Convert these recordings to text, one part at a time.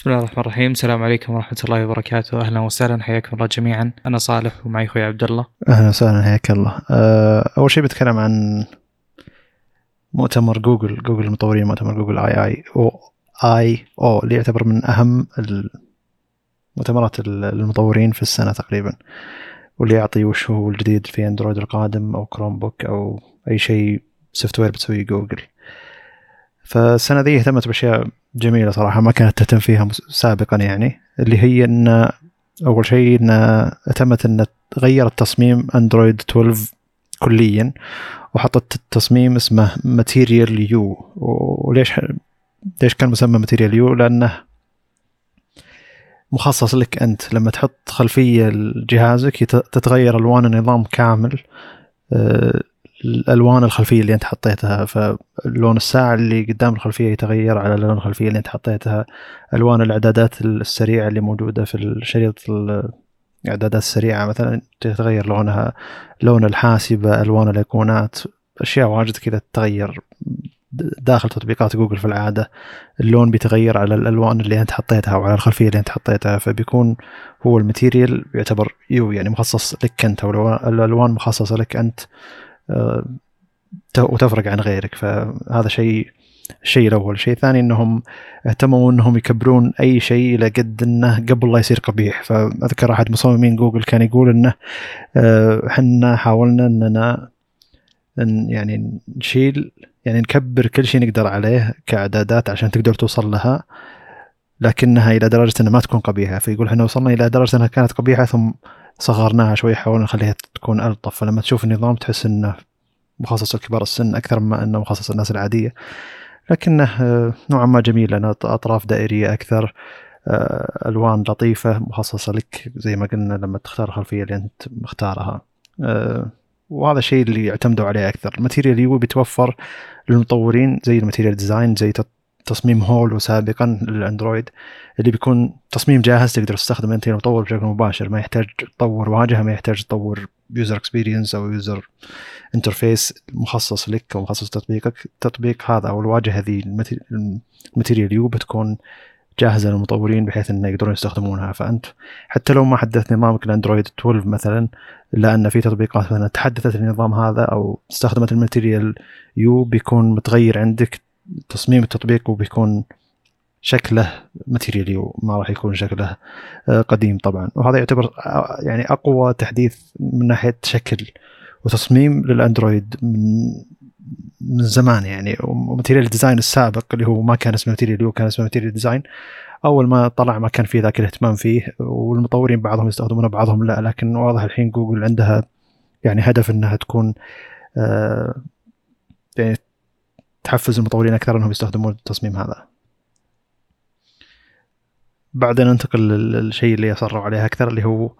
بسم الله الرحمن الرحيم. السلام عليكم ورحمة الله وبركاته. أهلا وسهلا. حياكم الله جميعا. أنا صالح ومعي أخوي عبد الله. أهلا وسهلا. حياك الله. أه، أول شيء بتكلم عن مؤتمر جوجل. جوجل المطورين مؤتمر جوجل آي آي أو آي أو اللي يعتبر من أهم المؤتمرات المطورين في السنة تقريبا. واللي يعطي وش هو الجديد في أندرويد القادم أو كروم بوك أو أي شيء software بتسويه جوجل. فالسنة ذي اهتمت بأشياء جميلة صراحة ما كانت تهتم فيها سابقا يعني. اللي هي إن أول شيء إن اهتمت إن تغير التصميم اندرويد 12 كليا وحطت تصميم اسمه Material You وليش ليش كان مسمى Material You لأنه مخصص لك أنت. لما تحط خلفية لجهازك تتغير ألوان النظام كامل آه، الألوان الخلفية اللي أنت حطيتها فلون الساعة اللي قدام الخلفية يتغير على لون الخلفية اللي أنت حطيتها ألوان الإعدادات السريعة اللي موجودة في الشريط ال- الإعدادات السريعة مثلا تتغير لونها لون الحاسبة ألوان الأيقونات أشياء واجد كذا تتغير داخل تطبيقات جوجل في العادة. اللون بيتغير على الألوان اللي أنت حطيتها أو على الخلفية اللي أنت حطيتها فبيكون هو ال Material يعتبر You يعني مخصص لك أنت أو الالوان مخصصة لك أنت. وتفرق عن غيرك. فهذا شيء الشيء الأول. الشيء الثاني إنهم اهتموا إنهم يكبرون أي شيء إلى قد إنه قبل لا يصير قبيح. فأذكر أحد مصممين جوجل كان يقول إنه آه، إحنا حاولنا إننا ان يعني نشيل يعني نكبر كل شيء نقدر عليه كأعدادات عشان تقدر توصل لها لكنها إلى درجة إنها ما تكون قبيحة. فيقول إحنا وصلنا إلى درجة إنها كانت قبيحة ثم صغرناها شوي حاولنا نخليها تكون ألطف. فلما تشوف النظام تحس إنه مخصص لكبار السن أكثر مما إنه مخصص للناس العادية. لكنه آه، نوعا ما جميل لأنه أطراف دائرية أكثر آه، ألوان لطيفة مخصصة لك زي ما قلنا لما تختار الخلفيه اللي أنت مختارها. آه، وهذا الشيء اللي يعتمدوا عليه أكثر. ال Material You بيتوفر للمطورين زي ال material design زي تصميم Holo سابقا للأندرويد اللي بيكون تصميم جاهز تقدر تستخدمه أنت المطور بشكل مباشر. ما يحتاج تطور واجهه ما يحتاج تطور user experience أو user interface مخصص لك أو مخصص تطبيقك التطبيق هذا أو الواجهة هذه ال mate- ال Material You بتكون جاهزة للمطورين بحيث إنه يقدرون يستخدمونها. فأنت حتى لو ما حدث نظامك الأندرويد 12 مثلا الا ان في تطبيقات مثلا تحدثت النظام هذا أو استخدمت ال Material You بيكون متغير عندك تصميم التطبيق وبيكون شكله Material You ما راح يكون شكله آه، قديم طبعا. وهذا يعتبر آه، يعني أقوى تحديث من ناحية شكل وتصميم للأندرويد من من زمان يعني. و material design السابق اللي هو ما كان اسمه material كان اسمه material design. أول ما طلع ما كان في ذاك الاهتمام فيه والمطورين بعضهم يستخدمونه بعضهم لا. لكن واضح الحين جوجل عندها يعني هدف إنها تكون آه يعني تحفز المطورين أكثر إنهم يستخدمون التصميم هذا. بعدين ننتقل للشيء اللي أصروا عليه أكثر اللي هو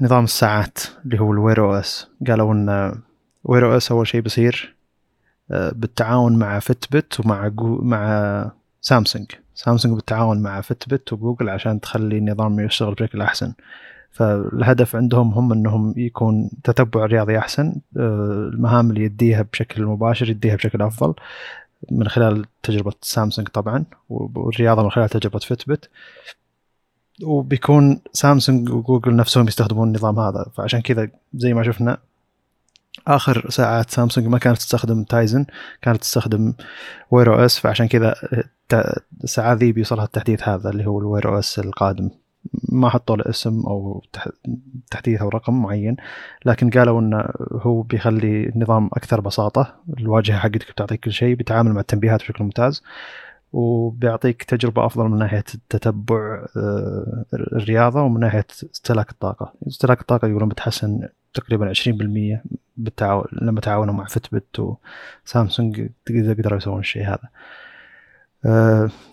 نظام الساعات اللي هو ال Wear OS قالوا إن Wear OS أول شيء بيصير آه، بالتعاون مع Fitbit ومع جو مع سامسونج سامسونج بالتعاون مع Fitbit وجوجل عشان تخلي النظام يشتغل بشكل أحسن. فالهدف عندهم هم إنهم يكون تتبع رياضي أحسن. آه، المهام اللي يؤديها بشكل مباشر يؤديها بشكل أفضل من خلال تجربة سامسونج طبعا والرياضة من خلال تجربة Fitbit وبيكون سامسونج وجوجل نفسهم يستخدمون النظام هذا. فعشان كذا زي ما شفنا آخر ساعات سامسونج ما كانت تستخدم Tizen كانت تستخدم Wear OS. فعشان كذا الساعات ذي بيوصلها التحديث هذا اللي هو ال Wear OS القادم. ما حطوا له اسم أو تح- تحديث أو رقم معين لكن قالوا إنه هو بيخلي النظام أكثر بساطة. الواجهة حقتك بتعطيك كل شيء بيتعامل مع التنبيهات بشكل ممتاز وبيعطيك تجربة أفضل من ناحية تتبع آه، الرياضة ومن ناحية استهلاك الطاقة. استهلاك الطاقة يقولون بتحسن تقريبا 20% بالتعاون لما تعاونوا مع Fitbit وسامسونج تقدر- يسوون الشيء هذا.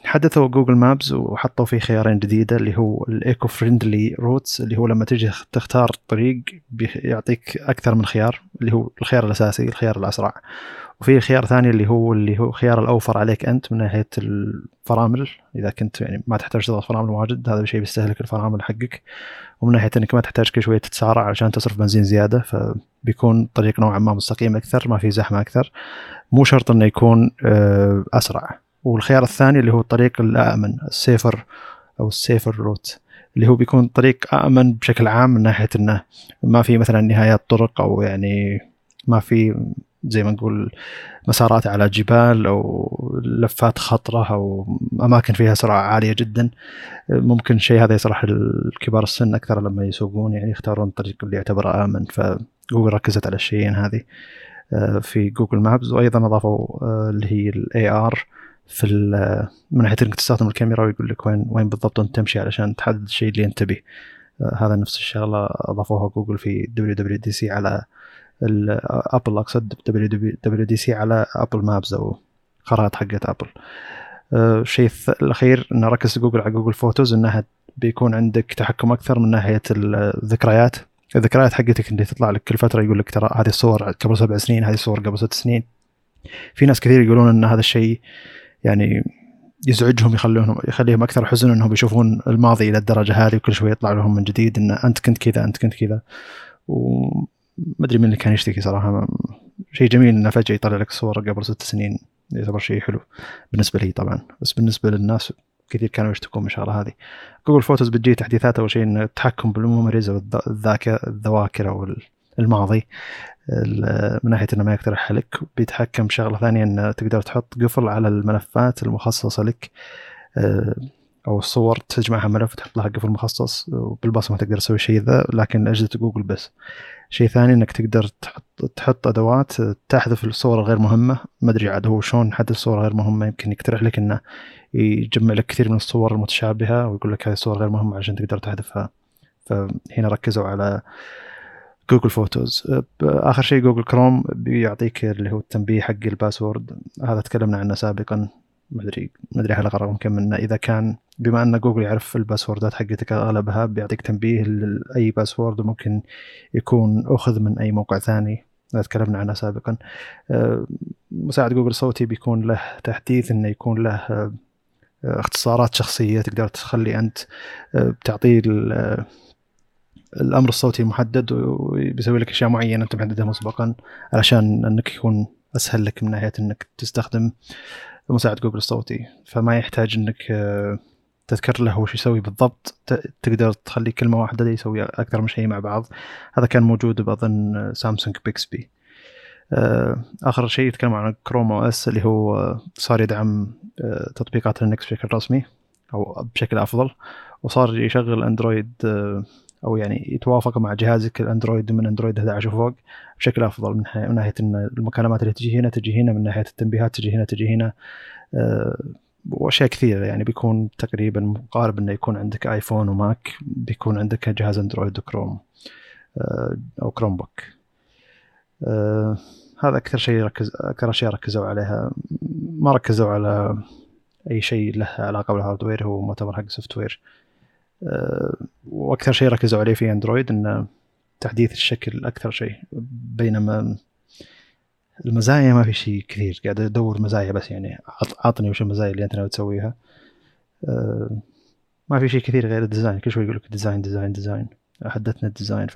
حدثوا Google Maps وحطوا فيه خيارين جديدة اللي هو ال eco friendly routes اللي هو لما تجي تختار طريق بيخ- يعطيك أكثر من خيار اللي هو الخيار الأساسي الخيار الأسرع. وفي خيار ثاني اللي هو اللي هو خيار الأوفر عليك أنت من ناحية الفرامل. إذا كنت يعني ما تحتاج تضغط فرامل واجد هذا الشيء بيستهلك الفرامل حقك. ومن ناحية إنك ما تحتاج كل شوية تتسارع عشان تصرف بنزين زيادة فبيكون طريق نوعا ما مستقيم أكثر ما فيه زحمة أكثر. مو شرط إنه يكون آه، أسرع. والخيار الثاني اللي هو الطريق الآمن السيفر أو السيفر روت اللي هو بيكون طريق آمن بشكل عام من ناحية إنه ما في مثلا نهايات طرق أو يعني ما في زي ما نقول مسارات على جبال أو لفات خطرة أو أماكن فيها سرعة عالية جدا. ممكن الشيء هذا يصلح الكبار السن أكثر لما يسوقون يعني يختارون الطريق اللي يعتبره آمن. فجوجل ركزت على الشيئين هذه آه، في Google Maps. وأيضا أضافوا آه، اللي هي ال AR في من ناحية إنك تستخدم الكاميرا ويقول لك وين وين بالضبط انت تمشي علشان تحدد الشيء اللي انت تبيه آه، هذا نفس الشغلة أضافوها جوجل في WWDC على Apple أقصد WDC على Apple Maps أو خرائط حقت Apple الشيء الأخير انه ركز جوجل على Google Photos إنها بيكون عندك تحكم أكثر من ناحية الذكريات. الذكريات حقتك اللي تطلع لك كل فترة يقول لك ترى هذه الصور قبل سبع سنين هذه الصور قبل ست سنين. في ناس كثير يقولون إن هذا الشيء يعني يزعجهم يخلونهم يخليهم أكثر حزن إنهم يشوفون الماضي إلى الدرجة هذه وكل شوي يطلع لهم من جديد إن أنت كنت كذا أنت كنت كذا. وما أدري من اللي كان يشتكي صراحة. شيء جميل إنه فجأة يطلع لك صور قبل ست سنين. يعتبر شيء حلو بالنسبة لي طبعا. بس بالنسبة للناس كثير كانوا يشتكون من الشغلة هذه. Google Photos بتجي تحديثات أول شيء التحكم بال memories أو الذواكر أو الماضي. من ناحية إنه ما يقترح لك بيتحكم بشغله ثانية إنه تقدر تحط قفل على الملفات المخصصة لك آه، أو الصور تجمعها ملف تحط لها قفل مخصص وبالبصمة تقدر تسوي شيء ذا لكن أجهزة جوجل بس. شيء ثاني إنك تقدر تحط تحط أدوات تحذف الصور الغير مهمة. ما أدري عاد هو شلون حذف الصور غير مهمة يمكن يقترح لك إنه يجمع لك كثير من الصور المتشابهة ويقول لك هذه الصور غير مهمة عشان تقدر تحذفها. فهنا ركزوا على Google Photos آخر شيء Google Chrome بيعطيك اللي هو التنبيه حق ال password. هذا تكلمنا عنه سابقا. ما ادري ما أدري حلقه رقم كم منه. إذا كان بما أن جوجل يعرف ال password ات حقتك أغلبها بيعطيك تنبيه لأي password ممكن يكون أخذ من أي موقع ثاني. تكلمنا عنها سابقا. أه، مساعد جوجل صوتي بيكون له تحديث إنه يكون له أه، اختصارات شخصية تقدر تخلي أنت أه، بتعطيه الأمر الصوتي محدد وبيسوي لك أشياء معينة أنت محددها مسبقا علشان أنك يكون أسهل لك من ناحية أنك تستخدم مساعد جوجل الصوتي. فما يحتاج أنك آه، تذكر له وش يسوي بالضبط. تقدر تخلي كلمة واحدة يسوي أكثر من شيء مع بعض. هذا كان موجود بأظن سامسونج Bixby آه، آخر شيء يتكلم عن Chrome OS اللي هو صار يدعم آه، تطبيقات Linux بشكل رسمي أو بشكل أفضل. وصار يشغل اندرويد أو يعني يتوافق مع جهازك الأندرويد من أندرويد 11 وفوق بشكل أفضل من ناحيه إن المكالمات اللي تجي هنا تجي هنا من ناحية التنبيهات تجي هنا تجي هنا. أه وأشياء كثيرة يعني بيكون تقريبا مقارب إنه يكون عندك آيفون وماك بيكون عندك جهاز أندرويد وكروم أه أو Chromebook أه هذا أكثر شيء ركز أكثر أشياء ركزوا عليها. ما ركزوا على أي شيء له علاقة بال hardware هو مؤتمر حق software آه، وأكثر شيء ركزوا عليه في أندرويد انه تحديث الشكل أكثر شيء بينما المزايا ما في شيء كثير قاعد أدور مزايا بس يعني عطني وش المزايا اللي أنت ناوي تسويها. آه، ما في شيء كثير غير ال design كل شوي يقول لك design design design حدثنا ال design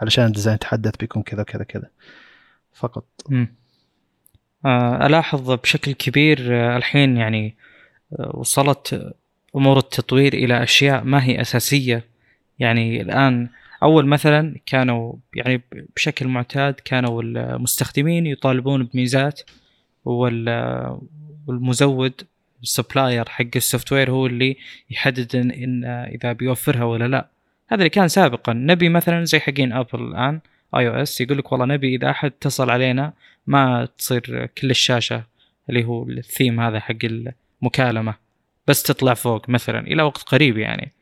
علشان ال design تحدث بيكون كذا كذا كذا فقط. آه، ألاحظ بشكل كبير الحين يعني وصلت أمور التطوير إلى أشياء ما هي أساسية. يعني الآن أول مثلا كانوا يعني بشكل معتاد كانوا المستخدمين يطالبون بميزات والمزود ال supplier حق ال software هو اللي يحدد إن, إن إذا بيوفرها ولا لا. هذا اللي كان سابقا. نبي مثلا زي حقين أبل الآن iOS يقول لك والله نبي إذا أحد اتصل علينا ما تصير كل الشاشة اللي هو الثيم هذا حق المكالمة. بس تطلع فوق مثلا إلى وقت قريب يعني.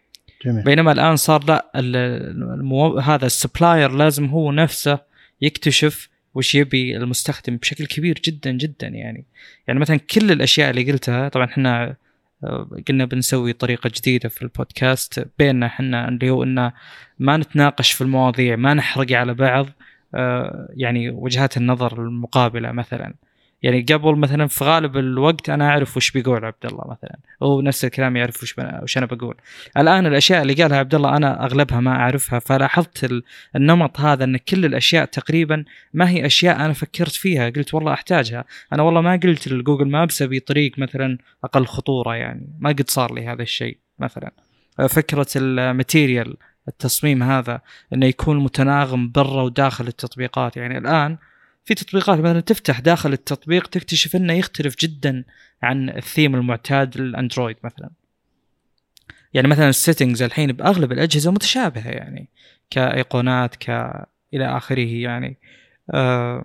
جميل. بينما الآن صار لا المو... هذا ال supplier لازم هو نفسه يكتشف وش يبي المستخدم بشكل كبير جدا جدا يعني. يعني مثلا كل الأشياء اللي قلتها طبعا إحنا آه، قلنا بنسوي طريقة جديدة في البودكاست بيننا إحنا اللي هو انه ما نتناقش في المواضيع ما نحرق على بعض آه، يعني وجهات النظر المقابلة مثلا. يعني قبل مثلا في غالب الوقت أنا أعرف وش بيقول عبد الله مثلا. هو نفس الكلام يعرف وش وش أنا بقول. الآن الأشياء اللي قالها عبد الله أنا أغلبها ما أعرفها فلاحظت النمط هذا إن كل الأشياء تقريبا ما هي أشياء أنا فكرت فيها. قلت والله أحتاجها. أنا والله ما قلت لجوجل Maps أبي طريق مثلا أقل خطورة يعني. ما قد صار لي هذا الشيء مثلا. فكرة ال material التصميم هذا إنه يكون متناغم برا وداخل التطبيقات. يعني الآن في تطبيقات مثلا تفتح داخل التطبيق تكتشف إنه يختلف جدا عن الثيم المعتاد للأندرويد مثلا. يعني مثلا السيتنجز الحين بأغلب الأجهزة متشابهة يعني كأيقونات ك إلى آخره يعني. آه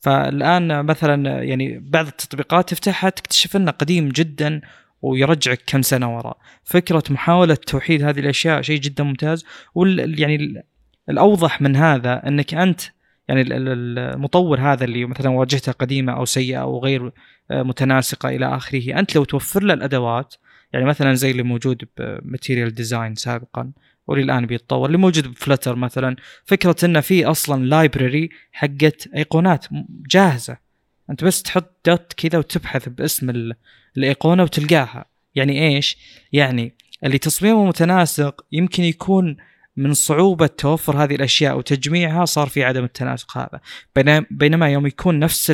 فالآن مثلا يعني بعض التطبيقات تفتحها تكتشف إنه قديم جدا ويرجعك كم سنة وراء فكرة محاولة توحيد هذه الأشياء شيء جدا ممتاز. وال يعني الأوضح من هذا إنك أنت يعني المطور هذا اللي مثلا واجهته قديمة أو سيئة أو غير آه، متناسقة إلى آخره أنت لو توفر له الأدوات يعني مثلا زي اللي موجود ب Material Design سابقا وللان بيتطور اللي موجود بفلتر مثلا فكرة إنه في أصلا library حقت أيقونات جاهزة. أنت بس تحط dot كذا وتبحث باسم الأيقونة وتلقاها. يعني إيش؟ يعني اللي تصميمه متناسق يمكن يكون من صعوبة توفر هذه الأشياء وتجميعها صار في عدم التناسق هذا. بينما يوم يكون نفس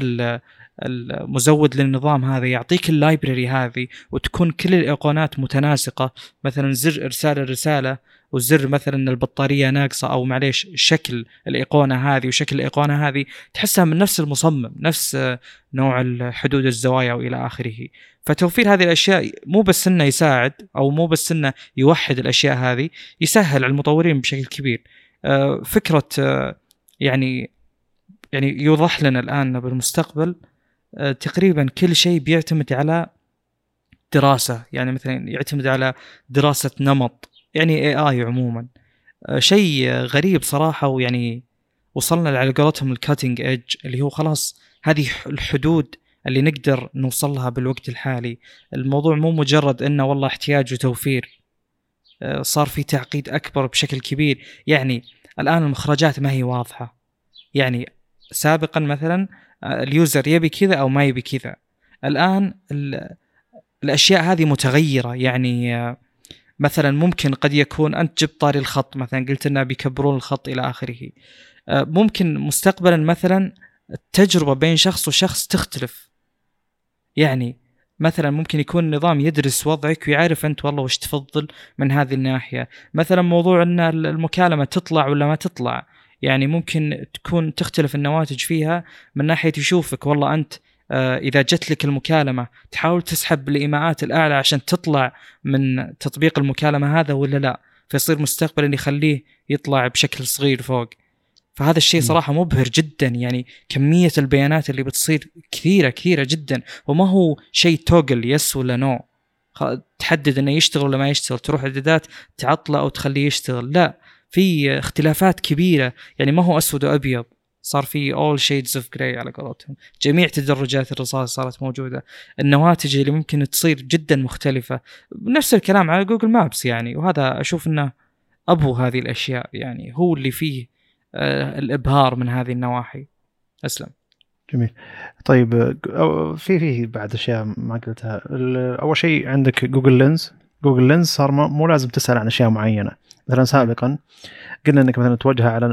المزود للنظام هذا يعطيك اللايبرري هذه وتكون كل الايقونات متناسقة مثلا زر إرسال الرسالة وزر مثلا البطارية ناقصة أو معليش شكل الايقونه هذه وشكل الايقونه هذه تحسها من نفس المصمم نفس نوع حدود الزوايا وإلى آخره. فتوفير هذه الأشياء مو بس إنه يساعد أو مو بس إنه يوحد الأشياء هذه يسهل على المطورين بشكل كبير. آه، فكرة آه، يعني يعني يوضح لنا الآن بالمستقبل آه، تقريبا كل شيء بيعتمد على دراسة. يعني مثلا يعتمد على دراسة نمط يعني اي اي عموما. شيء غريب صراحة ويعني وصلنا على قولتهم الكاتنج ايدج اللي هو خلاص هذه الحدود اللي نقدر نوصل لها بالوقت الحالي. الموضوع مو مجرد إنه والله احتياج وتوفير آه، صار في تعقيد أكبر بشكل كبير. يعني الآن المخرجات ما هي واضحة. يعني سابقا مثلا آه، اليوزر يبي كذا أو ما يبي كذا. الآن الأشياء هذه متغيرة. يعني آه، مثلا ممكن قد يكون أنت جبت طاري الخط مثلا قلت إنه بيكبرون الخط إلى آخره. ممكن مستقبلا مثلا التجربة بين شخص وشخص تختلف. يعني مثلا ممكن يكون النظام يدرس وضعك ويعرف أنت والله وش تفضل من هذه الناحية. مثلا موضوع إن المكالمة تطلع ولا ما تطلع. يعني ممكن تكون تختلف النواتج فيها من ناحية يشوفك. والله أنت آه، إذا جت لك المكالمة تحاول تسحب الإيماءات الأعلى عشان تطلع من تطبيق المكالمة هذا ولا لا؟ فيصير مستقبلا يخليه يطلع بشكل صغير فوق. فهذا الشيء صراحة مبهر جدا. يعني كمية البيانات اللي بتصير كثيرة كثيرة جدا. وما هو شيء توجل يس ولا نو تحدد إنه يشتغل ولا ما يشتغل. تروح إعدادات تعطله أو تخليه يشتغل. لا في اختلافات كبيرة. يعني ما هو أسود وأبيض. صار في all shades of grey على قولتهم. جميع تدرجات الرصاص صارت موجودة. النواتج اللي ممكن تصير جدا مختلفة. نفس الكلام على جوجل مابس يعني. وهذا أشوف أنه أبو هذه الأشياء. يعني هو اللي فيه الإبهار من هذه النواحي. أسلم. جميل. طيب في في بعد أشياء ما قلتها. أول شيء عندك جوجل Lens جوجل Lens صار مو لازم تسأل عن أشياء معينة. مثلا سابقا قلنا إنك مثلا توجه على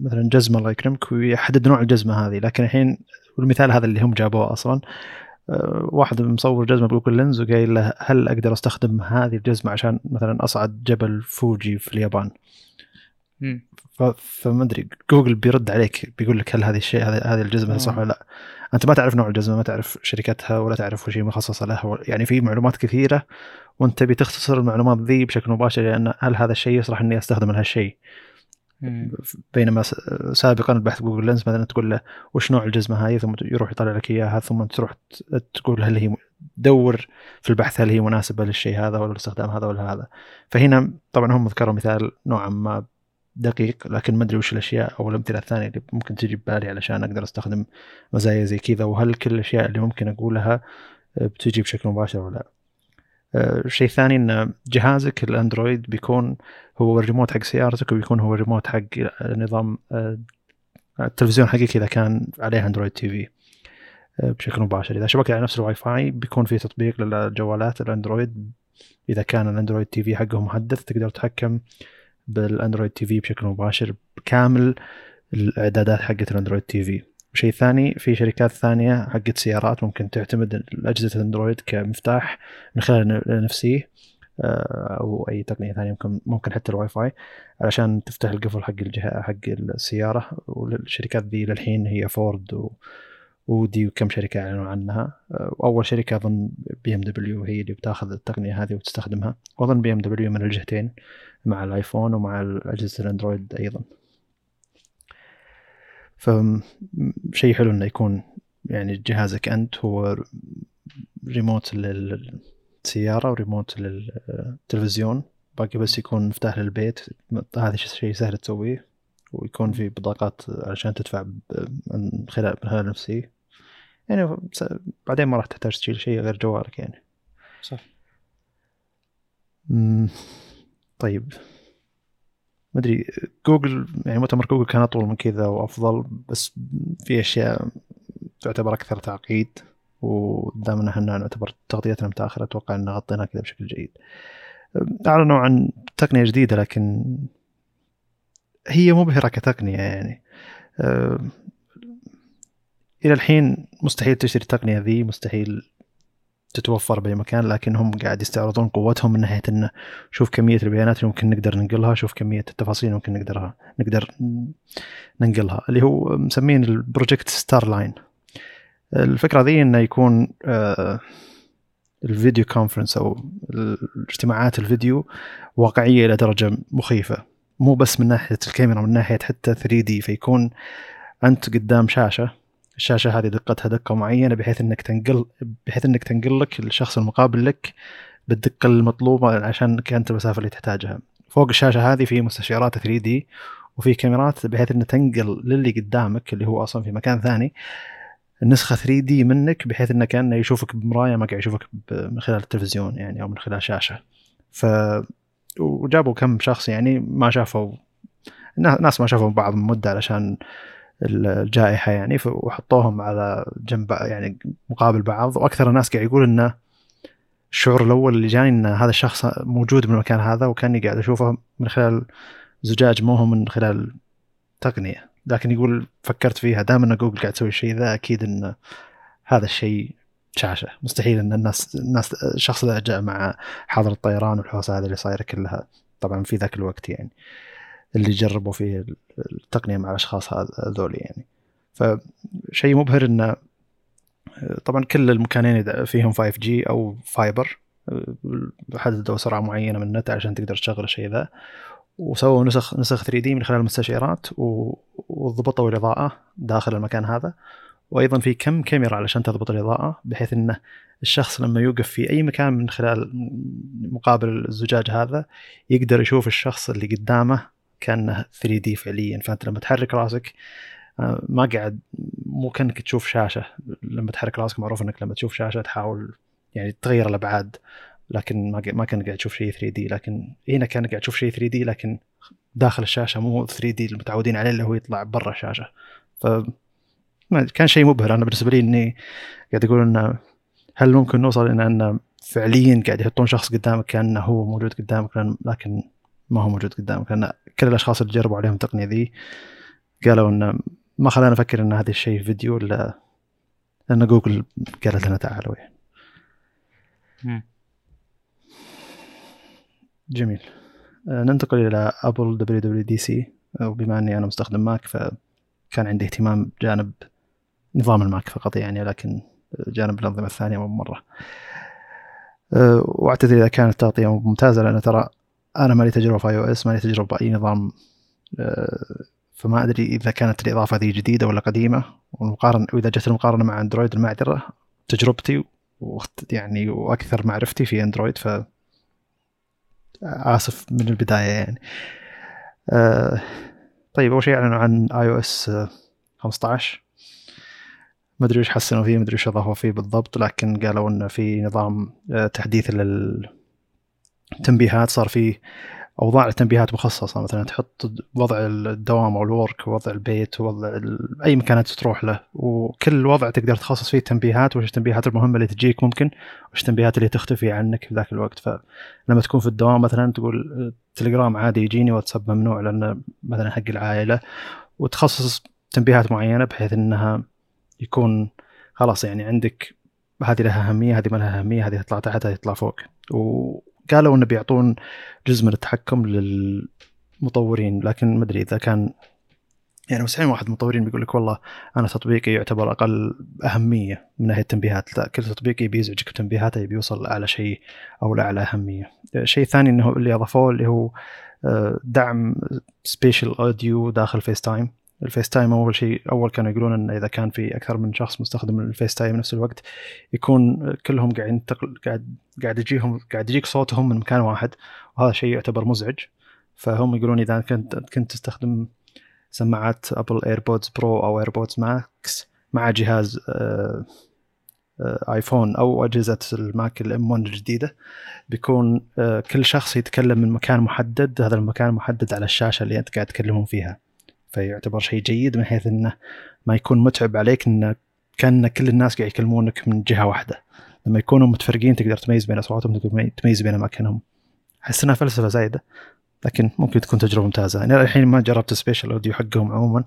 مثلا جزمة الله يكرمك ويحدد نوع الجزمة هذه. لكن الحين والمثال هذا اللي هم جابوه أصلا آه، واحد مصور جزمة بجوجل Lens وقايل له هل أقدر أستخدم هذه الجزمة عشان مثلا أصعد جبل فوجي في اليابان؟ فما أدري جوجل بيرد عليك بيقول لك هل هذه الشيء هذه الجزمة صح ولا لا. أنت ما تعرف نوع الجزمة ما تعرف شركتها ولا تعرف وش هي مخصصة لها يعني في معلومات كثيرة وأنت تبي تختصر المعلومات ذي بشكل مباشر لأن هل هذا الشيء يصلح إني أستخدم هالشيء؟ بينما سابقا البحث جوجل Lens مثلا تقول له وش نوع الجزمة هاي؟ ثم يروح يطلع لك إياها ثم تروح تقول هل هي تدور في البحث هل هي مناسبة للشيء هذا ولا الاستخدام هذا ولا هذا. فهنا طبعا هم ذكروا مثال نوعا ما دقيق لكن ما أدري وش الأشياء أو الأمثلة الثانية اللي ممكن تجي ببالي علشان أقدر أستخدم مزايا زي كذا. وهل كل الأشياء اللي ممكن أقولها آه، بتجي بشكل مباشر ولا لا؟ آه، الثاني إن جهازك الأندرويد بيكون هو الريموت حق سيارتك وبيكون هو الريموت حق نظام آه، التلفزيون حقك إذا كان عليه أندرويد TV بشكل مباشر. إذا شبكت على نفس الواي فاي بيكون في تطبيق للجوالات الأندرويد. إذا كان الأندرويد TV حقه محدث تقدر تتحكم بالأندرويد TV بشكل مباشر بكامل الإعدادات حقت الأندرويد TV. وشيء ثاني في شركات ثانية حقت سيارات ممكن تعتمد اجهزه الأندرويد كمفتاح من خلال NFC آه، أو أي تقنية ثانية ممكن ممكن حتى الواي فاي علشان تفتح القفل حق الجهة حق السيارة. والشركات ذي للحين هي فورد و ودي وكم شركة أعلنوا عنها. آه، وأول شركة أظن BMW هي اللي بتاخذ التقنية هذه وتستخدمها. وأظن BMW من الجهتين مع الآيفون ومع اجهزه الأندرويد أيضا. فشيء حلو إنه يكون يعني جهازك أنت هو ريموت للسيارة وريموت للتلفزيون. باقي بس يكون مفتاح للبيت. هذا شيء سهل تسويه ويكون في بطاقات عشان تدفع من خلال نفسي. يعني بعدين ما راح تحتاج تشيل شيء غير جوالك يعني. صح. طيب. ما أدري جوجل يعني مؤتمر جوجل كان أطول من كذا وأفضل بس في أشياء تعتبر أكثر تعقيد ودام ان إحنا نعتبر تغطيتنا متاخره أتوقع ان غطيناها كذا بشكل جيد. أعلنوا عن تقنية جديدة لكن هي مبهرة كتقنية يعني. إلى الحين مستحيل تشتري التقنية ذي مستحيل تتوفر بأي مكان لكن هم قاعد يستعرضون قوتهم من ناحية إنه شوف كمية البيانات اللي ممكن نقدر ننقلها شوف كمية التفاصيل اللي ممكن نقدرها نقدر ننقلها اللي هو مسمين ال Project Starline الفكرة ذي إنه يكون آه، ال video conference أو اجتماعات الفيديو واقعية إلى درجة مخيفة. مو بس من ناحية الكاميرا من ناحية حتى 3 دي فيكون أنت قدام شاشة الشاشة هذه دقتها دقة معينة بحيث إنك تنقل بحيث إنك تنقل لك الشخص المقابل لك بالدقة المطلوبة عشان انت المسافه اللي تحتاجها. فوق الشاشة هذه في مستشعرات 3 دي وفي كاميرات بحيث انها تنقل للي قدامك اللي هو أصلا في مكان ثاني النسخه 3 دي منك بحيث إنه كأنه يشوفك بمراية ما قاعد يشوفك من خلال التلفزيون يعني أو من خلال شاشة. ف وجابوا كم شخص يعني ما شافوا ناس ما شافوا بعض من مدة علشان الجائحة يعني وحطوهم على جنب يعني مقابل بعض. وأكثر الناس قاعد يقول إنه الشعور الأول اللي جاني إن هذا الشخص موجود بالمكان هذا وكأني قاعد أشوفه من خلال زجاج مو هو من خلال تقنية. لكن يقول فكرت فيها دام إن جوجل قاعد تسوي الشيء ذا أكيد إن هذا الشيء شاشة. مستحيل إن الناس الناس الشخص ذا جاء مع حظر الطيران والحوسة هذه اللي صايرة كلها طبعا في ذاك الوقت يعني. اللي جربوا فيه التقنية مع الأشخاص هذول يعني. فشيء مبهر إنه طبعا كل المكانين فيهم 5G أو fiber حددوا سرعة معينة من النت عشان تقدر تشغل الشيء ذا وسووا نسخ نسخ 3D من خلال المستشعرات وضبطوا الإضاءة داخل المكان هذا. وأيضا في كم كاميرا علشان تضبط الإضاءة بحيث إنه الشخص لما يوقف في أي مكان من خلال مقابل الزجاج هذا يقدر يشوف الشخص اللي قدامه كأنه 3 دي فعليا. فأنت لما تحرك راسك آه، ما قاعد مو كأنك تشوف شاشة. لما تحرك راسك معروف إنك لما تشوف شاشة تحاول يعني تغير الأبعاد لكن ما ما كأنك قاعد تشوف شيء 3 دي. لكن هنا كأنك قاعد تشوف شيء 3 دي لكن داخل الشاشة مو 3 دي المتعودين عليه اللي هو يطلع برا الشاشة. ف كان شيء مبهر. أنا بالنسبة لي إني قاعد أقول إنه هل ممكن نوصل إلى ان فعليا قاعد يحطون شخص قدامك كأنه هو موجود قدامك؟ لكن ما هو موجود قدامك لأن كل الأشخاص اللي جربوا عليهم التقنية ذي قالوا انه ما خلانا نفكر إن هذا الشيء فيديو إلا لأن جوجل قالت لنا تعالوا يعني. جميل. آه، ننتقل إلى أبل WWDC. وبما إني أنا مستخدم ماك فكان عندي اهتمام بجانب نظام الماك فقط يعني لكن جانب الأنظمة الثانية مو مرة. آه، وأعتذر إذا كانت التغطيه ممتازة لأن ترى أنا ما لي تجربة في iOS ما لي تجربة بأي نظام آه، فما أدري إذا كانت الإضافة هذه جديدة ولا قديمة. والمقارنة وإذا جت المقارنة مع أندرويد المعذرة تجربتي يعني وأكثر معرفتي في أندرويد ف آسف من البداية يعني. أه طيب أول شيء أعلنوا عن iOS 15 ما أدري إيش حسنوا فيه ما أدري إيش أضافوا فيه بالضبط لكن قالوا إنه في نظام آه، تحديث لل التنبيهات صار فيه أوضاع التنبيهات مخصصة مثلا تحط وضع الدوام أو ال work ووضع البيت ووضع أي مكان انت تروح له. وكل وضع تقدر تخصص فيه التنبيهات وش التنبيهات المهمة اللي تجيك ممكن وش التنبيهات اللي تختفي عنك في ذاك الوقت. فلما تكون في الدوام مثلا تقول تليجرام عادي يجيني واتساب ممنوع لأنه مثلا حق العائلة. وتخصص تنبيهات معينة بحيث إنها يكون خلاص يعني عندك هذه لها أهمية هذه ما لها أهمية هذه تطلع تحت هذه تطلع فوق. وقالوا إنه بيعطون جزء من التحكم للمطورين لكن ما أدري إذا كان يعني مستحيل واحد من المطورين بيقول لك والله أنا تطبيقي يعتبر أقل أهمية من ناحية التنبيهات لا كل تطبيق يبي يزعجك بتنبيهاته يبي يوصل لأعلى شيء أو لأعلى أهمية. شيء ثاني إنه اللي أضافوه اللي هو آه، دعم spatial audio داخل FaceTime ال FaceTime أول شيء أول كانوا يقولون انه إذا كان في أكثر من شخص مستخدم ال FaceTime نفس الوقت يكون كلهم قاعد ينتقل قاعد قاعد يجيهم قاعد يجيك صوتهم من مكان واحد وهذا شيء يعتبر مزعج. فهم يقولون إذا كنت كنت تستخدم سماعات Apple AirPods Pro أو AirPods Max مع جهاز آه، آه، iPhone أو أجهزة ال Mac ال M1 الجديدة بيكون آه، كل شخص يتكلم من مكان محدد هذا المكان محدد على الشاشة اللي أنت قاعد تكلمون فيها. فيعتبر شيء جيد من حيث إنه ما يكون متعب عليك انه كأن كل الناس قاعد يكلمونك من جهة واحدة. لما يكونوا متفرقين تقدر تميز بين أصواتهم تقدر تميز بين أماكنهم. أحس إنها فلسفة زايدة لكن ممكن تكون تجربة ممتازة. أنا الحين ما جربت ال spatial audio حقهم عموما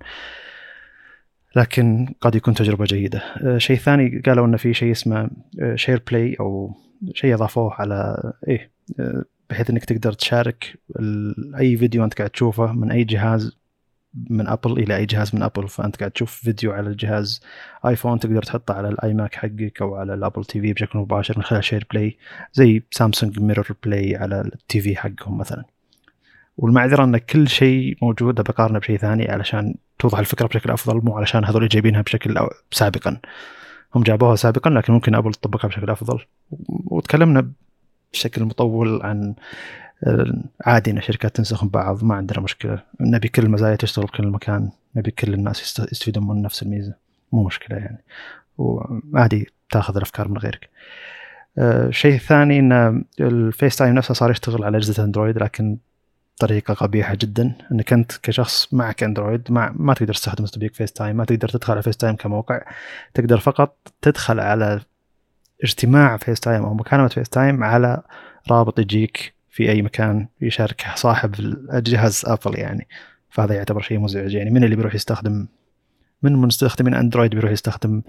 لكن قد يكون تجربة جيدة. أه شيء ثاني قالوا انه في شيء اسمه SharePlay أو شيء إضافوه على إيه أه بحيث إنك تقدر تشارك أي فيديو أنت قاعد تشوفه من أي جهاز من Apple إلى أي جهاز من Apple فأنت قاعد تشوف فيديو على الجهاز iPhone تقدر تحطه على ال iMac حقك أو على ال Apple TV بشكل مباشر من خلال SharePlay زي Samsung mirror play على ال TV حقهم مثلا. والمعذره أن كل شيء موجود بقارنه بشيء ثاني علشان توضح الفكرة بشكل أفضل مو علشان هذول جايبينها بشكل سابقا. هم جابوها سابقا لكن ممكن Apple تطبقها بشكل أفضل. وتكلمنا بشكل مطول عن عادي إن الشركات تنسخ من بعض ما عندنا مشكلة. نبي كل المزايا تشتغل بكل مكان نبي كل الناس يستفيدون من نفس الميزة. مو مشكلة يعني. وعادي تاخذ الأفكار من غيرك. أه شيء ثاني إن ال FaceTime نفسه صار يشتغل على أجهزة Android لكن طريقة قبيحة جدا. إنك أنت كشخص معك Android ما, ما تقدر تستخدم تطبيق FaceTime ما تقدر تدخل على FaceTime كموقع. تقدر فقط تدخل على اجتماع FaceTime أو مكالمة FaceTime على رابط يجيك في أي مكان يشارك صاحب الجهاز Apple يعني. فهذا يعتبر شيء مزعج يعني. من اللي بيروح يستخدم؟ من مستخدمين Android بيروح يستخدم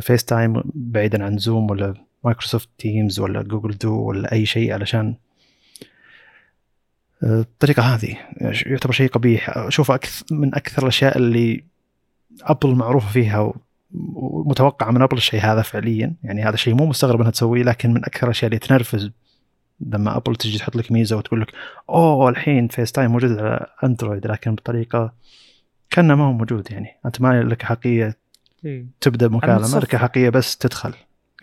FaceTime بعيدا عن Zoom ولا Microsoft Teams ولا Google Duo ولا أي شيء علشان الطريقة هذه يعتبر شيء قبيح. اشوفه أكثر من أكثر الأشياء اللي Apple معروفة فيها ومتوقعة من Apple الشيء هذا فعليا. يعني هذا شيء مو مستغرب إنها تسويه لكن من أكثر الأشياء اللي تنرفز لما Apple تجي تحط لك ميزة وتقول لك أوه الحين FaceTime موجود على Android لكن بطريقة كأنه ما هو موجود يعني. أنت ما لك حقيه تبدأ مكالمة لك حقيه بس تدخل.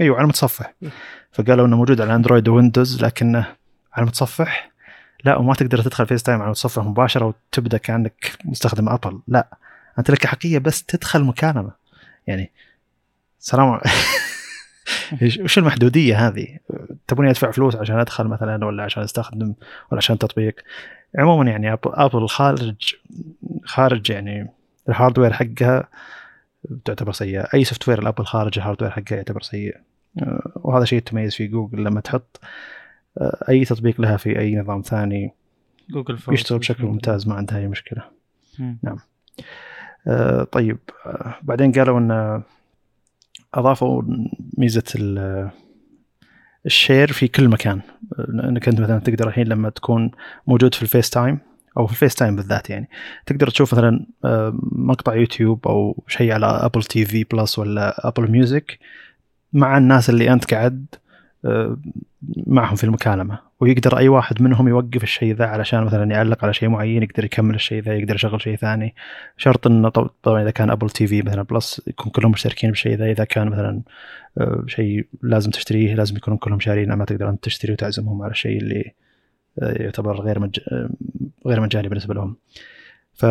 أيوه على المتصفح فقالوا إنه موجود على Android Windows لكنه على المتصفح لا وما تقدر تدخل FaceTime على المتصفح مباشرة وتبدأ كأنك مستخدم Apple. لا أنت لك حقيه بس تدخل مكالمة. يعني سلام وش المحدودية هذه؟ تبوني أدفع فلوس عشان أدخل مثلا ولا عشان أستخدم ولا عشان تطبيق؟ عموما يعني Apple خارج خارج يعني ال hardware حقها تعتبر سيئة. أي software ال Apple خارج ال hardware حقها يعتبر سيء وهذا شيء تميز في جوجل لما تحط أي تطبيق لها في أي نظام ثاني جوجل يشتغل بشكل ممتاز ما عندها أي مشكلة. م. نعم. آه طيب. آه بعدين قالوا إن أضافوا ميزة ال share في كل مكان. إنك أنت مثلا تقدر الحين لما تكون موجود في ال FaceTime أو في ال FaceTime بالذات يعني تقدر تشوف مثلا مقطع يوتيوب أو شيء على Apple TV Plus ولا Apple Music مع الناس اللي أنت قاعد معهم في المكالمة. ويقدر أي واحد منهم يوقف الشيء ذا علشان مثلا يعلق على شيء معين يقدر يكمل الشيء ذا يقدر يشغل شيء ثاني. شرط إنه طبعا إذا كان Apple TV مثلا Plus يكون كلهم مشتركين بالشيء ذا. إذا كان مثلا شيء لازم تشتريه لازم يكونون كلهم شارين ما تقدر أنت تشتري وتعزمهم على الشيء اللي يعتبر غير مج... غير مجاني بالنسبة لهم. ف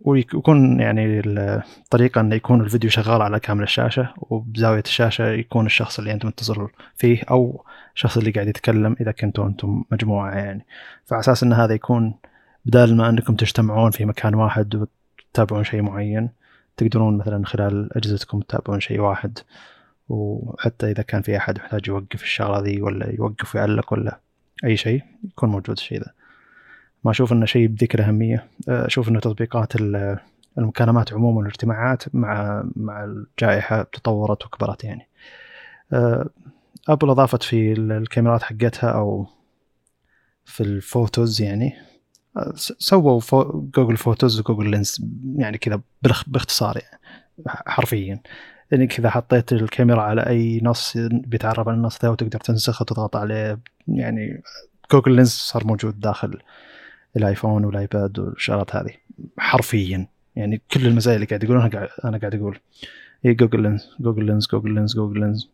ويكون يعني الطريقة انه يكون الفيديو شغال على كامل الشاشة وبزاوية الشاشة يكون الشخص اللي أنت متصل فيه أو الشخص اللي قاعد يتكلم إذا كنتوا أنتم مجموعة يعني. فعلى أساس إن هذا يكون بدال ما أنكم تجتمعون في مكان واحد وتتابعون شيء معين تقدرون مثلا خلال أجهزتكم تتابعون شيء واحد. وحتى إذا كان في أحد محتاج يوقف الشغلة ذي ولا يوقف ويعلق ولا أي شيء يكون موجود الشيء ذا. ما أشوف إنه شيء بذيك الاهميه أشوف إنه تطبيقات المكالمات عموما والاجتماعات مع مع الجائحة تطورت وكبرت يعني. Apple اضافت في الكاميرات حقتها أو في ال Photos يعني. سووا فو Google Photos و Google Lens يعني كذا باختصار يعني حرفيا. انك اذا حطيت الكاميرا على أي نص بيتعرف على النص ذا وتقدر تنسخه وتضغط عليه. يعني Google Lens صار موجود داخل ال iPhone وال iPad والشغلات هذه. حرفيا. يعني كل المزايا اللي قاعد يقولونها أنا قاعد أقول. هي Google Lens Google Lens Google Lens Google Lens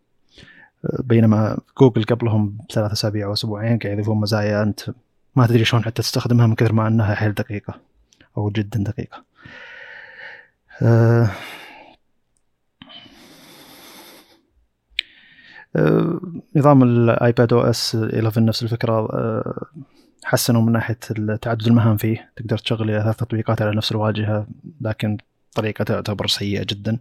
بينما جوجل قبلهم بثلاث أسابيع أو أسبوعين قاعد يضيفون مزايا أنت ما تدري شلون حتى تستخدمها من كثر ما أنها حيل دقيقة أو جدا دقيقة. أه أه نظام ال iPad OS 11 نفس الفكرة. أه حسنوا من ناحية تعدد المهام فيه. تقدر تشغل إلى ثلاث تطبيقات على نفس الواجهة لكن طريقة تعتبر سيئة جدا.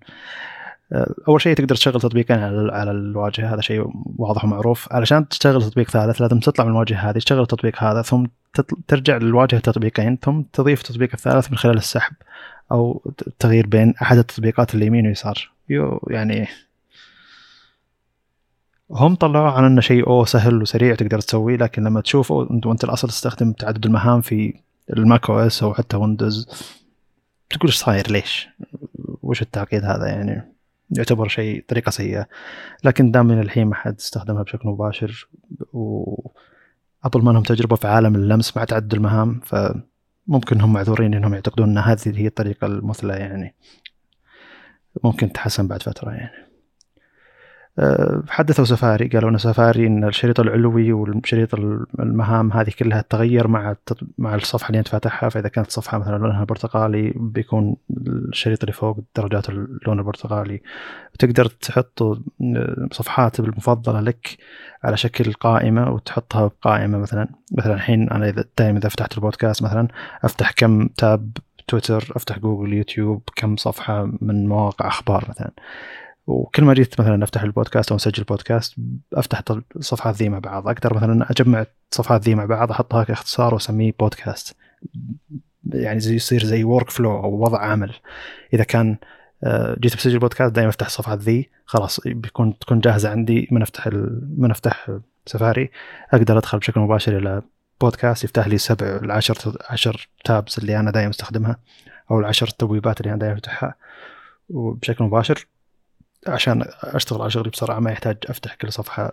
أول شيء تقدر تشغل تطبيقين على الواجهة هذا شيء واضح ومعروف. علشان تشتغل تطبيق ثالث لازم تطلع من الواجهة هذه تشغل التطبيق هذا ثم ترجع للواجهة التطبيقين ثم تضيف التطبيق الثالث من خلال السحب أو التغيير بين أحد التطبيقات اليمين ويسار يعني هم طلعوا عن إنه شيء أو سهل وسريع تقدر تسويه لكن لما تشوفه أنت وأنت الأصل تستخدم تعدد المهام في ال Mac OS أو حتى Windows تقول إيش صاير ليش؟ وش التعقيد هذا يعني؟ يعتبر شيء طريقة سيئة لكن دام من الحين ما حد استخدمها بشكل مباشر و ابل ما لهم تجربة في عالم اللمس مع تعدد المهام فممكن هم معذورين إنهم يعتقدون إن هذه هي الطريقة المثلى يعني ممكن تحسن بعد فترة يعني حدثوا سفاري قالوا إن سفاري إن الشريط العلوي والشريط المهام هذه كلها تغير مع مع الصفحة اللي أنت فاتحها. فإذا كانت الصفحه مثلا لونها برتقالي بيكون الشريط اللي فوق درجات اللون البرتقالي. تقدر تحط صفحات المفضلة لك على شكل قائمة وتحطها بقائمه مثلا. مثلا الحين أنا اذا دائما إذا فتحت البودكاست مثلا أفتح كم tab تويتر أفتح جوجل يوتيوب كم صفحة من مواقع أخبار مثلا. وكل ما جيت مثلا أفتح البودكاست أو أسجل بودكاست أفتح الصفحات ذي مع بعض. أقدر مثلا أجمع الصفحات ذي مع بعض احطها كاختصار وأسميه بودكاست. يعني زي يصير زي workflow أو وضع عمل. إذا كان آه، جيت بسجل بودكاست دائما أفتح الصفحات ذي خلاص بيكون تكون جاهزة عندي من أفتح من أفتح سفاري. أقدر أدخل بشكل مباشر إلى بودكاست يفتح لي سبع العشر عشر تابس اللي أنا دائما أستخدمها أو العشر تبويبات اللي أنا دائما أفتحها. وبشكل مباشر عشان أشتغل على شغلي بسرعة ما يحتاج أفتح كل صفحة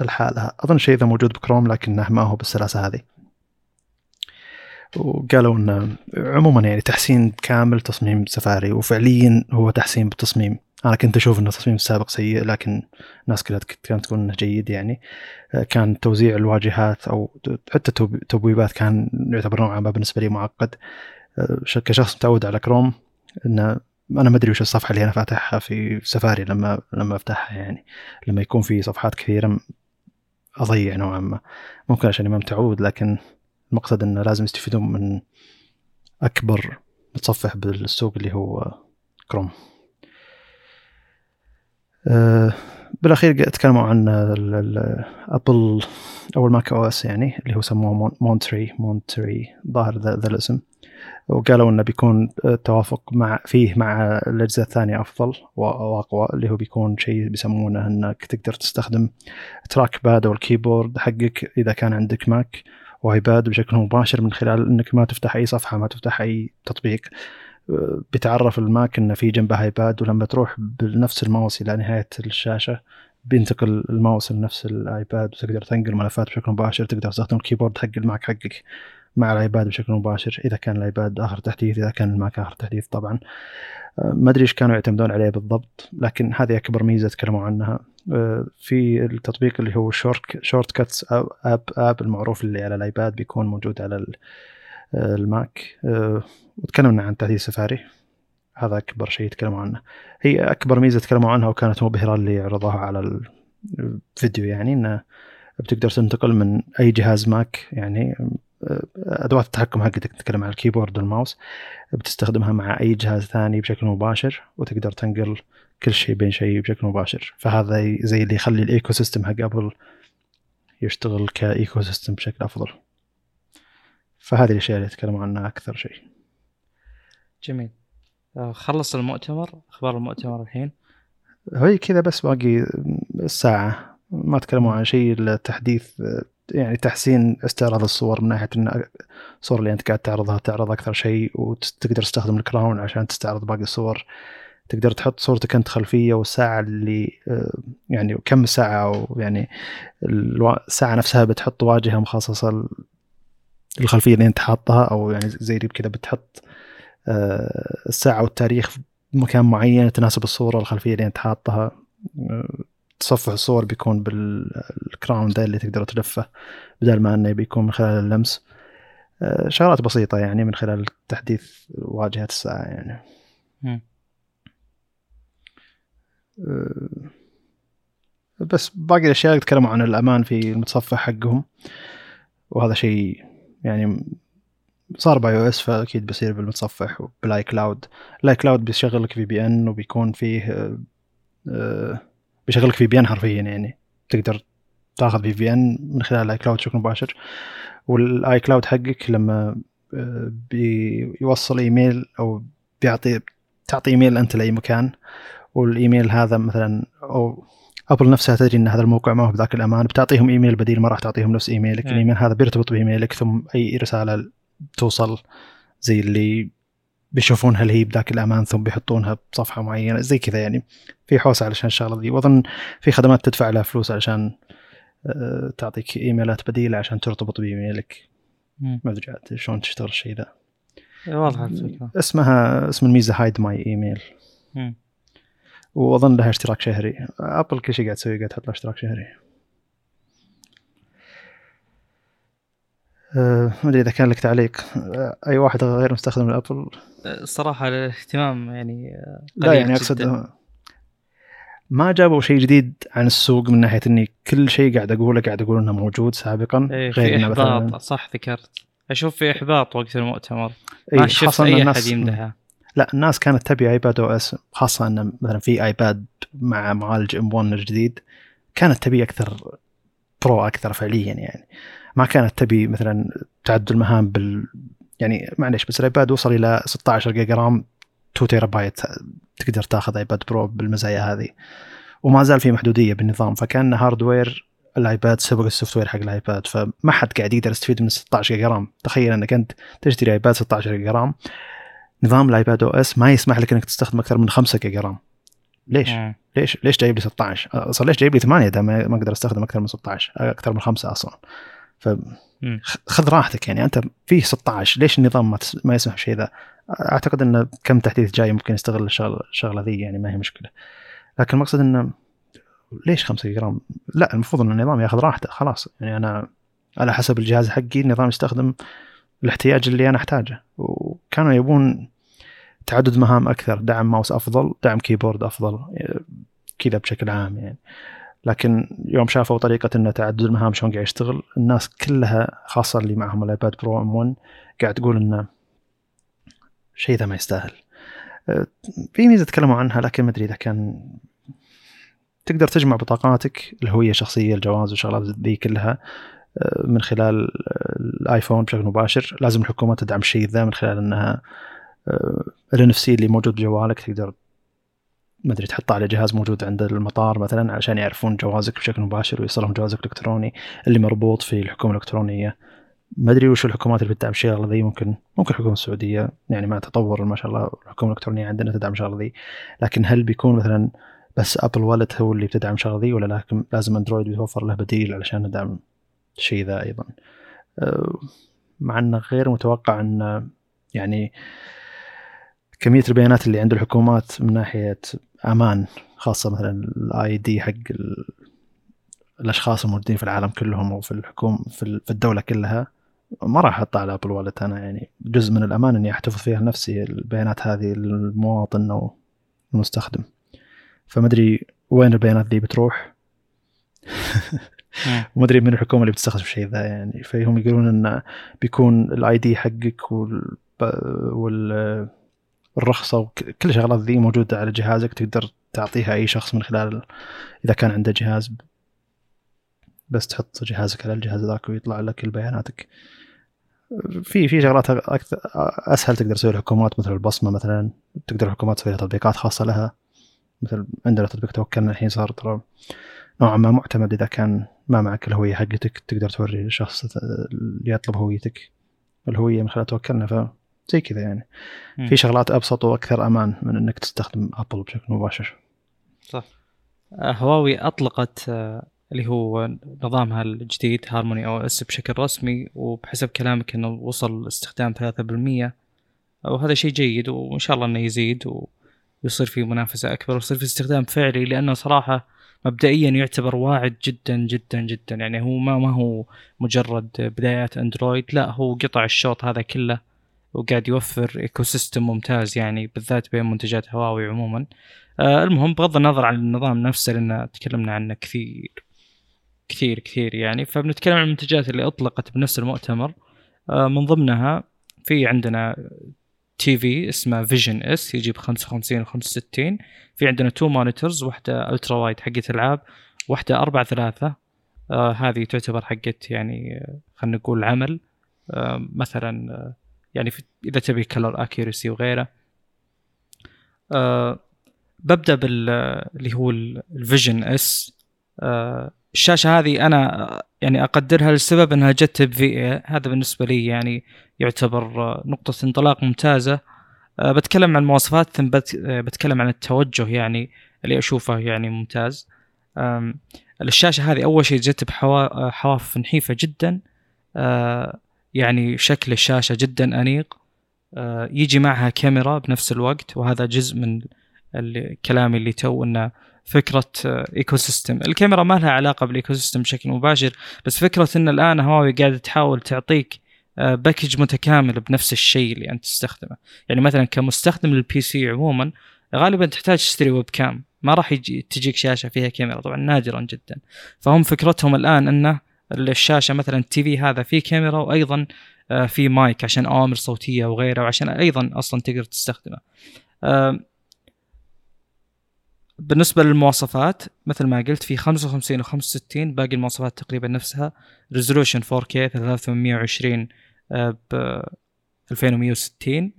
لحالها. أظن الشيء ذا موجود بكروم لكنه ما هو بالسلاسة هذه. وقالوا انه عموما يعني تحسين كامل تصميم سفاري وفعليا هو تحسين بالتصميم. أنا كنت أشوف ان التصميم السابق سيء لكن الناس كلها كانت تقول إنه جيد يعني. كان توزيع الواجهات أو حتى التبويبات كان يعتبر نوعا ما بالنسبة لي معقد. كشخص متعود على كروم إنه أنا ما أدري وش الصفحة اللي أنا فاتحها في سفاري لما لما أفتحها يعني. لما يكون في صفحات كثيرة أضيع نوعا ما. ممكن عشان ما متعود لكن المقصد إنه لازم يستفيدون من أكبر متصفح بالسوق اللي هو كروم أه بالأخير تكلموا عن ابل أو ال Mac OS يعني اللي هو سموه Monterey Monterey ظاهر ذا الاسم. وقالوا إنه بيكون التوافق مع فيه مع الاجهزه الثانية أفضل وأقوى اللي هو بيكون شيء بيسمونه إنك تقدر تستخدم trackpad أو ال keyboard حقك إذا كان عندك ماك وايباد بشكل مباشر من خلال إنك ما تفتح أي صفحة ما تفتح أي تطبيق. بيتعرف الماك إنه في جنبه ايباد ولما تروح بنفس الماوس إلى نهاية الشاشة بينتقل الماوس لنفس الآيباد وتقدر تنقل ملفات بشكل مباشر تقدر تستخدم ال keyboard حق الماك حقك. مع الايباد بشكل مباشر إذا كان الايباد آخر تحديث إذا كان الماك آخر تحديث طبعا. آه، ما أدري إيش كانوا يعتمدون عليه بالضبط لكن هذه أكبر ميزة تكلموا عنها. آه، في التطبيق اللي هو short shortcuts app app المعروف اللي على الايباد بيكون موجود على آه، الماك. وتكلمنا عن تحديث سفاري. هذا أكبر شيء تكلموا عنه. هي أكبر ميزة تكلموا عنها وكانت مبهرة اللي عرضوها على الفيديو يعني إنه بتقدر تنتقل من أي جهاز ماك يعني أدوات التحكم حقتك نتكلم عن ال keyboard وال mouse بتستخدمها مع أي جهاز ثاني بشكل مباشر وتقدر تنقل كل شيء بين شيء بشكل مباشر. فهذا زي اللي يخلي ال ecosystem حق ابل يشتغل ك ecosystem بشكل أفضل. فهذه الأشياء اللي يتكلموا عنها أكثر شيء. جميل. آه، خلص المؤتمر أخبار المؤتمر الحين؟ هي كذا بس باقي الساعة ما تكلموا عن شيء الا تحديث يعني تحسين استعراض الصور من ناحية إن الصور اللي أنت قاعد تعرضها تعرض أكثر شيء وتقدر تستخدم ال crown عشان تستعرض باقي الصور. تقدر تحط صورتك أنت خلفية والساعة اللي آه، يعني كم ساعة أو يعني الساعة نفسها بتحط واجهة مخصصة الخلفيه اللي أنت حاطها أو يعني زي كذا بتحط آه، الساعة والتاريخ بمكان معين تناسب الصورة الخلفية اللي أنت حاطها. آه، تصفح الصور بيكون بالكراون ذا اللي تقدر تلفه بدل ما إنه بيكون من خلال اللمس. شغلات بسيطة يعني من خلال تحديث واجهة الساعة يعني. آه، بس باقي الأشياء يتكلموا عن الأمان في المتصفح حقهم. وهذا شيء يعني صار ب iOS فأكيد بيصير بالمتصفح وبال iCloud. ال iCloud بيشغل لك VPN وبيكون فيه آه، بيشغل لك VPN حرفيا يعني. تقدر تاخذ VPN من خلال ال iCloud بشكل مباشر. وال iCloud حقك لما آه، بيوصل إيميل أو بيعطي تعطي إيميل أنت لأي مكان. والإيميل هذا مثلا أو ابل نفسها تدري إن هذا الموقع ما هو بذاك الأمان. بتعطيهم إيميل بديل ما راح تعطيهم نفس إيميلك. م. الإيميل هذا بيرتبط بإيميلك ثم أي رساله توصل زي اللي بيشوفون هل هي بذاك الأمان ثم بيحطونها بصفحة معينة زي كذا يعني. في حوسه علشان الشغلة ذي وأظن في خدمات تدفع لها فلوس علشان آه، تعطيك إيميلات بديلة عشان ترتبط بإيميلك. ما أدري شلون تشتغل الشيء ذا. واضحه الفكرة. اسمها اسم الميزة Hide My Email وأظن لها اشتراك شهري. أبل كل شيء قاعد تسوي قاعد تحط له اشتراك شهري. ما أدري إذا كان لك تعليق. أه أي واحد غير مستخدم لابل الصراحه الاهتمام يعني لا يعني أقصد ما جابوا شيء جديد عن السوق من ناحية إني كل شيء قاعد أقوله قاعد أقول إنه موجود سابقا إيه غير في إحباط. مثلا صح ذكرت. أشوف في إحباط وقت المؤتمر. ما إيه شفت أي أحد يمدحه. لا الناس كانت تبي iPad OS خاصة انه مثلا في ايباد مع معالج M1 الجديد كانت تبي أكثر pro أكثر فعليا يعني. ما كانت تبي مثلا تعدد المهام بال يعني معليش بس الآيباد وصل إلى 16 giga RAM 2 تيرا بايت تقدر تاخذ iPad Pro بالمزايا هذه. وما زال في محدودية بالنظام فكأن hardware الآيباد سبق ال software حق الآيباد فما حد قاعد يقدر يستفيد من 16 giga RAM. تخيل إنك أنت تشتري آيباد 16 giga RAM نظام ال iPad OS ما يسمح لك إنك تستخدم أكثر من 5 giga RAM. ليش؟ مم. ليش؟ ليش جايب لي 16 أصلا ليش جايب لي 8 إذا ما أقدر أستخدم أكثر من 16 أكثر من 5 أصلا. ف خذ راحتك يعني. أنت فيه 16 ليش النظام ما, تس... ما يسمح بشيء ذا؟ أعتقد انه كم تحديث جاي ممكن يستغل الشغله الشغلة ذي يعني ما هي مشكلة. لكن المقصد انه ليش 5 giga RAM؟ لا المفروض إن النظام ياخذ راحته خلاص. يعني أنا على حسب الجهاز حقي النظام يستخدم الاحتياج اللي أنا أحتاجه. وكانوا يبون تعدد مهام أكثر. دعم ماوس أفضل دعم keyboard أفضل كذا بشكل عام يعني. لكن يوم شافوا طريقة ان تعدد المهام شلون قاعد يشتغل الناس كلها خاصة اللي معهم ال iPad Pro M1 قاعد تقول إنه شيء ذا ما يستاهل. في ميزة تكلموا عنها لكن ما أدري إذا كان تقدر تجمع بطاقاتك الهوية الشخصية الجواز والشغلات ذي كلها من خلال الآيفون بشكل مباشر. لازم الحكومة تدعم الشيء ذا من خلال إنها ال ان اللي موجود بجوالك تقدر ما أدري تحطه على جهاز موجود عند المطار مثلا عشان يعرفون جوازك بشكل مباشر ويوصلهم جوازك الإلكتروني اللي مربوط في الحكومة الإلكترونية. ما أدري وش الحكومات اللي بتدعم الشغله ذي ممكن ممكن الحكومة السعودية يعني مع تطور ما شاء الله الحكومة الإلكترونية عندنا تدعم الشغله ذي. لكن هل بيكون مثلا بس Apple Wallet هو اللي بتدعم الشغله ذي ولا لازم Android بيتوفر له بديل علشان ندعم الشيء ذا أيضا؟ أه، مع إنه غير متوقع ان يعني كمية البيانات اللي عند الحكومات من ناحية أمان خاصة مثلا ال ID حق الأشخاص الموجودين في العالم كلهم أو في الحكومة في الدولة كلها ما راح أحطها على Apple Wallet أنا يعني جزء من الأمان إني أحتفظ فيها لنفسي البيانات هذه المواطن أو المستخدم. فما أدري وين البيانات ذي بتروح. وما أدري من الحكومة اللي بتستخدم الشيء ذا يعني. فهم يقولون انه بيكون ال ID حقك وال وال الرخصة وكل الشغلات ذي موجودة على جهازك تقدر تعطيها أي شخص من خلال إذا كان عنده جهاز بس تحط جهازك على الجهاز ذاك ويطلع لك كل بياناتك في في شغلات أسهل تقدر تسوي الحكومات مثل البصمة مثلا تقدر الحكومات تسوي تطبيقات خاصة لها. مثل عندنا تطبيق توكلنا الحين صار ترى نوعا ما معتمد إذا كان ما معك الهوية حقتك تقدر توري الشخص اللي يطلب هويتك الهوية من خلال توكلنا. زي كذا يعني. م. في شغلات أبسط وأكثر أمان من إنك تستخدم ابل بشكل مباشر. صح. آه، هواوي أطلقت آه، اللي هو نظامها الجديد HarmonyOS بشكل رسمي وبحسب كلامك إنه وصل استخدام 3% وهذا شيء جيد وإن شاء الله إنه يزيد ويصير في منافسة أكبر ويصير في استخدام فعلي لأنه صراحة مبدئيا يعتبر واعد جدا جدا جدا. يعني هو ما ما هو مجرد بدايات Android لا هو قطع الشوط هذا كله وقاعد يوفر ecosystem ممتاز يعني بالذات بين منتجات هواوي عموما. آه المهم بغض النظر عن النظام نفسه لأن تكلمنا عنه كثير كثير كثير يعني. فبنتكلم عن المنتجات اللي أطلقت بنفس المؤتمر. آه من ضمنها في عندنا TV اسمه Vision S يجي ب 55 و 65 في عندنا two monitors واحدة ultra wide حقت ألعاب واحدة 4 3 آه هذه تعتبر حقت يعني آه، خلينا نقول عمل. آه مثلا آه يعني إذا تبي color accuracy وغيره. آه ببدأ بال اللي هو ال Vision S آه الشاشة هذه أنا يعني أقدرها لسبب إنها جت بفي هذا بالنسبة لي يعني يعتبر نقطة انطلاق ممتازة. آه بتكلم عن المواصفات ثم بتكلم عن التوجه يعني اللي أشوفه يعني ممتاز. الشاشة هذه أول شيء جت بحواف نحيفة جدا. آه يعني شكل الشاشة جدا أنيق. آه، يجي معها كاميرا بنفس الوقت وهذا جزء من الكلام اللي تو إنه فكرة eco آه، system الكاميرا ما لها علاقة بال ecosystem بشكل مباشر بس فكرة إن الآن هواوي قاعدة تحاول تعطيك package آه، متكامل بنفس الشيء اللي أنت تستخدمه. يعني مثلا كمستخدم لل PC عموما غالبا تحتاج تشتري webcam ما راح يجي تجيك شاشة فيها كاميرا طبعا نادرا جدا. فهم فكرتهم الآن إنه الشاشة مثلا ال TV هذا فيه كاميرا وأيضا آه، في مايك عشان اوامر صوتية وغيره وعشان أيضا أصلا تقدر تستخدمه. بالنسبة للمواصفات مثل ما قلت في 55 و 65 باقي المواصفات تقريبا نفسها. resolution 4K 3820 ب 2160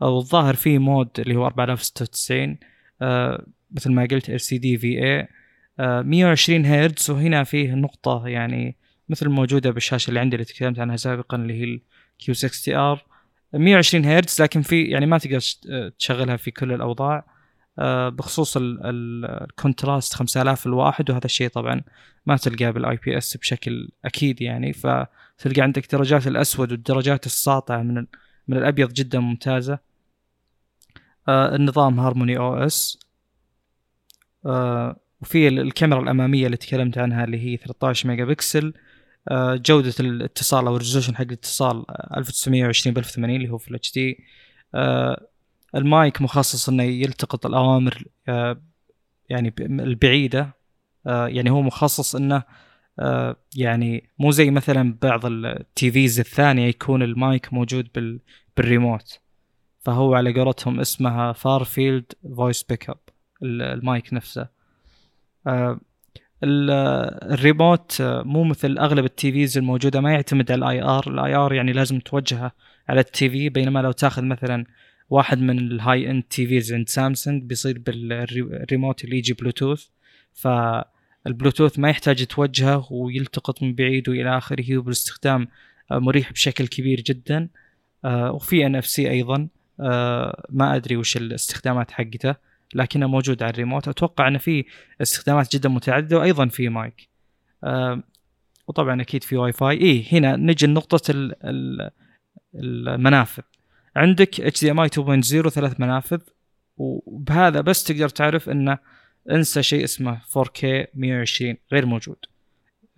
والظاهر في mode اللي هو 4096 آه، مثل ما قلت LCD VA 120 هرتز. وهنا فيه نقطة يعني مثل موجودة بالشاشة اللي عندي اللي تكلمت عنها سابقا اللي هي ال Q60R 120 هرتز لكن في يعني ما تقدر تشغلها في كل الأوضاع. آه، بخصوص ال contrast 5000 لواحد وهذا الشيء طبعا ما تلقاه بال IPS بشكل أكيد يعني. فتلقى عندك درجات الأسود والدرجات الساطعة من من الأبيض جدا ممتازة. آه، النظام HarmonyOS. آه، وفي الكاميرا الأمامية اللي تكلمت عنها اللي هي 13 ميجا بكسل. آه، جودة الاتصال أو ال resolution حق الاتصال 1920 ب 1080 اللي هو في ال HD المايك مخصص إنه يلتقط الأوامر آه، يعني البعيدة. آه، يعني هو مخصص إنه يعني مو زي مثلا بعض ال TVs الثانية يكون المايك موجود بالريموت. فهو على قولتهم اسمها far-field voice pickup المايك نفسه. الريموت مو مثل أغلب ال TVs الموجودة ما يعتمد على ال IR ال IR يعني لازم توجهه على ال TV بينما لو تاخذ مثلا واحد من ال high-end TVs عند سامسونج بيصير بالريموت اللي يجي بلوتوث فالبلوتوث ما يحتاج توجهه ويلتقط من بعيد وإلى آخره وبالاستخدام مريح بشكل كبير جدا. آه، وفي NFC أيضا. آه، ما أدري وش الاستخدامات حقته. لكنه موجود على الريموت. أتوقع انه في استخدامات جدا متعددة وأيضا في مايك. أه وطبعا أكيد في واي فاي اي هنا نجي لنقطة المنافذ. عندك HDMI 2.0 ثلاث منافذ وبهذا بس تقدر تعرف انه انسى شيء اسمه 4K 120 غير موجود.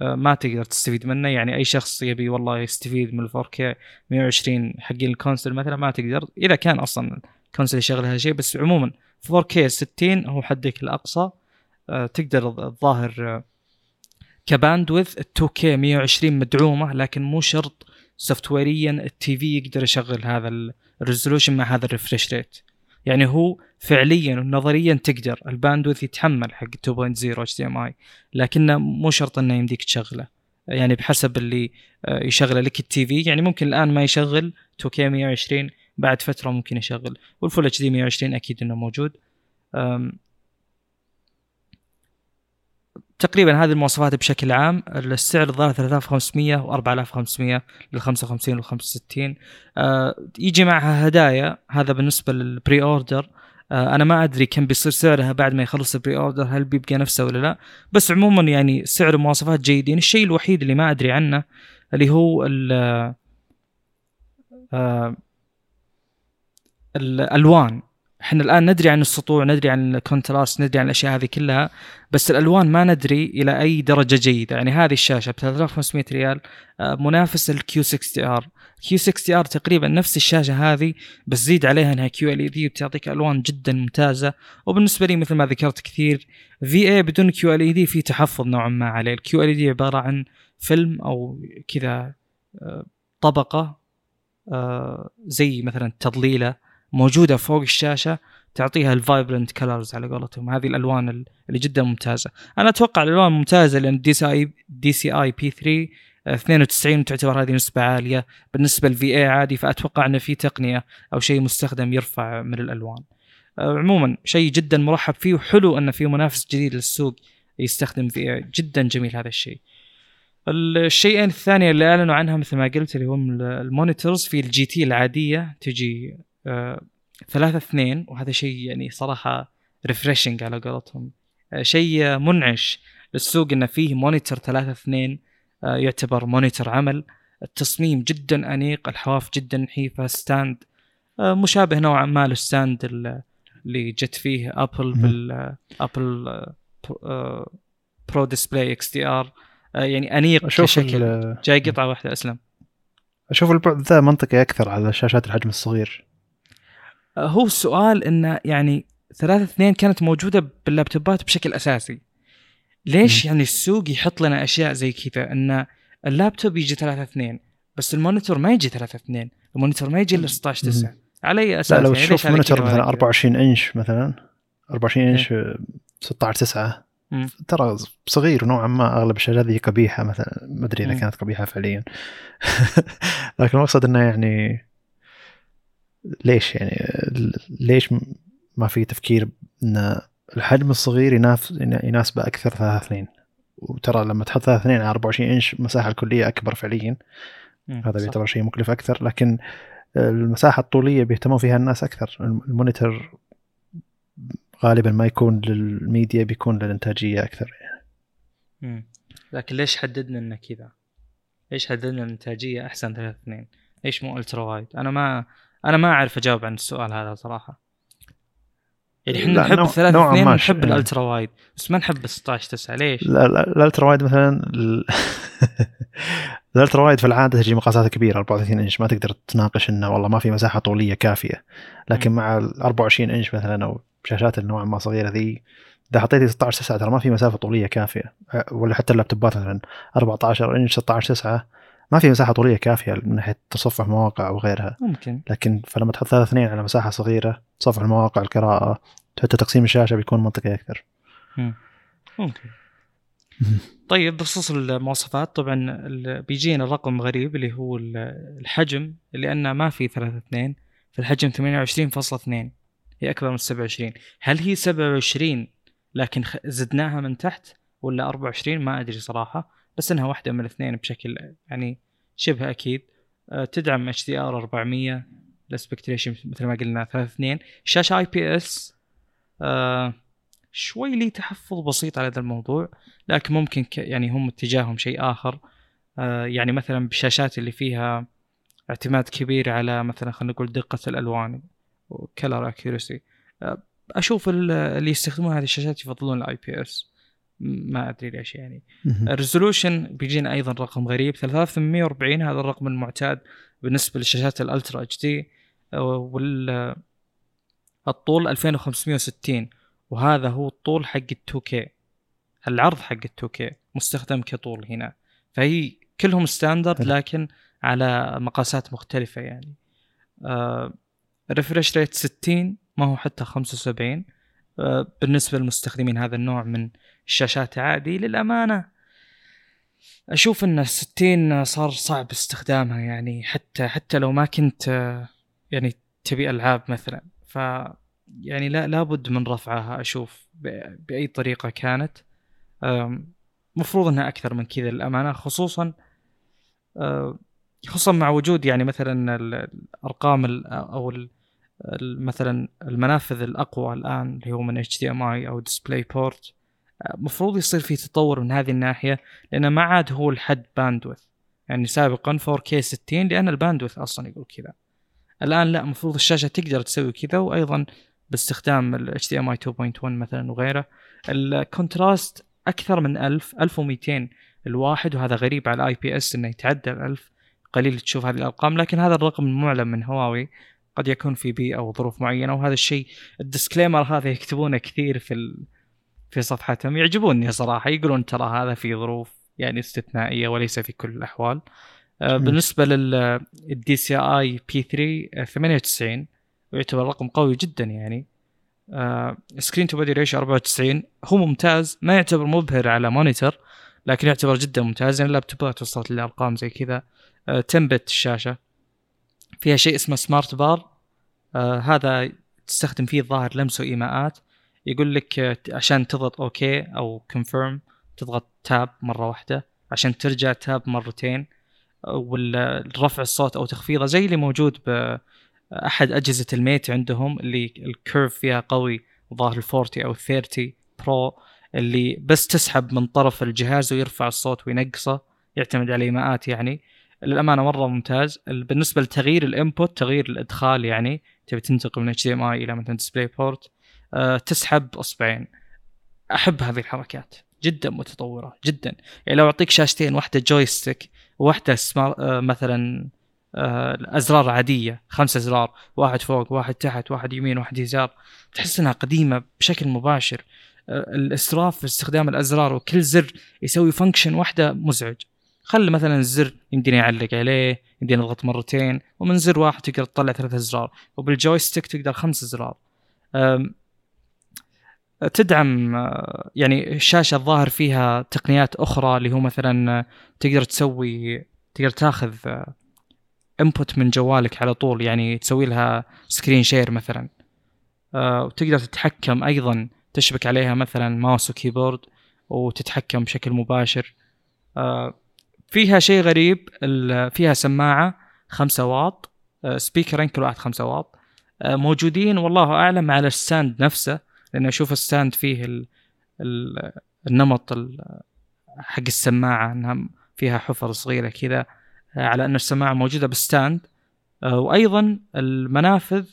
آه، ما تقدر تستفيد منه. يعني أي شخص يبي والله يستفيد من ال 4K 120 حقين ال console مثلا ما تقدر. إذا كان أصلا ال console يشغل هذا الشيء بس عموما 4K 60 هو حدك الأقصى. آه، تقدر الظاهر آه، ك bandwidth 2K 120 مدعومة لكن مو شرط software ال TV يقدر يشغل هذا ال resolution مع هذا ال refresh rate يعني هو فعليا ونظريا تقدر ال bandwidth يتحمل حق 2.0 HDMI لكنه مو شرط إنه يمديك تشغله. يعني بحسب اللي آه، يشغله لك ال TV. يعني ممكن الآن ما يشغل 2K 120 بعد فترة ممكن يشغل. وال full HD 120 أكيد إنه موجود. تقريبا هذه المواصفات بشكل عام. السعر الظاهر 3500 و 4500 لل 55 وال 65 آه يجي معها هدايا. هذا بالنسبة لل pre-order آه أنا ما أدري كم بيصير سعرها بعد ما يخلص ال pre-order هل بيبقى نفسه ولا لا. بس عموما يعني سعر ومواصفات جيدين. الشيء الوحيد اللي ما أدري عنه اللي هو ال آه الألوان. إحنا الآن ندري عن السطوع ندري عن ال contrast ندري عن الأشياء هذه كلها بس الألوان ما ندري إلى أي درجة جيدة. يعني هذه الشاشة ب 3500 ريال آه، منافس ال Q60R Q60R تقريبا نفس الشاشة هذه بس زيد عليها إنها QLED وتعطيك ألوان جدا ممتازة. وبالنسبة لي مثل ما ذكرت كثير VA بدون QLED في تحفظ نوعا ما عليه. ال QLED عبارة عن فيلم أو كذا آه، طبقة آه، زي مثلا تضليله موجودة فوق الشاشة تعطيها ال vibrant colors على قولتهم. هذه الألوان اللي جدا ممتازة. أنا أتوقع الألوان ممتازة لأن دي سي اي دي سي اي بي 3 92 تعتبر هذه نسبة عالية. بالنسبة لل VA عادي فأتوقع إنه في تقنية أو شيء مستخدم يرفع من الألوان. آه، عموما شيء جدا مرحب فيه وحلو إنه في منافس جديد للسوق يستخدم VA جدا جميل هذا الشيء. الشيئين الثانية اللي أعلنوا عنها مثل ما قلت اللي هم ال monitors. في ال GT العادية تجي ثلاثة اثنين وهذا شيء يعني صراحة refreshing على قولتهم. آه، شيء منعش للسوق انه فيه monitor ثلاثة اثنين آه، يعتبر monitor عمل. التصميم جدا أنيق الحواف جدا نحيفة stand مشابه نوعا ما لل stand اللي جت فيه ابل بال Apple Pro Display XDR يعني أنيق بشكل. جاي قطعة واحدة أسلم. أشوف البعد ذا منطقي أكثر على شاشات الحجم الصغير. هو السؤال إنه يعني ثلاثة اثنين كانت موجودة باللابتوبات بشكل أساسي. ليش م. يعني السوق يحط لنا أشياء زي كذا؟ إن اللابتوب يجي ثلاثة اثنين بس ال monitor ما يجي ثلاثة اثنين ال monitor ما يجي إلا 16 9 على أي أساس؟ لا لو يعني تشوف monitor مثلا 24 إنش مثلا 24 إنش 16 9 ترى صغير نوعا ما أغلب الشاشات ذي قبيحة مثلا ما أدري إذا كانت قبيحة فعليا. لكن المقصد إنه يعني ليش يعني ليش ما في تفكير إن الحجم الصغير يناف يناسبه أكثر ثلاثة اثنين وترى لما تحط ثلاثة اثنين على 24 إنش المساحه الكلية أكبر فعليا هذا بيعتبر شيء مكلف أكثر لكن المساحة الطولية بيهتمون فيها الناس أكثر المونيتور غالبا ما يكون للميديا بيكون للإنتاجية أكثر يعني. مم. لكن ليش حددنا إنه كذا؟ ليش حددنا الانتاجيه أحسن ثلاث اثنين؟ ليش مو الترا وايد؟ أنا ما أنا ما أعرف أجاوب عن السؤال هذا صراحة يعني إحنا نحب الثلاث اثنين يعني. الألترا وايد بس ما نحب ال 16 9 ليش؟ لا لا الألترا وايد مثلا الألترا وايد في العادة تجي مقاساتها كبيرة 34 إنش ما تقدر تناقش إنه والله ما في مساحة طولية كافية لكن م. مع ال 24 إنش مثلا أو شاشات النوع ما صغيرة ذي إذا حطيتي 16 9 ترى ما في مسافة طولية كافية ولا حتى اللابتوبات مثلا 14 إنش 16 9 ما في مساحة طولية كافية من ناحية تصفح مواقع أو غيرها. ممكن. لكن فلما تحط ثلاث اثنين على مساحة صغيرة تصفح المواقع القراءة حتى تقسيم الشاشة بيكون منطقي أكثر. ممكن. طيب بخصوص المواصفات طبعا بيجينا رقم غريب اللي هو الحجم لأن ما في 3 2 فالحجم 28.2 هي أكبر من 27 هل هي 27 لكن زدناها من تحت ولا 24 ما أدري صراحة. بس إنها واحدة من الاثنين بشكل يعني شبه أكيد. أه، تدعم HDR 400 ال aspect ratio مثل ما قلنا 3 2 شاشه IPS شوي لي تحفظ بسيط على هذا الموضوع لكن ممكن يعني هم اتجاههم شيء آخر. أه، يعني مثلا بالشاشات اللي فيها اعتماد كبير على مثلا خلينا نقول دقة الألوان و color accuracy أشوف اللي يستخدمون هذه الشاشات يفضلون ال IPS. ما أدري ليش يعني. ال resolution بيجينا أيضا رقم غريب 3840 هذا الرقم المعتاد بالنسبة للشاشات ال ultra HD وال الطول 2560 وهذا هو الطول حق ال 2K العرض حق ال 2K مستخدم كطول هنا فهي كلهم standard. لكن على مقاسات مختلفة يعني refresh rate 60 ما هو حتى 75 آه، بالنسبة للمستخدمين هذا النوع من الشاشات عادي للأمانة. أشوف أن 60 صار صعب استخدامها يعني حتى حتى لو ما كنت يعني تبي ألعاب مثلا. ف يعني لا لابد من رفعها أشوف بأي طريقة كانت. مفروض إنها أكثر من كذا للأمانة خصوصا خصوصا مع وجود يعني مثلا ال- الأرقام ال- أو مثلا المنافذ الأقوى الآن اللي هو من HDMI أو DisplayPort المفروض يصير في تطور من هذه الناحية لأنه ما عاد هو الحد bandwidth يعني سابقا 4K 60 لأن ال bandwidth أصلا يقول كذا. الآن لا المفروض الشاشة تقدر تسوي كذا وأيضا باستخدام ال HDMI 2.1 مثلا وغيره. ال contrast أكثر من 1000 1200 الواحد وهذا غريب على ال IPS إنه يتعدى ال 1000 قليل تشوف هذه الأرقام لكن هذا الرقم المعلن من هواوي. قد يكون في بيئه أو ظروف معينة وهذا الشيء ال disclaimer هذا يكتبونه كثير في. في صفحتهم يعجبوني صراحة يقولون ترى هذا في ظروف يعني استثنائية وليس في كل الأحوال. آه،. بالنسبة لل DCI-P3 98 ويعتبر رقم قوي جدا يعني. screen to body ratio 94 هو ممتاز ما يعتبر مبهر على monitor لكن يعتبر جدا ممتاز. يعني اللابتوبات وصلت لارقام زي كذا. آه، 10 bit الشاشة فيها شيء اسمه smart bar آه هذا تستخدم فيه الظاهر لمس وإيماءات. يقول لك عشان تضغط okay أو confirm تضغط tap مرة واحدة. عشان ترجع tap مرتين آه، والرفع الصوت أو تخفيضه زي اللي موجود باحد أجهزة ال Mate عندهم اللي ال curve فيها قوي ظاهر ال 40 أو ال 30 Pro اللي بس تسحب من طرف الجهاز ويرفع الصوت وينقصه يعتمد على إيماءات يعني. للأمانة مرة ممتاز. ال- بالنسبة لتغيير ال input تغيير الإدخال يعني تبي تنتقل من HDMI إلى مثلا DisplayPort تسحب أصبعين. أحب هذه الحركات. جدا متطورة جدا. يعني لو أعطيك شاشتين واحدة joystick وواحده أه مثلا أه أزرار عادية خمسة أزرار واحد فوق واحد تحت واحد يمين واحد يسار تحس إنها قديمة بشكل مباشر. الإسراف في استخدام الأزرار وكل زر يسوي function واحدة مزعج. خلي مثلا الزر يمديني يعلق عليه يمديني أضغط مرتين ومن زر واحد تقدر تطلع ثلاث أزرار وبال joystick تقدر خمس أزرار. تدعم أه، يعني الشاشة الظاهر فيها تقنيات أخرى اللي هو مثلا أه، تقدر تسوي تقدر تاخذ input من جوالك على طول يعني تسوي لها screen share مثلا. وتقدر تتحكم أيضا تشبك عليها مثلا mouse و keyboard وتتحكم بشكل مباشر. فيها شيء غريب فيها سماعة 5 واط سبيكرين كل واحد 5 واط. موجودين والله أعلم على ال stand نفسه. لأن أشوف ال stand فيه ال ال النمط ال- حق السماعة إنها فيها حفر صغيرة كذا على أن السماعة موجودة بال stand. أه، وأيضا المنافذ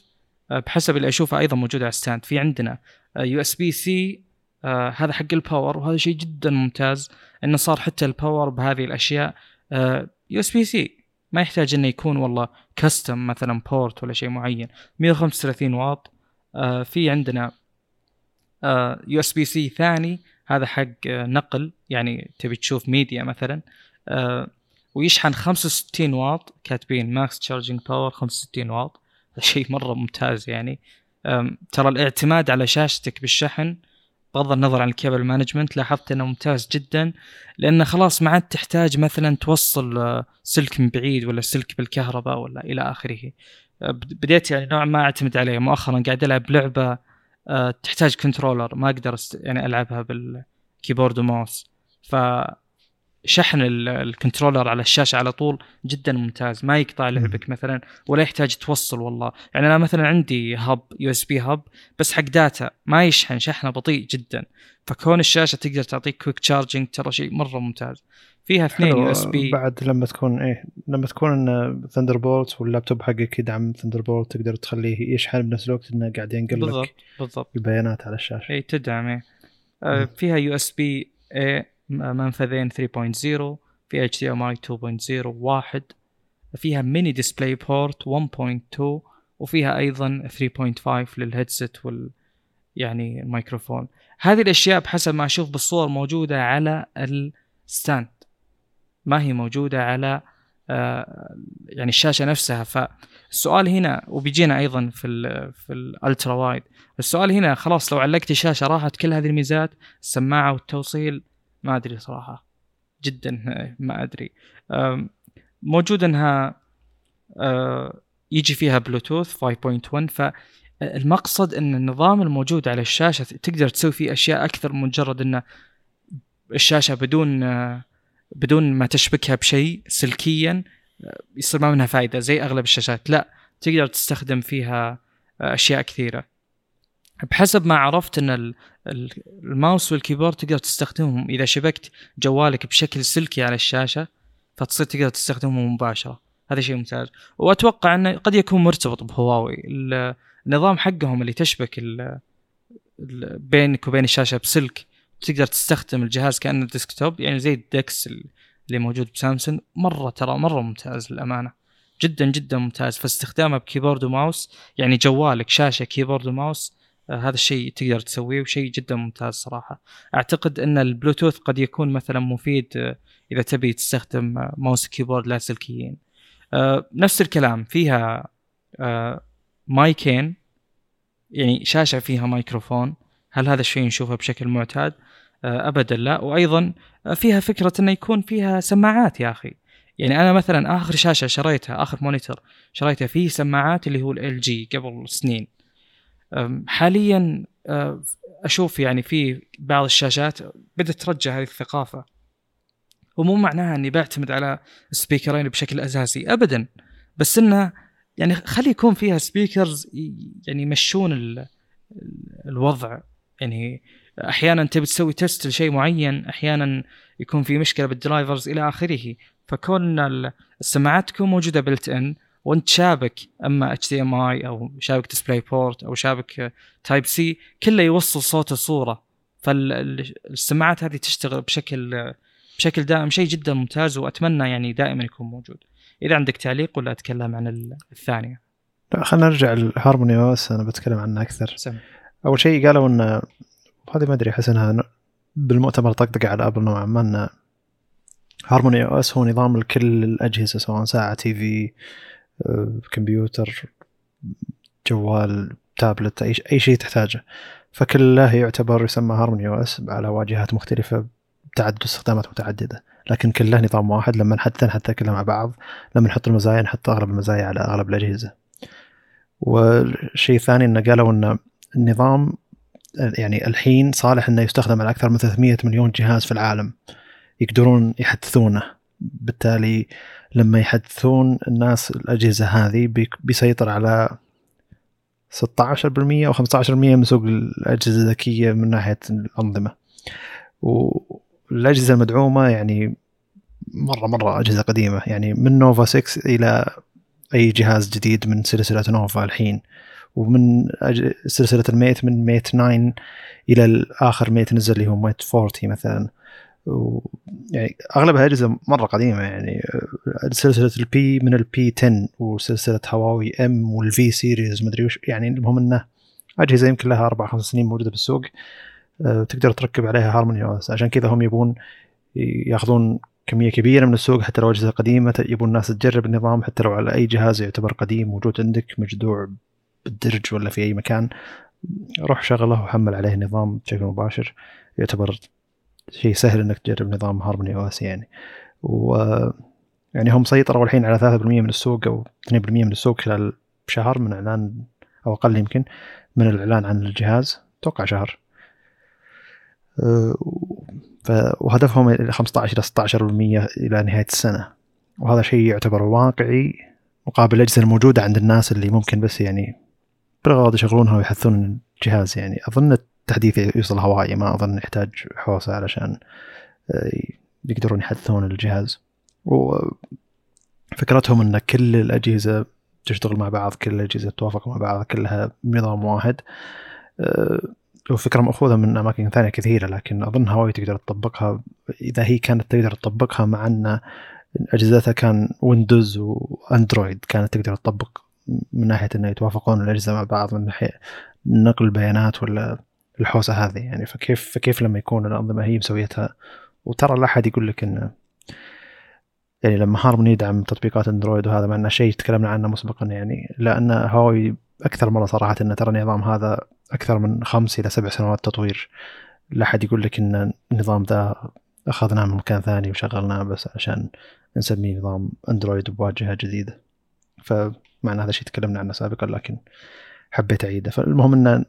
أه، بحسب اللي أشوفه أيضا موجودة على ال stand. في عندنا USB-C هذا حق ال power وهذا شيء جدا ممتاز إنه صار حتى ال power بهذه الأشياء. USB-C ما يحتاج إنه يكون والله custom مثلا port ولا شيء معين. 135 واط. آه، في عندنا USB-C ثاني هذا حق آه، نقل يعني تبي تشوف ميديا مثلا. آه، ويشحن 65 واط كاتبين max charging power 65 واط. شيء مرة ممتاز يعني. ترى الاعتماد على شاشتك بالشحن بغض النظر عن ال cable management لاحظت إنه ممتاز جدا. لأنه خلاص ما عاد تحتاج مثلا توصل آه، سلك من بعيد ولا سلك بالكهرباء ولا إلى آخره. بد- بديت يعني نوعا ما أعتمد عليه. مؤخرا قاعد ألعب لعبة تحتاج controller ما أقدر. يعني ألعبها بال keyboard و mouse فشحن ال- ال controller على الشاشة على طول جدا ممتاز ما يقطع لعبك مثلا ولا يحتاج توصل والله. يعني أنا مثلا عندي hub USB hub بس حق data ما يشحن شحنه بطيء جدا. فكون الشاشة تقدر تعطيك quick charging ترى شيء مرة ممتاز. فيها اثنين USB بعد لما تكون إيه لما تكون Thunderbolt وال laptop حقك يدعم Thunderbolt تقدر تخليه يشحن بنفس الوقت إنه قاعد ينقل بالضبط لك بالضبط. البيانات على الشاشة. اي تدعم إيه. آه،. فيها USB A منفذين 3.0 في اي 2.0 واحد فيها Mini DisplayPort 1.2 وفيها أيضا 3.5 لل headset وال يعني الميكروفون هذه الأشياء بحسب ما أشوف بالصور موجودة على ال stand. ما هي موجودة على آه، يعني الشاشة نفسها. فالسؤال هنا وبيجينا أيضا في ال في ال ultrawide. السؤال هنا خلاص لو علقت الشاشة راحت كل هذه الميزات السماعة والتوصيل ما أدري صراحة. جدا ما أدري. موجود إنها آه، يجي فيها بلوتوث 5.1 فالمقصد إن النظام الموجود على الشاشة تقدر تسوي فيه أشياء أكثر من مجرد انه الشاشة بدون بدون ما تشبكها بشيء سلكيا يصير ما منها فائده زي أغلب الشاشات. لا تقدر تستخدم فيها أشياء كثيرة. بحسب ما عرفت إن الماوس والكيبورد تقدر تستخدمهم إذا شبكت جوالك بشكل سلكي على الشاشة فتصير تقدر تستخدمهم مباشرة. هذا شيء ممتاز. وأتوقع إنه قد يكون مرتبط بهواوي. النظام حقهم اللي تشبك ال بينك وبين الشاشة بسلك تقدر تستخدم الجهاز كأنه desktop يعني زي ال DeX اللي موجود بسامسونج. مرة ترى مرة ممتاز للأمانة. جدا جدا ممتاز. فاستخدامه ب keyboard و mouse يعني جوالك شاشة keyboard و mouse هذا الشيء تقدر تسويه وشيء جدا ممتاز صراحة. أعتقد أن البلوتوث قد يكون مثلا مفيد آه، إذا تبي تستخدم آه، mouse keyboard لاسلكيين آه، نفس الكلام فيها مايكين يعني شاشة فيها مايكروفون. هل هذا الشيء نشوفه بشكل معتاد؟ ابدا لا. وأيضا فيها فكرة انه يكون فيها سماعات يا أخي. يعني أنا مثلا آخر شاشة شريتها آخر monitor شريتها فيه سماعات اللي هو LG قبل سنين. حاليا أشوف يعني في بعض الشاشات بدأت ترجع هذه الثقافة. ومو معناها إني بعتمد على سبيكرين بشكل أساسي ابدا. بس إنه يعني خلي يكون فيها speakers يعني يمشون الوضع. يعني أحيانا تبي تسوي test لشيء معين أحيانا يكون في مشكلة بال drivers إلى آخره. فكون السماعات تكون موجودة built-in وانت شابك أما HDMI أو شابك DisplayPort أو شابك Type-C كله يوصل صوت الصورة فالسماعات هذه تشتغل بشكل بشكل دائم شيء جدا ممتاز وأتمنى يعني دائما يكون موجود. إذا عندك تعليق ولا أتكلم عن الثانية. لا خلينا نرجع ل HarmonyOS أنا بتكلم عنه أكثر. سم. أول شيء قالوا إن هذه ما أدري أحس إنها بالمؤتمر طقطق على Apple نوعا ما إن هارموني OS هو نظام لكل الأجهزة سواء ساعة TV كمبيوتر جوال تابلت أي أي شيء تحتاجه. فكله يعتبر يسمى هارموني OS على واجهات مختلفة تعدد استخدامات متعددة. لكن كله نظام واحد لما حتى نحطها كلها مع بعض لما نحط المزايا نحط أغلب المزايا على أغلب الأجهزة. والشيء الثاني إنه قالوا إن النظام يعني الحين صالح إنه يستخدم على أكثر من 300 مليون جهاز في العالم يقدرون يحدثونه. بالتالي لما يحدثون الناس الأجهزة هذه بيسيطر على 16% أو 15% من سوق الأجهزة الذكية من ناحية الأنظمة. والأجهزة المدعومة يعني مرة مرة أجهزة قديمة. يعني من نوفا 6 إلى أي جهاز جديد من سلسلة نوفا الحين. ومن سلسلة الميت من ميت 9 إلى الآخر Mate نزل اللي هو Mate 40 مثلا. و يعني أغلبها أجهزة مرة قديمة يعني سلسلة ال P من ال P 10 وسلسلة هواوي M وال V series مدري وش يعني المهم إنه أجهزة يمكن لها أربع خمس سنين موجودة بالسوق آه، تقدر تركب عليها هارموني OS عشان كذا هم يبون ياخذون كمية كبيرة من السوق حتى لو أجهزة قديمة يبون الناس تجرب النظام حتى لو على أي جهاز يعتبر قديم موجود عندك مجدوع بالدرج ولا في أي مكان روح شغله وحمل عليه النظام بشكل مباشر يعتبر شيء سهل إنك تجرب نظام هارموني OS يعني. و يعني هم سيطروا الحين على 3% من السوق أو 2% من السوق خلال شهر من إعلان أو أقل يمكن من الإعلان عن الجهاز أتوقع شهر. ف... وهدفهم 15 إلى 16% إلى نهاية السنة. وهذا شيء يعتبر واقعي مقابل الأجهزة الموجودة عند الناس اللي ممكن بس يعني بالغرض يشغلونها ويحثون الجهاز يعني. أظن التحديث يوصل هوائي ما أظن يحتاج حوسة علشان آه، يقدرون يحدثون الجهاز. وفكرتهم إن كل الأجهزة تشتغل مع بعض كل الأجهزة تتوافق مع بعض كلها بنظام واحد. آه، وفكرة مأخوذة من أماكن ثانية كثيرة لكن أظن هواوي تقدر تطبقها. إذا هي كانت تقدر تطبقها مع أن أجهزتها كان ويندوز وأندرويد كانت تقدر تطبق من ناحية أنه يتوافقون الأجهزة مع بعض من ناحية نقل البيانات ولا الحوسة هذه يعني فكيف فكيف لما يكون الأنظمة هي مسويتها؟ وترى لا أحد يقول لك أنه يعني لما هارمون يدعم تطبيقات أندرويد وهذا مع إنه شيء تكلمنا عنه مسبقا يعني لأن هواوي أكثر مرة صراحة انه ترى النظام هذا أكثر من خمس إلى سبع سنوات تطوير. لا أحد يقول لك إن النظام ذا أخذناه من مكان ثاني وشغلناه بس عشان نسميه نظام أندرويد بواجهة جديدة. فمعنى هذا الشيء تكلمنا عنه سابقا لكن حبيت أعيده. فالمهم إن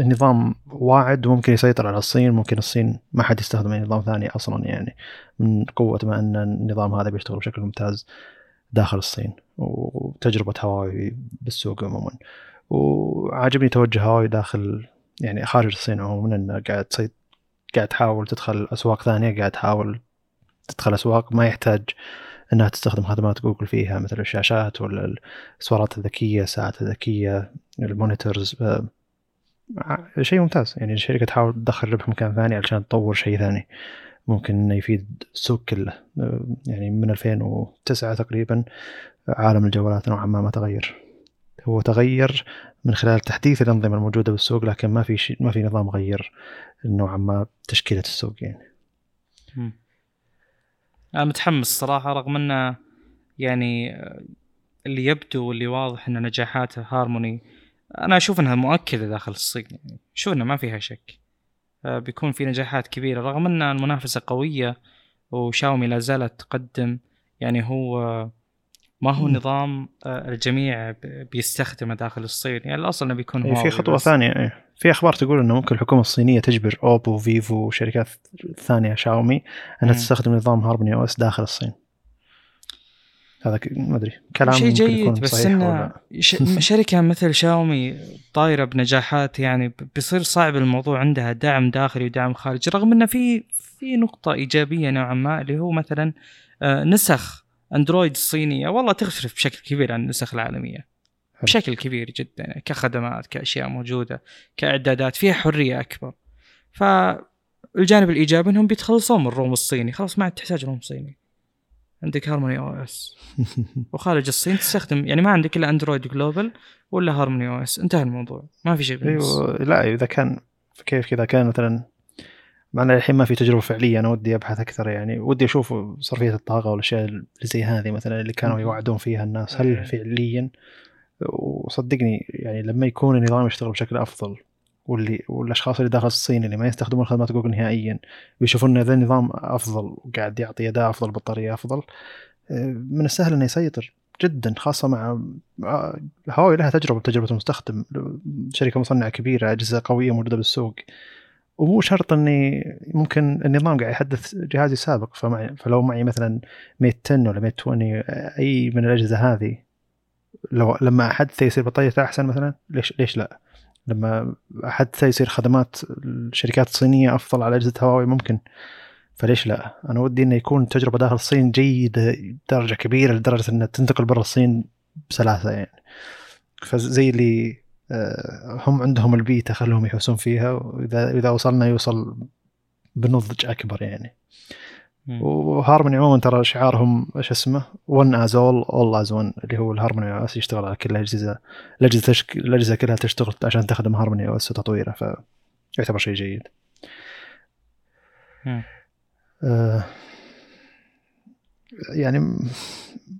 النظام واعد وممكن يسيطر على الصين ممكن الصين ما حد يستخدم نظام ثاني أصلا يعني من قوة ما أن النظام هذا بيشتغل بشكل ممتاز داخل الصين وتجربة هواوي بالسوق عموما. وعاجبني توجه هواوي داخل يعني خارج الصين عموما انه قاعد تسي قاعد تحاول تدخل أسواق ثانية قاعد تحاول تدخل أسواق ما يحتاج إنها تستخدم خدمات جوجل فيها مثل الشاشات ولا السوارات الذكية الساعات الذكية ال monitors شيء ممتاز. يعني الشركة تحاول تدخل ربح مكان ثاني علشان تطور شيء ثاني. ممكن إنه يفيد السوق كله. يعني من 2009 تقريبا عالم الجوالات نوعا ما ما تغير. هو تغير من خلال تحديث الأنظمة الموجودة بالسوق لكن ما في شيء ما في نظام غير نوعا ما تشكيلة السوق يعني. أنا متحمس صراحة رغم إنه يعني اللي يبدو واللي واضح إن نجاحاته هارموني أنا أشوف إنها مؤكدة داخل الصين يعني أشوف انها ما فيها شك آه، بيكون في نجاحات كبيرة رغم إن المنافسة قوية وشاومي لا زالت تقدم يعني هو ما هو نظام آه، الجميع بيستخدمه داخل الصين يعني الأصل إنه بيكون في خطوة بس. ثانية إيه. في أخبار تقول إنه ممكن الحكومة الصينية تجبر أوبو وفيفو وشركات ثانية شاومي إنها تستخدم نظام هارموني OS داخل الصين هذا ما أدري. كلام شيء جيد بس إنه شركه مثل شاومي طايرة بنجاحات يعني بيصير صعب الموضوع عندها دعم داخلي ودعم خارجي رغم إنه في في نقطة إيجابية نوعا ما اللي هو مثلا آه، نسخ أندرويد الصينيه والله تختلف بشكل كبير عن النسخ العالمية. بشكل كبير جدا كخدمات كأشياء موجودة كإعدادات فيها حرية أكبر. فالجانب الإيجابي إنهم بيتخلصون من ال ROM الصيني. خلاص ما عاد تحتاج ROM صيني. عندك هارموني OS وخارج الصين تستخدم يعني ما عندك إلا اندرويد global ولا هارموني OS انتهى الموضوع. ما في شيء أيوه لا إذا كان كيف كذا؟ كان مثلا معنا الحين ما في تجربة فعلية أنا ودي أبحث أكثر يعني. ودي أشوف صرفية الطاقة والأشياء اللي زي هذه مثلا اللي كانوا يوعدون فيها الناس. هل إيه. فعليا؟ وصدقني يعني لما يكون النظام يشتغل بشكل أفضل واللي والأشخاص اللي داخل الصين اللي ما يستخدمون خدمات جوجل نهائيا بيشوفون إن ذا النظام أفضل وقاعد يعطي اداء أفضل بطارية أفضل. آه، من السهل إنه يسيطر جدا خاصة مع هواوي لها تجربة بتجربه المستخدم. شركة مصنعة كبيرة أجهزة قوية موجودة بالسوق. ومو شرط إني ممكن النظام قاعد يحدث جهازي السابق فمعي فلو معي مثلا ميت 10 ولا ميت 20 أي من الأجهزة هذه لو لما احدثه يصير بطاريته أحسن مثلا ليش ليش لا؟ لما حتى يصير خدمات الشركات الصينية أفضل على أجهزة هواوي ممكن فليش لا؟ أنا ودي إنه يكون تجربة داخل الصين جيدة بدرجه كبيرة لدرجة إنها تنتقل برا الصين بسلاسة يعني فزي اللي آه، هم عندهم البيئة خلوهم يحوسون فيها وإذا إذا وصلنا يوصل بنضج أكبر يعني. وهارموني عموما ترى شعارهم إيش اسمه؟ one is all all is one اللي هو الهارموني OS يشتغل على كل الأجهزة الأجهزة تشك... الأجهزة كلها تشتغل عشان تخدم هارموني OS وتطويره فيعتبر شيء جيد. آه يعني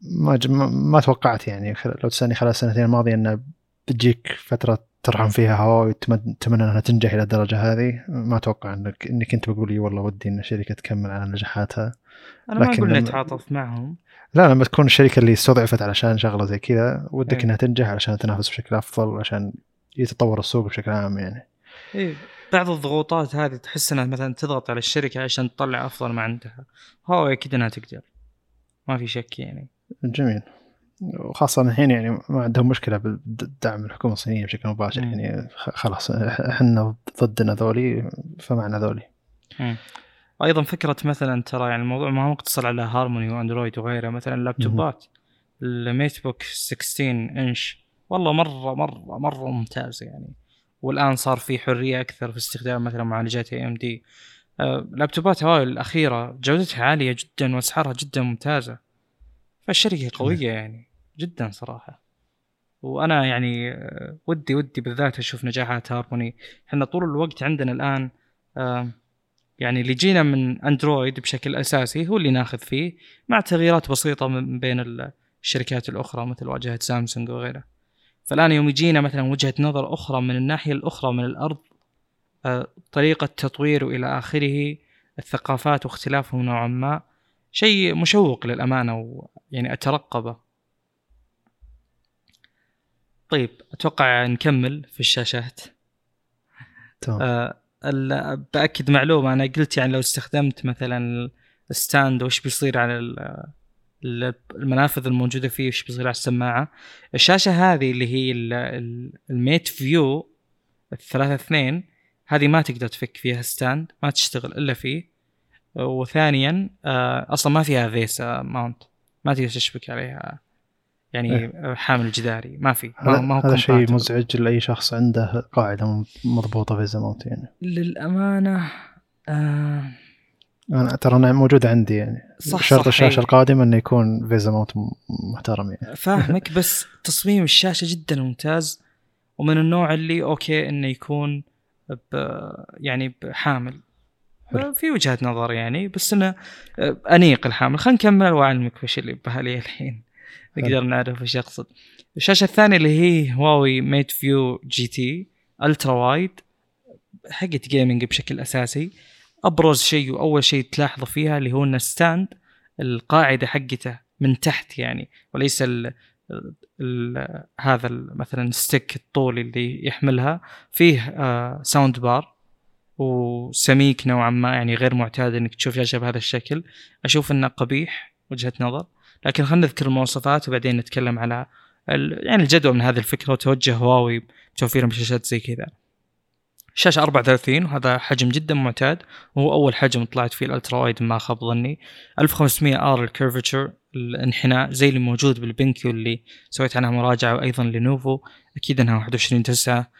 ما ما توقعت يعني لو تسألني خلال السنتين الماضية انه بتجيك فترة ترحم فيها هواوي وتتمنى إنها تنجح إلى الدرجة هذه. ما أتوقع انك إنك أنت بقول لي والله ودي إن الشركة تكمل على نجاحاتها. أنا ما أقول نتعاطف معهم. لا لما تكون الشركة اللي استضعفت علشان شغلة زي كذا ودك إيه. إنها تنجح علشان تنافس بشكل أفضل عشان يتطور السوق بشكل عام يعني. إيه. بعض الضغوطات هذه تحس إنها مثلا تضغط على الشركة عشان تطلع أفضل ما عندها. هو أكيد إنها تقدر. ما في شك يعني. جميل. وخاصة الحين يعني ما عندهم مشكلة بدعم الحكومة الصينية بشكل مباشر يعني خلاص إحنا ضدنا ذولي فمعنا ذولي. أيضا فكرة مثلا ترى يعني الموضوع ما هو مقتصر على هارموني وأندرويد وغيره مثلا اللابتوبات ال MateBook 16 إنش والله مرة مرة مرة ممتاز يعني. والآن صار في حرية أكثر في استخدام مثلا معالجات إي إم دي. لابتوبات هواوي الأخيرة جودتها عالية جدا وأسعارها جدا ممتازة. فالشركة قوية يعني. جدا صراحة. وأنا يعني آه، ودي ودي بالذات أشوف نجاحات هارموني. إحنا طول الوقت عندنا الآن يعني اللي جينا من أندرويد بشكل أساسي هو اللي ناخذ فيه مع تغييرات بسيطة من بين الشركات الأخرى مثل واجهة سامسونج وغيرها فالآن يوم يجينا مثلا وجهة نظر أخرى من الناحية الأخرى من الأرض آه، طريقة تطوير والى آخره الثقافات واختلافهم نوعا ما شيء مشوق للأمانة ويعني أترقبه. طيب أتوقع نكمل في الشاشات. تمام. آه بأكد معلومة أنا قلت يعني لو استخدمت مثلا الستاند وش بيصير على المنافذ الموجودة فيه وش بيصير على السماعة. الشاشة هذه اللي هي ال MateView الثلاثة اثنين هذه ما تقدر تفك فيها stand ما تشتغل إلا فيه. وثانيا آه، أصلا ما فيها VESA mount ما تقدر تشبك عليها. يعني إيه؟ حامل جداري. ما في. ما, ما هو هذا شيء مزعج لأي شخص عنده قاعدة مضبوطة في الزموت يعني. للأمانة آه أنا ترى أنا موجود عندي يعني. صح شرط صح الشاشة. القادمة إنه يكون VESA mount محترم يعني. فاهمك بس تصميم الشاشة جدا ممتاز ومن النوع اللي okay إنه يكون ب يعني بحامل. في وجهه نظر يعني بس إنه أنيق الحامل. خلينا نكمل وأعلمك وش اللي ببالي الحين. نقدر نعرف إيش يقصد. الشاشة الثانية اللي هي هواوي MateView GT ultra wide حقت gaming بشكل أساسي. أبرز شيء وأول شيء تلاحظه فيها اللي هو إن ال stand القاعدة حقته من تحت يعني وليس ال ال هذا مثلا ال stick الطولي اللي يحملها. فيه آه sound bar وسميك نوعا ما يعني غير معتاد إنك تشوف شاشة بهذا الشكل. أشوف إنه قبيح وجهة نظر. لكن خلينا نذكر المواصفات وبعدين نتكلم على يعني الجدوى من هذه الفكرة وتوجه هواوي بتوفيرهم بشاشات زي كذا. الشاشة 34 وهذا حجم جدا معتاد وهو أول حجم طلعت فيه ال ultrawide ما خاب ظني. 1500 R ال curvature الانحناء زي اللي موجود بال BenQ اللي سويت عنها مراجعة وأيضا لنوفو. أكيد أنها 21 9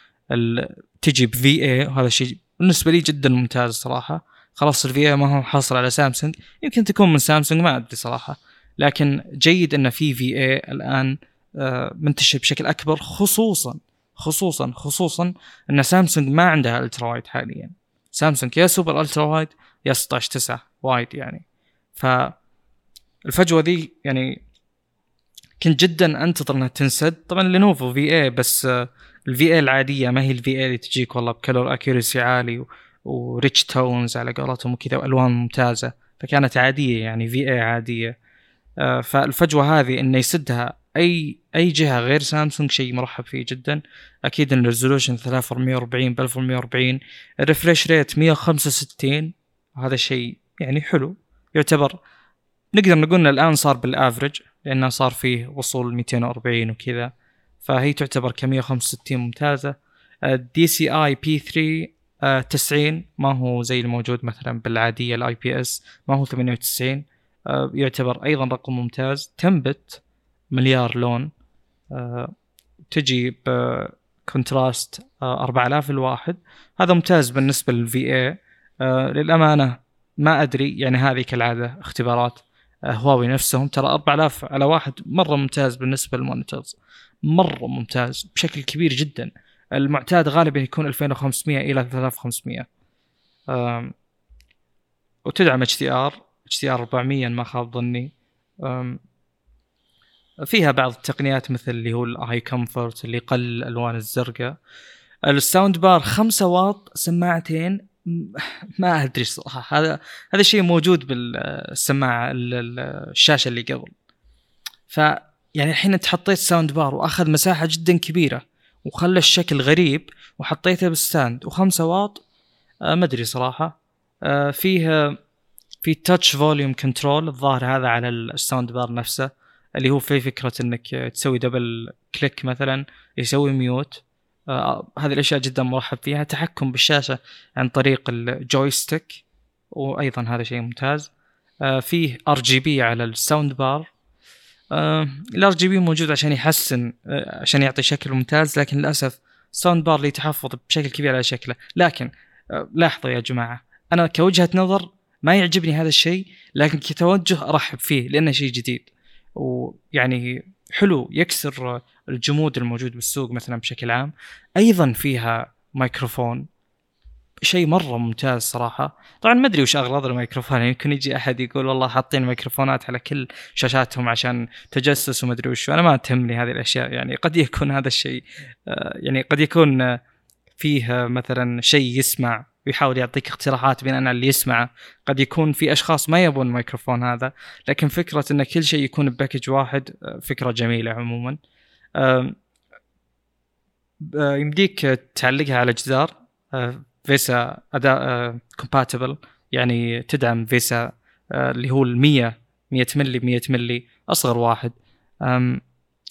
تجي ب VA وهذا الشيء بالنسبة لي جدا ممتاز صراحة. خلاص ال VA ما هو حاصل على سامسونج. يمكن تكون من سامسونج ما أدري صراحة. لكن جيد إن في VA الآن آه، منتشر بشكل أكبر خصوصا خصوصا خصوصا إن سامسونج ما عندها ultrawide حاليا. سامسونج يا super ultrawide يا 16 9 wide يعني. ف الفجوة ذي يعني كنت جدا أنتظر إنها تنسد. طبعا لينوفو VA بس آه، ال VA العادية ما هي ال VA اللي تجيك والله ب color accuracy عالي و rich tones على قولتهم وكذا وألوان ممتازة. فكانت عادية يعني VA عادية. فالفجوة هذه إنه يسدها أي أي جهة غير سامسونج شيء مرحب فيه جدا. أكيد إن ال resolution 3440 ب 1440 ال refresh rate 165 هذا شيء يعني حلو يعتبر نقدر نقول إن الآن صار بال average لأنه صار فيه وصول 240 وكذا. فهي تعتبر ك 165 ممتازة. دي سي اي بي 3 90 ما هو زي الموجود مثلا بالعادية ال IPS ما هو 98 آه، يعتبر أيضا رقم ممتاز. ten bit مليار لون. آه، تجي ب contrast 4000 آه، الواحد. هذا ممتاز بالنسبة لل VA للأمانة ما أدري يعني هذه كالعادة اختبارات هواوي نفسهم. ترى 4000 على واحد مرة ممتاز بالنسبة لل monitors. مرة ممتاز بشكل كبير جدا. المعتاد غالبا يكون 2500 إلى 3500 وتدعم اتش دي آر. اتش دي آر 400 ما خاب ظني. فيها بعض التقنيات مثل اللي هو ال eye comfort اللي يقلل الالوان الزرقاء. ال sound bar 5 واط سماعتين ما أدري صراحة. هذا هذا الشيء موجود بالسماعه الشاشة اللي قبل. ف يعني الحين انت حطيت sound bar وأخذ مساحة جدا كبيرة وخلى الشكل غريب وحطيته بال stand. و5 واط آه، ما أدري صراحة. آه، فيه في touch volume control الظاهر هذا على ال sound bar نفسه اللي هو في فكرة إنك تسوي double click مثلا يسوي mute آه هذه الأشياء جدا مرحب فيها. تحكم بالشاشة عن طريق ال joystick وأيضا هذا شيء ممتاز. فيه RGB على ال sound bar. ال RGB موجود عشان يحسن آه عشان يعطي شكل ممتاز لكن للأسف sound bar لي تحفظ بشكل كبير على شكله. لكن آه، لاحظوا يا جماعة أنا كوجهة نظر ما يعجبني هذا الشيء لكن كتوجه أرحب فيه لأنه شيء جديد. ويعني حلو يكسر الجمود الموجود بالسوق مثلا بشكل عام. أيضا فيها ميكروفون. شيء مرة ممتاز صراحة. طبعا ما أدري وش أغراض الميكروفون. يعني يمكن يجي أحد يقول والله حاطين ميكروفونات على كل شاشاتهم عشان تجسس وما أدري وش. أنا ما تهمني هذه الأشياء. يعني قد يكون هذا الشيء آه، يعني قد يكون فيه مثلا شيء يسمع. ويحاول يعطيك اقتراحات بناء على اللي يسمعه قد يكون في أشخاص ما يبون الميكروفون هذا لكن فكرة إن كل شيء يكون ب package واحد آه، فكرة جميلة عموما. آه، يمديك تعلقها على جدار VESA أداء compatible يعني تدعم VESA اللي هو ال 100 100 ملي 100 ملي أصغر واحد.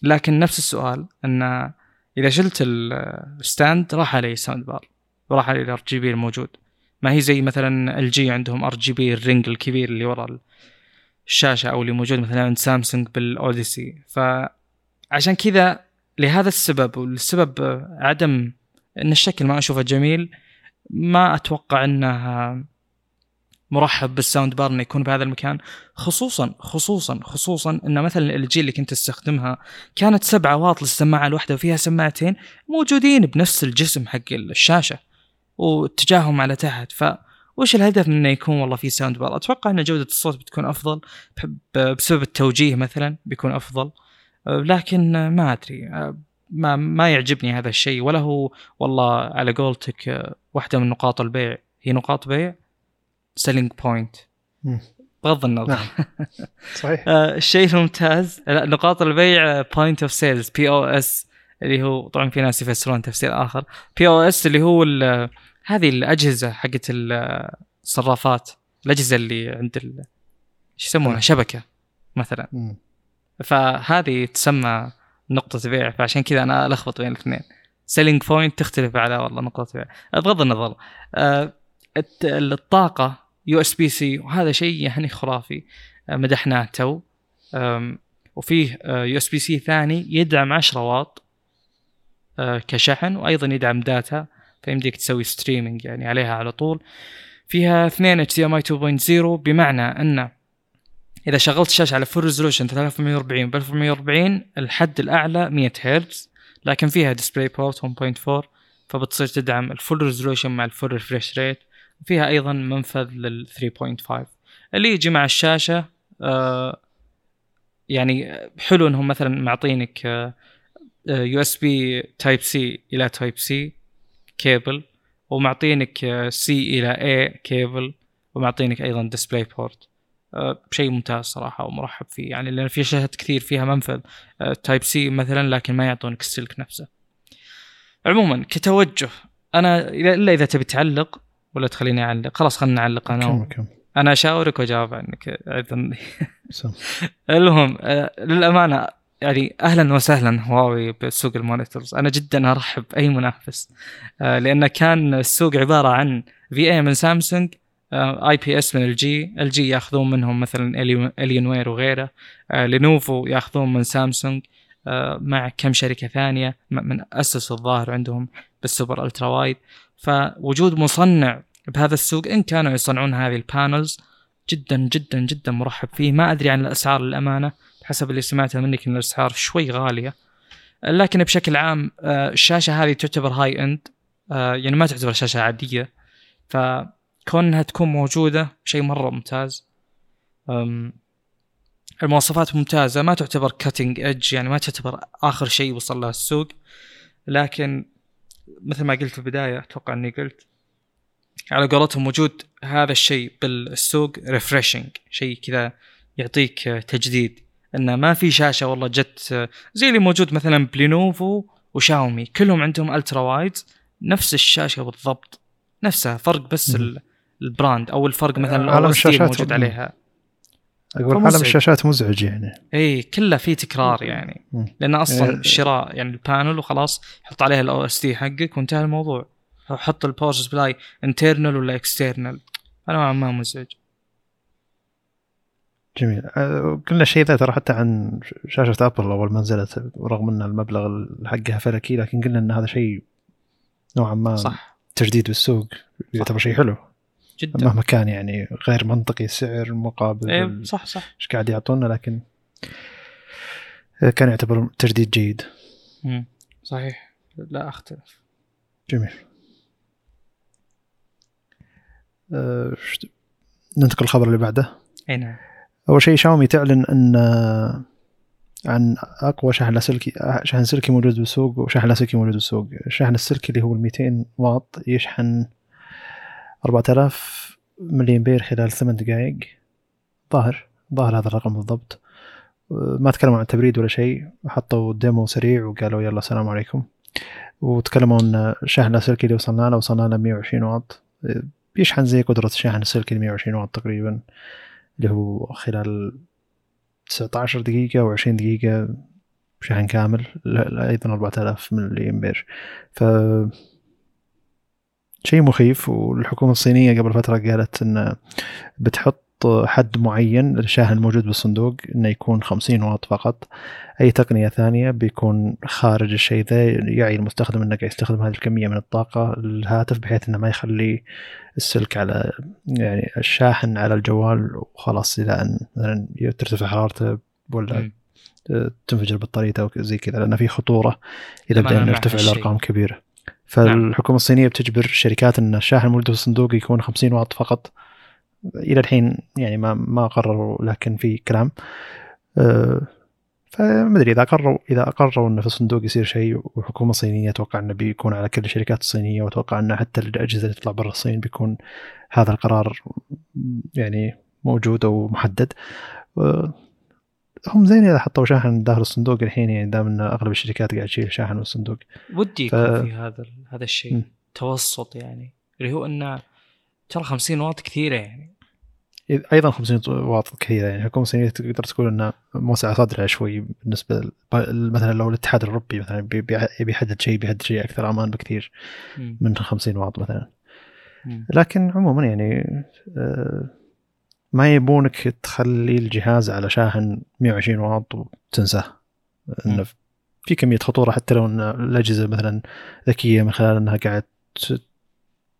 لكن نفس السؤال إن إذا شلت ال stand راح عليه sound bar وراح عليه ال RGB الموجود. ما هي زي مثلا LG عندهم RGB ال ring الكبير اللي ورا الشاشة أو اللي موجود مثلا عند سامسونج بال Odyssey. فعشان كذا لهذا السبب والسبب عدم إن الشكل ما أشوفه جميل ما أتوقع انه مرحب بال sound bar إنه يكون بهذا المكان. خصوصا خصوصا خصوصا إن مثلا ال اللي كنت أستخدمها كانت سبعة واط للسماعه الواحده وفيها سماعتين موجودين بنفس الجسم حق الشاشة. واتجاههم على تحت. ف وش الهدف من إنه يكون والله في sound bar؟ أتوقع إن جودة الصوت بتكون أفضل. بسبب التوجيه مثلا بيكون أفضل. لكن ما أدري. ما ما يعجبني هذا الشيء. ولا هو والله على قولتك واحدة من نقاط البيع. هي نقاط بيع selling point بغض النظر. نعم. صحيح. آه، الشيء الممتاز نقاط البيع point of sales POS اللي هو طبعا في ناس يفسرون تفسير آخر. POS اللي هو هذه الأجهزة حقت الصرافات الأجهزة اللي عند إيش يسمونها؟ شبكة مثلا. فهذه تسمى نقطة بيع فعشان كذا أنا ألخبط بين الاثنين. selling point تختلف على والله نقطة بيع. بغض النظر آه الطاقة USB-C وهذا شيء يعني خرافي. آه مدحناه تو. وفيه USB-C ثاني يدعم 10 واط آه كشحن وأيضا يدعم data فيمديك تسوي streaming يعني عليها على طول. فيها اثنين HDMI 2.0 بمعنى أن إذا شغلت الشاشه على full resolution 3140 ب 1440 الحد الأعلى 100 هرتز لكن فيها display port 1.4 فبتصير تدعم ال full resolution مع ال full refresh rate وفيها أيضا منفذ لل 3.5 اللي يجي مع الشاشة آه يعني حلو إنهم مثلا معطينك USB type C إلى type C cable ومعطينك C إلى A cable ومعطينك أيضا display port آه، شيء ممتاز صراحة ومرحب فيه. يعني لأن في شاشات كثير فيها منفذ type آه، C مثلا لكن ما يعطونك السلك نفسه. عموما كتوجه أنا الا إذا تبي تعلق ولا تخليني أعلق خلاص خلينا نعلق أنا كم كم. أنا أشاورك وأجاوب عنك اذن المهم آه، للأمانة يعني أهلا وسهلا هواوي بسوق ال monitors. أنا جدا أرحب بأي منافس. لأن كان السوق عبارة عن VA من سامسونج IPS من الجي الجي ياخذون منهم مثلا Alienware وغيره لينوفو ياخذون من سامسونج آه، مع كم شركة ثانية من ASUS الظاهر عندهم بال super ultra wide. فوجود مصنع بهذا السوق إن كانوا يصنعون هذه ال panels جدا جدا جدا مرحب فيه. ما أدري عن الأسعار للأمانة. حسب اللي سمعته منك إن الأسعار شوي غالية. لكن بشكل عام آه، الشاشة هذه تعتبر high end آه، يعني ما تعتبر شاشة عادية. ف كونها تكون موجودة شيء مرة ممتاز. المواصفات ممتازة ما تعتبر cutting edge يعني ما تعتبر آخر شيء وصل له السوق. لكن مثل ما قلت في البداية أتوقع أني قلت على قولتهم وجود هذا الشيء بالسوق refreshing شيء كذا يعطيك تجديد. انه ما في شاشة والله جت زي اللي موجود مثلا بلينوفو وشاومي كلهم عندهم ultra wide نفس الشاشة بالضبط نفسها فرق بس ال brand أو الفرق مثلا عالم الشاشات موجود عليها. أقول عالم الشاشات مزعج يعني. إي كله في تكرار يعني. لأن أصلا إيه. الشراء يعني ال panel وخلاص حط عليها ال OSD حقك وانتهى الموضوع. حط ال power supply internal ولا external أنا نوعا ما مزعج. جميل. أه، قلنا الشيء ذا ترى حتى عن شاشة ابل أول ما نزلت رغم أن المبلغ حقها فلكي لكن قلنا أن هذا شيء نوعا ما صح. تجديد بالسوق يعتبر شيء حلو. جدا. مهما كان يعني غير منطقي السعر مقابل ال- صح صح. إيش قاعد يعطونا لكن كان يعتبر تجديد جيد. مم. صحيح. لا أختلف. جميل. أه، ش- ننتقل للخبر اللي بعده. أي نعم. أول شيء شاومي تعلن أن عن أقوى شحن لاسلكي شحن سلكي موجود بالسوق وشحن لاسلكي موجود بالسوق. الشحن السلكي اللي هو ال 200 واط يشحن 4000 ملي امبير خلال 8 دقائق ظاهر ظاهر هذا الرقم بالضبط. ما تكلموا عن تبريد ولا شيء حطوا demo سريع وقالوا يلا السلام عليكم. وتكلموا أن الشحن اللاسلكي اللي وصلنا له وصلنا له 120 واط. بيشحن زي قدرة الشاحن السلكي ال 120 واط تقريبا. اللي هو خلال 19 دقيقة أو 20 دقيقة شحن كامل أيضا 4000 ملي أمبير ف شيء مخيف والحكومة الصينية قبل فترة قالت إن بتحط حد معين للشاحن الموجود بالصندوق إنه يكون 50 واط فقط أي تقنية ثانية بيكون خارج الشيء ذا يعي المستخدم إنه قاعد يستخدم هذه الكمية من الطاقة الهاتف بحيث إنه ما يخلي السلك على يعني الشاحن على الجوال وخلاص إلى أن مثلا ترتفع حرارته ولا. تنفجر بطاريته أو زي كذا لأن في خطورة اذا مع نرتفع. الأرقام كبيرة فالحكومة الصينية بتجبر الشركات إن الشاحن الموجود في الصندوق يكون 50 واط فقط إلى الحين يعني ما ما قرروا لكن في كلام. أه، فما أدري إذا قرروا إذا قرروا انه في الصندوق يصير شيء وحكومة صينية أتوقع إنه بيكون على كل الشركات الصينية واتوقع انه حتى الأجهزة اللي تطلع برا الصين بيكون هذا القرار يعني موجود أو محدد. أه، هم زين إذا حطوا شاحن داخل الصندوق الحين يعني دام إن أغلب الشركات قاعد تشيل شاحن من الصندوق. ودي ف- يكون في هذا هذا الشيء. مم. توسط يعني اللي هو انه ترى 50 واط كثيرة يعني أيضا 50 واط كثيرة يعني الحكومة الصينيه تقدر تقول إنه موسع صدرها شوي بالنسبة مثلا لو الاتحاد الأوروبي مثلا بي- بي- يبي يحدد شيء بيحدد شيء أكثر أمان بكثير. من 50 واط مثلا. لكن عموما يعني آه، ما يبونك تخلي الجهاز على شاحن 120 واط وتنساه إنه. في كمية خطورة حتى لو إن الأجهزة مثلا ذكية من خلال إنها قاعد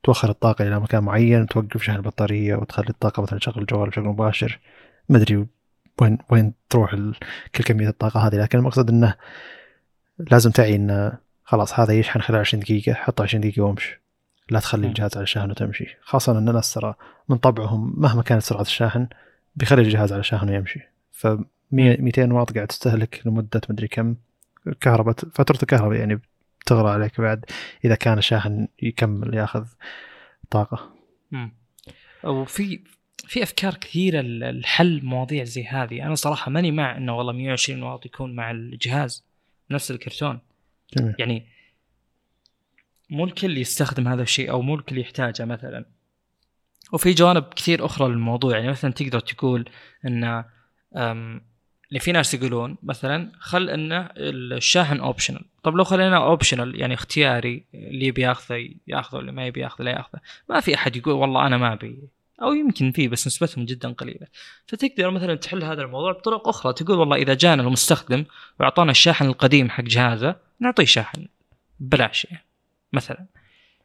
توخر الطاقة إلى مكان معين توقف شحن البطارية وتخلي الطاقة مثلا تشغل الجوال بشكل مباشر. ما أدري وين وين تروح كل كمية الطاقة هذه لكن المقصد إنه لازم تعي إنه خلاص هذا يشحن خلال 20 دقيقة حط 20 دقيقة وامشي. لا تخلي. الجهاز على الشاحن وتمشي. خاصة إن الناس ترى من طبعهم مهما كانت سرعة الشاحن بيخلي الجهاز على الشاحن ويمشي. ف 200 واط قاعد تستهلك لمدة مدري كم كهرباء فاتوره الكهرباء يعني بتغلى عليك بعد إذا كان الشاحن يكمل يأخذ طاقة. مم. وفي في أفكار كثيرة لحل مواضيع زي هذه. أنا صراحة ماني مع إنه والله 120 واط يكون مع الجهاز نفس الكرتون. جميل. يعني مو الكل يستخدم هذا الشيء أو مو الكل يحتاجه مثلا. وفي جوانب كثير أخرى للموضوع. يعني مثلا تقدر تقول إن اللي في ناس يقولون مثلا خل إنه الشاحن optional طب لو خليناه optional يعني اختياري اللي يبي ياخذه ياخذه اللي ما يبي ياخذه لا ياخذه. ما في أحد يقول والله أنا ما أبي. أو يمكن في بس نسبتهم جدا قليلة. فتقدر مثلا تحل هذا الموضوع بطرق أخرى. تقول والله إذا جانا المستخدم وأعطانا الشاحن القديم حق جهازه نعطيه شاحن ببلاش يعني مثلا.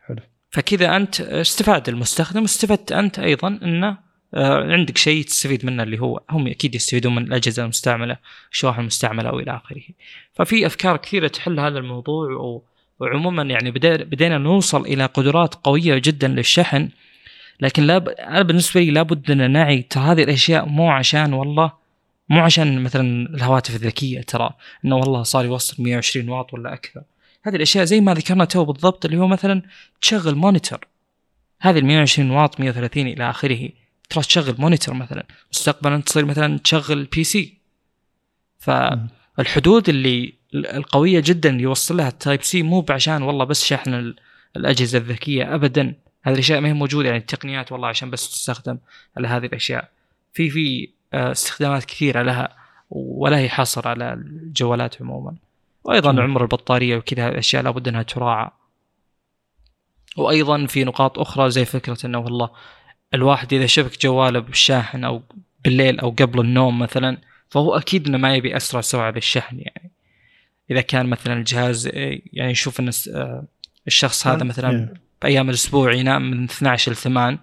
حلو. فكذا أنت استفاد المستخدم استفدت أنت أيضا إنه عندك شيء تستفيد منه اللي هو هم أكيد يستفيدون من الأجهزة المستعملة الشواحن المستعملة والى آخره. ففي أفكار كثيرة تحل هذا الموضوع وعموما يعني بدينا نوصل إلى قدرات قوية جدا للشحن لكن لا ب... أنا بالنسبة لي لابد أن نعي ترى هذه الأشياء مو عشان والله مو عشان مثلا الهواتف الذكية ترى إنه والله صار يوصل 120 واط ولا أكثر. هذه الأشياء زي ما ذكرنا تو بالضبط اللي هو مثلا تشغل monitor. هذه ال 120 واط 130 إلى آخره. ترى تشغل monitor مثلا. مستقبلا تصير مثلا تشغل PC فالحدود اللي القوية جدا اللي يوصل لها ال type C مو بعشان والله بس شحن ال- الأجهزة الذكية ابدا. هذه الأشياء ما هي موجودة يعني التقنيات والله عشان بس تستخدم على هذه الأشياء. في في آه، استخدامات كثيرة لها ولا هي حصر على الجوالات عموما. وأيضا جميل. عمر البطارية وكذا هذه الأشياء لابد أنها تراعى. وأيضا في نقاط أخرى زي فكرة إنه والله الواحد إذا شبك جواله بالشاحن أو بالليل أو قبل النوم مثلا فهو أكيد إنه ما يبي أسرع سرعة للشحن يعني. إذا كان مثلا الجهاز يعني يشوف إن الشخص هذا مثلا إيه. بأيام الأسبوع ينام من 12 ل 8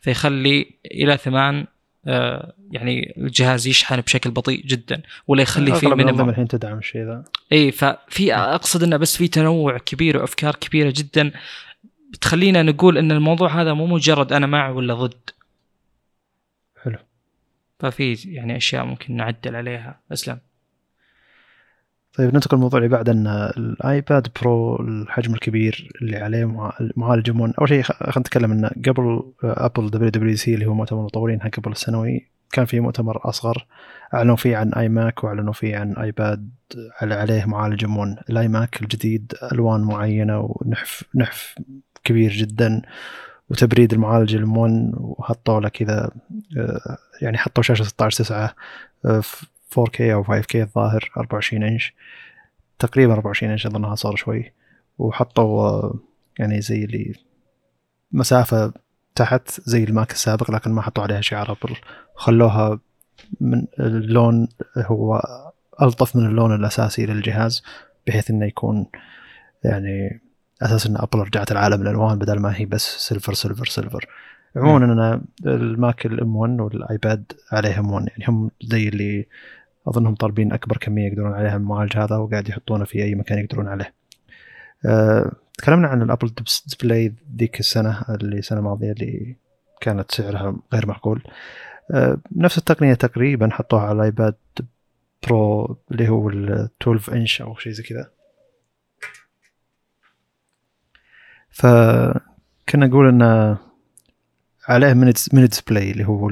فيخلي إلى 8 آه، يعني الجهاز يشحن بشكل بطيء جدا ولا يخلي فيه minimum الحين تدعم الشيء ذا. اي ففي أقصد إنه بس في تنوع كبير وأفكار كبيرة جدا بتخلينا نقول إن الموضوع هذا مو مجرد أنا مع ولا ضد. حلو. ففي يعني أشياء ممكن نعدل عليها. أسلم. طيب ننتقل للموضوع اللي بعد إن ال iPad Pro الحجم الكبير اللي عليه مع- معالج 1 أول شيء خلينا نتكلم انه قبل ابل دبليو دبليو سي اللي هو مؤتمر المطورين قبل السنوي كان في مؤتمر أصغر أعلنوا فيه عن iMac وأعلنوا فيه عن iPad على عليه معالج 1 ال iMac الجديد ألوان معينة ونحف نحف كبير جدا وتبريد المعالج ال M1 وحطوا له كذا آه، يعني حطوا شاشة 16 9 4K أو 5K الظاهر 24 إنش. تقريبا 24 إنش أظنها صار شوي. وحطوا آه، يعني زي اللي مسافة تحت زي الماك السابق لكن ما حطوا عليها شعار ابل خلوها من اللون هو ألطف من اللون الأساسي للجهاز بحيث إنه يكون يعني أساس إن أبل رجعت العالم الالوان بدل ما هي بس silver silver silver عموما أنا الماك ال M1 وال iPad عليه M1 يعني هم زي اللي أظنهم طالبين أكبر كمية يقدرون عليها من المعالج هذا وقاعد يحطونه في أي مكان يقدرون عليه. أه تكلمنا عن ال Apple display ذيك السنة اللي السنة الماضية اللي كانت سعرها غير معقول. أه نفس التقنية تقريبا حطوها على ال iPad Pro اللي هو ال 12 انش أو شيء زي كذا. فكنا نقول انه عليه mini mini display اللي هو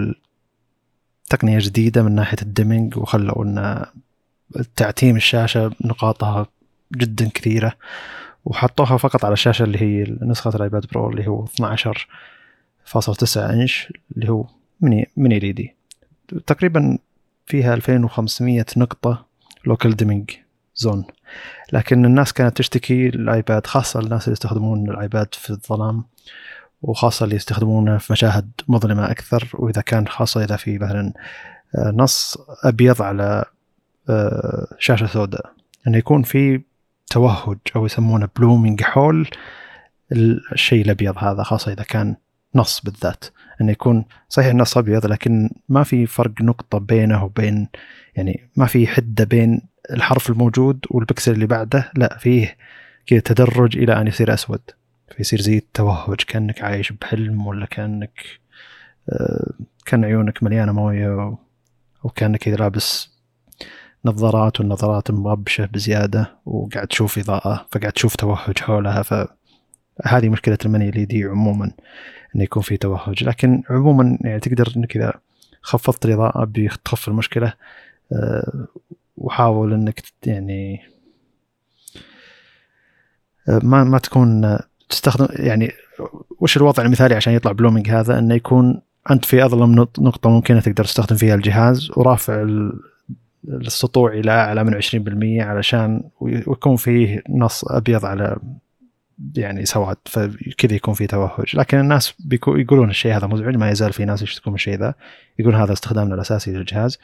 تقنية جديدة من ناحية ال dimming وخلوا إن تعتيم الشاشة نقاطها جدا كثيرة وحطوها فقط على الشاشة اللي هي نسخة الآيباد برو اللي هو 12.9 إنش اللي هو mini mini LED. تقريبا فيها 2500 نقطة local dimming zone. لكن الناس كانت تشتكي الايباد خاصة الناس اللي يستخدمون الآيباد في الظلام وخاصة اللي يستخدمونه في مشاهد مظلمة أكثر وإذا كان خاصة إذا في مثلا آه، نص أبيض على آه، شاشة سوداء. أنه يكون في توهج أو يسمونه blooming حول الشيء الأبيض هذا خاصة إذا كان نص بالذات أنه يكون صحيح النص أبيض لكن ما في فرق نقطة بينه وبين يعني ما في حدة بين الحرف الموجود والبكسل اللي بعده لا فيه كذا تدرج إلى أن يصير أسود. فيصير زي التوهج كأنك عايش بحلم ولا كأنك آه، كأن عيونك مليانة موية وكأنك كذا لابس نظارات والنظارات مغبشة بزيادة وقاعد تشوف إضاءة فقاعد تشوف توهج حولها فهذه مشكلة المني ال دي عموما. انه يكون في توهج. لكن عموما يعني تقدر إنك إذا خفضت الاضاءة بتخف المشكلة آه، وحاول إنك يعني آه، ما ما تكون آه، تستخدم يعني وش الوضع المثالي عشان يطلع blooming هذا؟ إنه يكون أنت في أظلم نق- نقطة ممكنه تقدر تستخدم فيها الجهاز ورافع ال- السطوع إلى أعلى من 20% علشان ويكون فيه نص أبيض على يعني سواد فكذا يكون في توهج. لكن الناس بيكو يقولون الشيء هذا مزعج ما يزال في ناس يشتكون من الشيء ذا. يقولون هذا استخدامنا الأساسي للجهاز.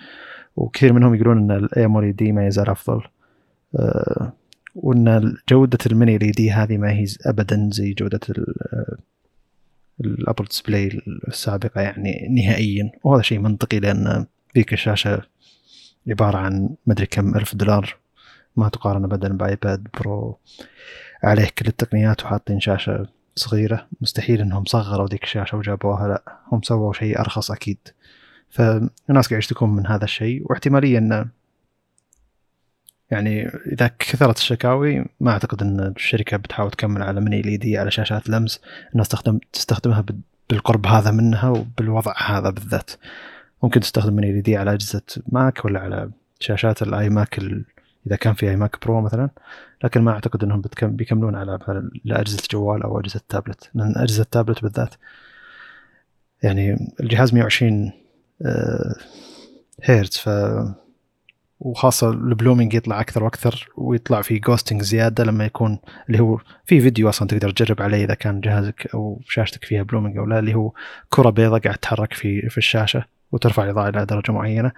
وكثير منهم يقولون إن ال OLED ما يزال أفضل. أه وإن جودة ال mini LED هذه ما هي ابدا زي جودة ال- ال Apple display السابقة يعني نهائيا. وهذا شيء منطقي لأن ذيك الشاشة عبارة عن مدري كم ألف دولار. ما تقارن ابدا بآيباد برو. عليه كل التقنيات وحاطين شاشة صغيرة. مستحيل إنهم صغروا ذيك الشاشة وجابوها لا هم سووا شيء أرخص أكيد. فالناس قاعد يشتكون من هذا الشيء. واحتماليه انه يعني إذا كثرت الشكاوي ما أعتقد إن الشركة بتحاول تكمل على mini LED على شاشات لمس الناس تستخدم تستخدمها بال- بالقرب هذا منها وبالوضع هذا بالذات. ممكن تستخدم mini LED على أجهزة ماك ولا على شاشات الاي ماك. إذا كان في اي ماك برو مثلا. لكن ما أعتقد إنهم. بيكملون على مثلا لأجهزة جوال أو أجهزة تابلت لأن أجهزة تابلت بالذات يعني الجهاز 120 آه، هيرتز ف وخاصة ال blooming يطلع أكثر وأكثر ويطلع في ghosting زيادة لما يكون اللي هو في فيديو أصلا تقدر تجرب عليه إذا كان جهازك أو شاشتك فيها blooming أو لا اللي هو كرة بيضاء قاعد تتحرك في في الشاشة وترفع الإضاءة إلى درجة معينة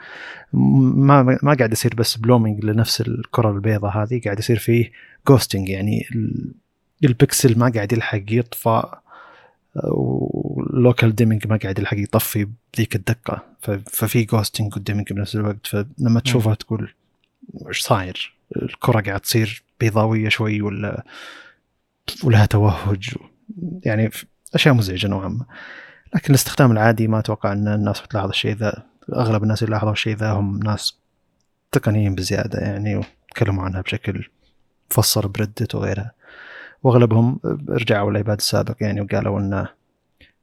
ما ما قاعد يصير بس blooming لنفس الكرة البيضاء هذه قاعد يصير فيه ghosting يعني ال- البكسل ما قاعد يلحق يطفى وال local dimming ما قاعد يلحق يطفي بذيك الدقه ففي ghosting و dimming بنفس الوقت فلما تشوفها تقول إيش صاير؟ الكره قاعد تصير بيضاويه شوي ولا ولها توهج يعني اشياء مزعجه نوعا ما لكن الاستخدام العادي ما أتوقع إن الناس بتلاحظ الشيء ذا. أغلب الناس اللي لاحظوا الشيء ذا هم ناس تقنيين بزيادة يعني وتكلموا عنها بشكل مفصل Reddit وغيرها. وأغلبهم رجعوا الايباد السابق يعني وقالوا إن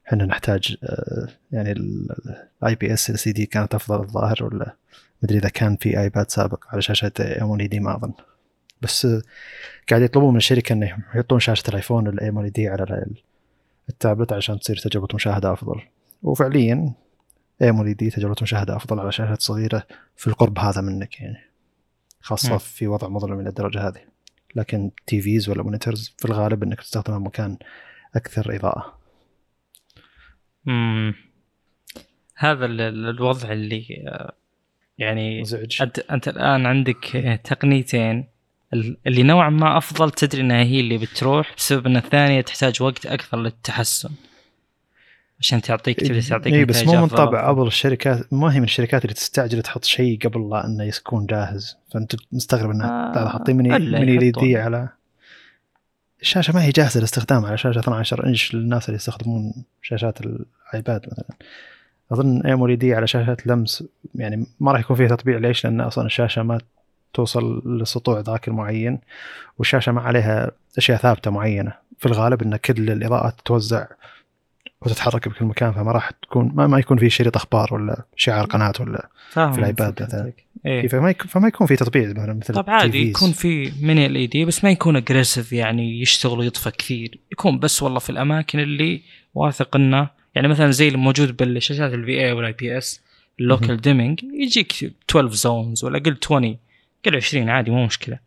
إحنا نحتاج آه، يعني ال IPS LCD كانت أفضل الظاهر ولا مدري إذا كان في إيباد سابق على شاشة OLED ما أظن. بس آه، قاعد يطلبون من الشركة إنهم يحطون شاشة الآيفون الام دي على التابلت عشان تصير تجربة مشاهدة أفضل. وفعليا ام دي تجربة مشاهدة أفضل على شاشات صغيرة في القرب هذا منك يعني. خاصة مم. في وضع مظلم إلى الدرجة هذه. لكن تي فيز ولا مونيتورز في الغالب إنك تستخدمها مكان أكثر إضاءة. مم. هذا ال- ال- الوضع اللي آه، يعني مزعج. أنت أنت الآن عندك تقنيتين اللي نوعا ما أفضل تدري إنها هي اللي بتروح بسبب إن الثانية تحتاج وقت أكثر للتحسن عشان تعطيك تبي تعطيك اي بس مو من طبع. ابل الشركات ما هي من الشركات اللي تستعجل تحط شيء قبل لا إنه يكون جاهز فأنت مستغرب إنها آه، حاطين ال يحطون. دي على الشاشة ما هي جاهزة للاستخدام على شاشة 12 إنش للناس اللي يستخدمون شاشات الآيباد مثلا أظن ام دي على شاشات لمس يعني ما راح يكون فيها تطبيع ليش؟ لأن أصلا الشاشة ما توصل للسطوع ذاك المعين والشاشة ما عليها أشياء ثابتة معينة في الغالب إن كل الإضاءات تتوزع وتتحرك بكل مكان فما راح تكون ما, ما يكون في شريط أخبار ولا شعار قناة ولا في الآيباد فكرتك. مثلاً. إيه. فما يكون فما يكون في تطبيع مثلا مثل طب عادي. يكون في mini LED بس ما يكون aggressive يعني يشتغل ويطفى كثير يكون بس والله في الأماكن اللي واثق إنه يعني مثلا زي الموجود بالشاشات ال VA وال IPS ال local dimming يجيك 12 zones ولا قل 20 قل 20 عادي مو مشكلة.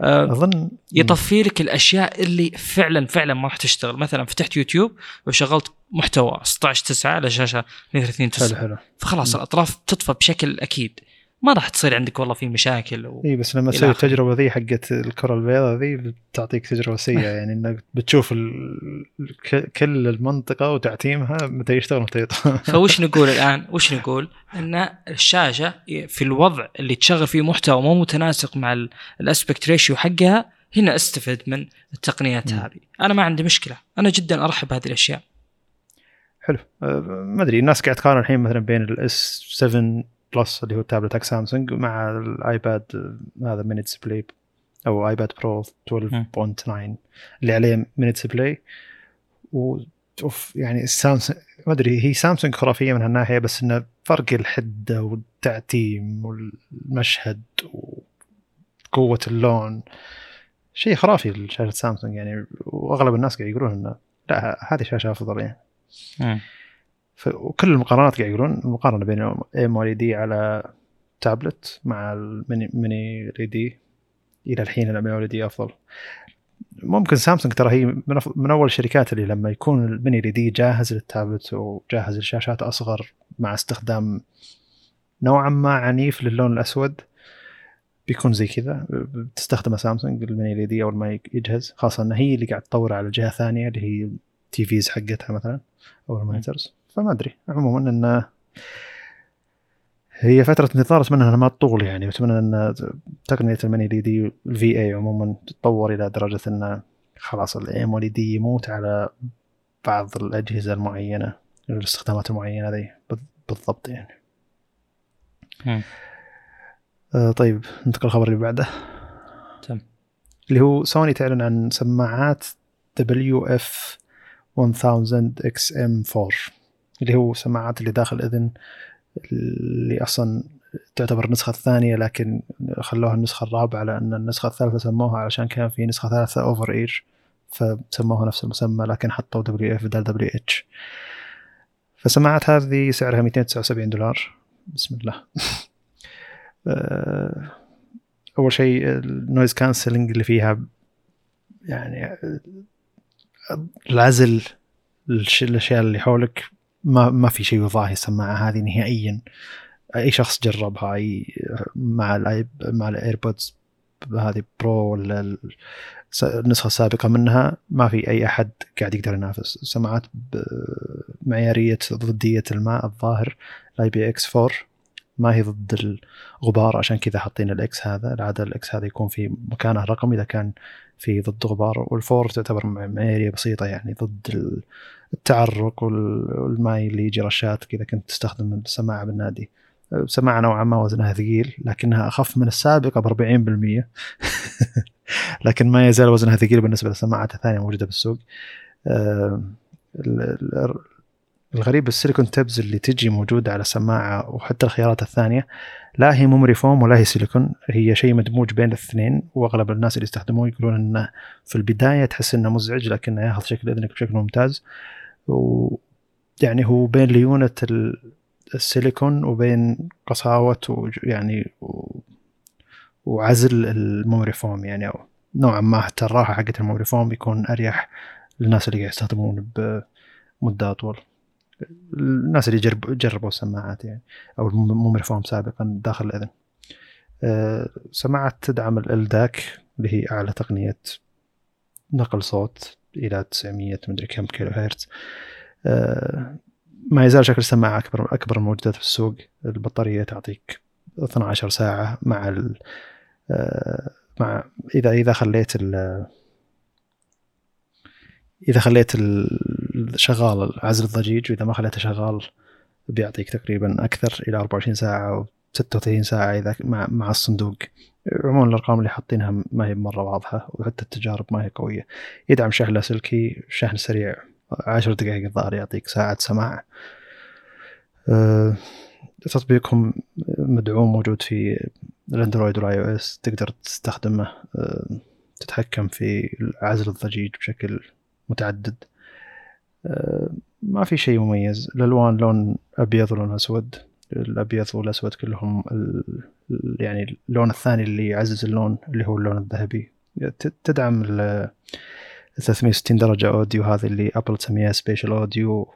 آه، اظن يطفي لك الأشياء اللي فعلا فعلا ما راح تشتغل. مثلا فتحت يوتيوب وشغلت محتوى 16 9 على شاشة 32 حلو 9 حلو. فخلاص مم. الأطراف تطفى بشكل أكيد. ما راح تصير عندك والله في مشاكل و... اي بس لما تسوي. التجربة ذي حقت الكرة البيضاء ذي بتعطيك تجربة سيئة يعني إنك بتشوف ال... كل المنطقة وتعتيمها متى يشتغل متى يطفى فوش نقول الآن؟ وش نقول؟ إن الشاشة في الوضع اللي تشغل فيه محتوى مو متناسق مع ال- ال aspect ratio حقها هنا استفد من التقنيات مم. هذه، أنا ما عندي مشكلة، أنا جدا أرحب بهذه الأشياء. حلو أه، ما أدري الناس قاعد تقارن الحين مثلا بين ال S 7 Plus اللي هو تابلت حق سامسونج مع الايباد هذا mini display أو ايباد برو 12.9 اللي عليه mini display و أوف يعني السامسونج ما أدري هي سامسونج خرافية من هالناحية بس إنه فرق الحدة والتعتيم والمشهد وقوة اللون. شيء خرافي لشاشة سامسونج يعني وأغلب الناس قاعد يقولون إنه لا هذه شاشة أفضل يعني. وكل المقارنات قاعد يقولون المقارنة بين OLED على تابلت مع ال mini mini LED إلى الحين ال OLED أفضل. ممكن سامسونج ترى هي من, من أول الشركات اللي لما يكون ال mini LED جاهز للتابلت وجاهز للشاشات أصغر مع استخدام نوعا ما عنيف للون الأسود بيكون زي كذا. بتستخدمه سامسونج ال mini LED أول ما يجهز. خاصة إن هي اللي قاعد تطور على جهة ثانية اللي هي TVs حقتها مثلا أو ال monitors. فما أدري. عموما انه هي فترة انتظار أتمنى إنها ما تطول يعني. أتمنى إن تقنية ال mini LED الفي اي عموما تتطور إلى درجة انه خلاص ال OLED يموت على بعض الأجهزة المعينة الاستخدامات المعينة ذي. بال- بالضبط يعني. آه طيب ننتقل الخبر اللي بعده. تم. اللي هو سوني تعلن عن سماعات WF 1000 XM4 اللي هو سماعات اللي داخل الأذن اللي أصلا تعتبر النسخة الثانية لكن خلوها النسخة الرابعة لأن النسخة الثالثة سموها علشان كان في نسخة ثالثة over ear فسموها نفس المسمى لكن حطوا WF بدل WH فالسماعات هذه سعرها 279 دولار. بسم الله. أول شيء ال noise cancelling اللي فيها يعني العزل الأشياء اللي حولك ما ما في شيء يضاهي السماعة هذه نهائيا. أي شخص جربها اي مع ال Air مع ال AirPods هذه Pro ولا النسخه السابقه منها ما في أي أحد قاعد يقدر ينافس. سماعات بمعيارية ضدية الماء الظاهر ال IPX 4 ما هي ضد الغبار عشان كذا حاطين الاكس هذا العادة الاكس هذا يكون في مكانه الرقم إذا كان في ضد غبار وال four تعتبر مع- معياريه بسيطة يعني ضد ال- التعرق وال- والماي اللي يجي رشات كذا كنت تستخدم السماعه بالنادي. سماعة نوعا ما وزنها ثقيل لكنها أخف من السابقه ب 40% لكن ما يزال وزنها ثقيل بالنسبة للسماعات الثانية موجودة بالسوق. آه، الغريب السيليكون tips اللي تجي موجودة على السماعة وحتى الخيارات الثانية لا هي memory foam ولا هي سيليكون هي شيء مدموج بين الاثنين وأغلب الناس اللي يستخدموه يقولون إنه في البداية تحس إنه مزعج لكنه ياخذ شكل إذنك بشكل ممتاز. و يعني هو بين ليونة ال- السيليكون وبين قساوة وج- يعني و- وعزل ال memory foam يعني أو نوعا ما حتى الراحة حقت ال memory foam بيكون أريح للناس اللي قاعد يستخدمون بمدة أطول. الناس اللي جرب جربوا السماعات يعني أو ال memory foam سابقا داخل الإذن. أه، سماعات تدعم الالداك اللي هي أعلى تقنية نقل صوت إلى 900 مدري كم كيلو هرتز أه، ما يزال شكل السماعة اكبر أكبر الموجودات في السوق. البطارية تعطيك 12 ساعة مع ال أه، مع اذا إذا خليت ال إذا خليت شغال عزل الضجيج وإذا ما خليته شغال بيعطيك تقريبا أكثر إلى 24 ساعة أو 36 ساعة إذا مع مع الصندوق. عموما الأرقام اللي حاطينها ما هي مرة واضحة وحتى التجارب ما هي قوية. يدعم شحن لاسلكي شحن سريع 10 دقائق الظاهر يعطيك ساعة سماع. أه، تطبيقهم مدعوم موجود في الأندرويد والآي أو إس تقدر تستخدمه أه، تتحكم في عزل الضجيج بشكل متعدد. ما في شيء مميز. الألوان لون أبيض ولون أسود. الأبيض والأسود كلهم ال... يعني اللون الثاني اللي يعزز اللون اللي هو اللون الذهبي. تدعم ال 360 درجة audio هذه اللي ابل تسميها spatial audio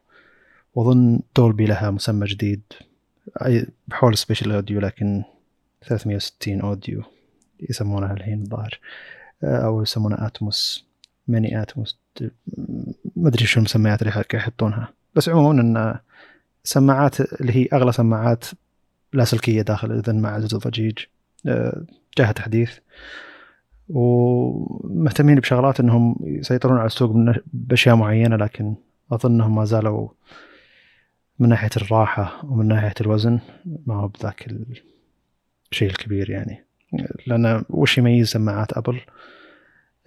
وأظن دولبي لها مسمى جديد. بحول spatial audio لكن 360 audio يسمونها الحين الظاهر. أو يسمونها اتموس ميني اتموس ما أدري شو المسميات اللي يحطونها. بس عموما إن سماعات اللي هي أغلى سماعات لاسلكيه داخل الاذن مع عزل الضجيج. آه، جاها تحديث. ومهتمين بشغلات إنهم يسيطرون على السوق بأشياء معينة لكن اظن انهم ما زالوا من ناحية الراحة ومن ناحية الوزن ما هو بذاك الشيء الكبير يعني. لأن وش يميز سماعات أبل؟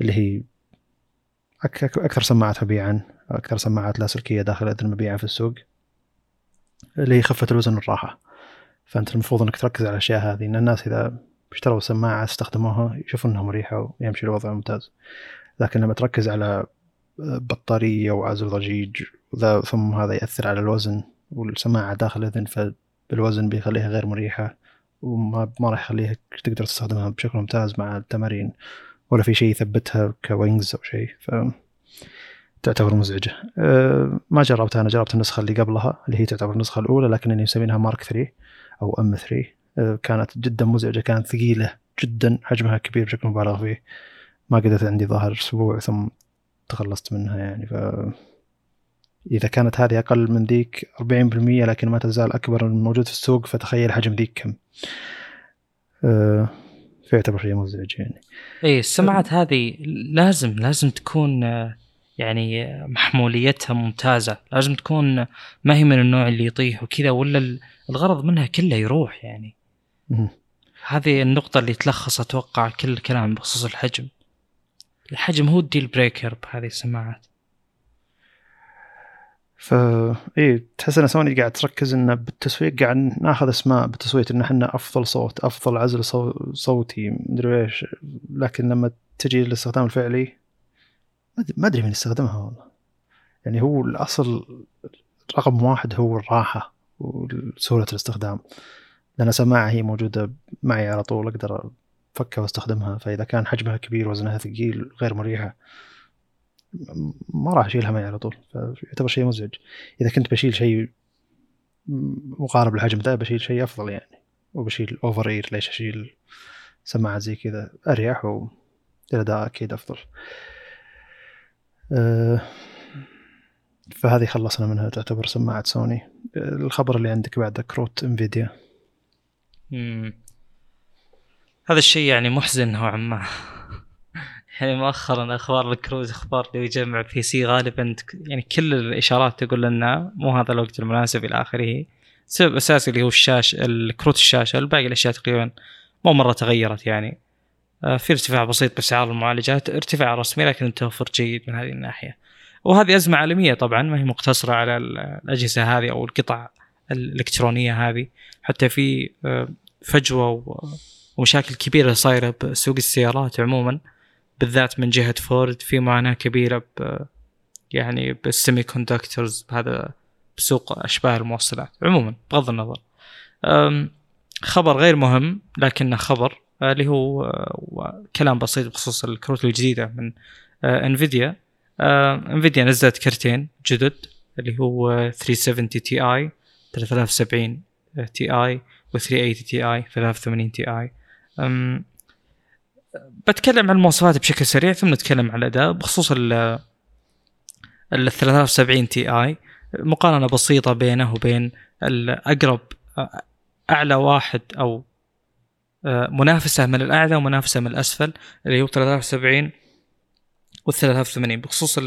اللي هي أكثر سماعات مبيعا أكثر سماعات لاسلكيه داخل الاذن مبيعا في السوق اللي هي خفة الوزن والراحة. فأنت المفروض إنك تركز على الأشياء هذه ان الناس إذا اشتروا سماعة استخدموها يشوفون انها مريحه ويمشي الوضع ممتاز. لكن لما تركز على بطارية وعزل ضجيج وذا ثم هذا يأثر على الوزن والسماعة داخل الإذن فالوزن بيخليها غير مريحة وما ما راح يخليها تقدر تستخدمها بشكل ممتاز مع التمارين. ولا في شيء يثبتها كوينجز أو شيء ف تعتبر مزعجة أه ما جربتها. أنا جربت النسخة اللي قبلها اللي هي تعتبر النسخة الأولى لكنني مسمينها مارك 3 أو أم 3 أه كانت جدا مزعجة كانت ثقيلة جدا حجمها كبير بشكل مبالغ فيه. ما قدرت عندي ظاهر أسبوع ثم تخلصت منها يعني ف إذا كانت هذه أقل من ذيك 40% لكن ما تزال أكبر من الموجود في السوق فتخيل حجم ذيك كم. أه فيعتبر شيء مزعج يعني. اي السماعات هذه لازم لازم تكون يعني محموليتها ممتازة. لازم تكون ما هي من النوع اللي يطيح وكذا ولا ال- الغرض منها كله يروح يعني. هذه النقطة اللي تلخص أتوقع كل الكلام بخصوص الحجم. الحجم هو ال deal breaker بهذه السماعات. فا إيه تحس إن سوني قاعد تركز إنه بالتسويق قاعد ناخذ أسماء بالتصويت إن إحنا أفضل صوت أفضل عزل صو- صوتي مدري إيش. لكن لما تجي للاستخدام الفعلي ما ادري مين يستخدمها والله. يعني هو الأصل رقم واحد هو الراحة وسهولة الاستخدام. لأن سماعه هي موجودة معي على طول أقدر افكها وأستخدمها. فإذا كان حجمها كبير وزنها ثقيل غير مريحة. ما راح أشيلها معي على طول فيعتبر شيء مزعج. إذا كنت بشيل شيء مقارب للحجم ذا بشيل شيء أفضل يعني. وبشيل over ear ليش أشيل سماعات زي كذا؟ أريح والاداء أكيد أفضل. أه فهذه خلصنا منها تعتبر سماعة سوني. الخبر اللي عندك بعد كروت إنفيديا. هذا الشيء يعني محزن نوعا ما. يعني مؤخرا أخبار الكروت أخبار اللي يجمع PC غالبا يعني كل الإشارات تقول لنا مو هذا الوقت المناسب إلى آخره. السبب الأساسي اللي هو الشاشه الكروت الشاشة الباقي الأشياء تقريبا مو مرة تغيرت يعني. آه، في ارتفاع بسيط بأسعار المعالجات ارتفاع رسمي لكن توفر جيد من هذه الناحية. وهذه أزمة عالمية طبعا ما هي مقتصرة على الأجهزة هذه أو القطع الإلكترونية هذه. حتى في آه، فجوة ومشاكل كبيرة صايرة بسوق السيارات عموما. بالذات من جهة فورد في معاناة كبيرة ب يعني بالسيمي كوندكتورز بهذا بسوق أشباه الموصلات عموما بغض النظر. خبر غير مهم لكنه خبر آه، اللي هو آه، كلام بسيط بخصوص الكروت الجديدة من انفيديا انفيديا نزلت كرتين جدد اللي هو 370 Ti 370 Ti و 380 Ti 83 Ti بتكلم عن المواصفات بشكل سريع ثم نتكلم عن الأداء بخصوص ال ال 370 Ti مقارنة بسيطة بينه وبين الأقرب أعلى واحد أو منافسة من الأعلى ومنافسة من الأسفل اللي هو 73 وال 83 بخصوص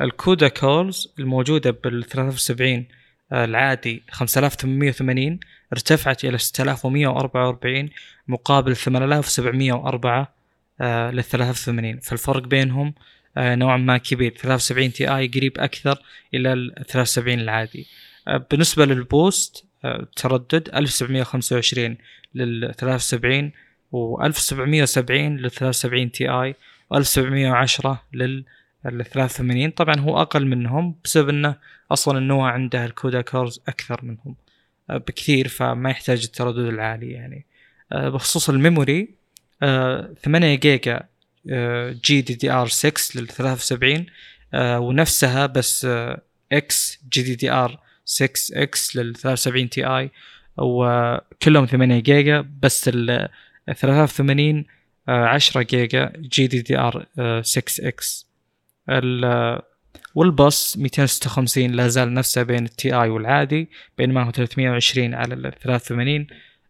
ال CUDA cores الموجودة بال 73 العادي 5880 ارتفعت إلى 6144 مقابل 8704 آه لل 83 فالفرق بينهم آه نوعا ما كبير. 73 Ti قريب أكثر إلى ال 73 العادي. آه بالنسبة لل boost آه تردد 1725 لل 73 و 1770 لل 73 Ti و 1710 لل ال 83 طبعا هو أقل منهم بسبب إنه أصلا النوع عنده ال CUDA cores أكثر منهم. بكثير فما يحتاج التردد العالي يعني. آه، بخصوص ال memory 8 آه، giga GDDR 6 لل 73 ونفسها بس إكس جي دي دي ار 6 إكس لل 73 تي اي وكلهم 8 جيجا بس ال 83 10 giga GDDR 6 X والباص 256 لا زال نفسه بين ال Ti والعادي بينما هو 320 على ال 83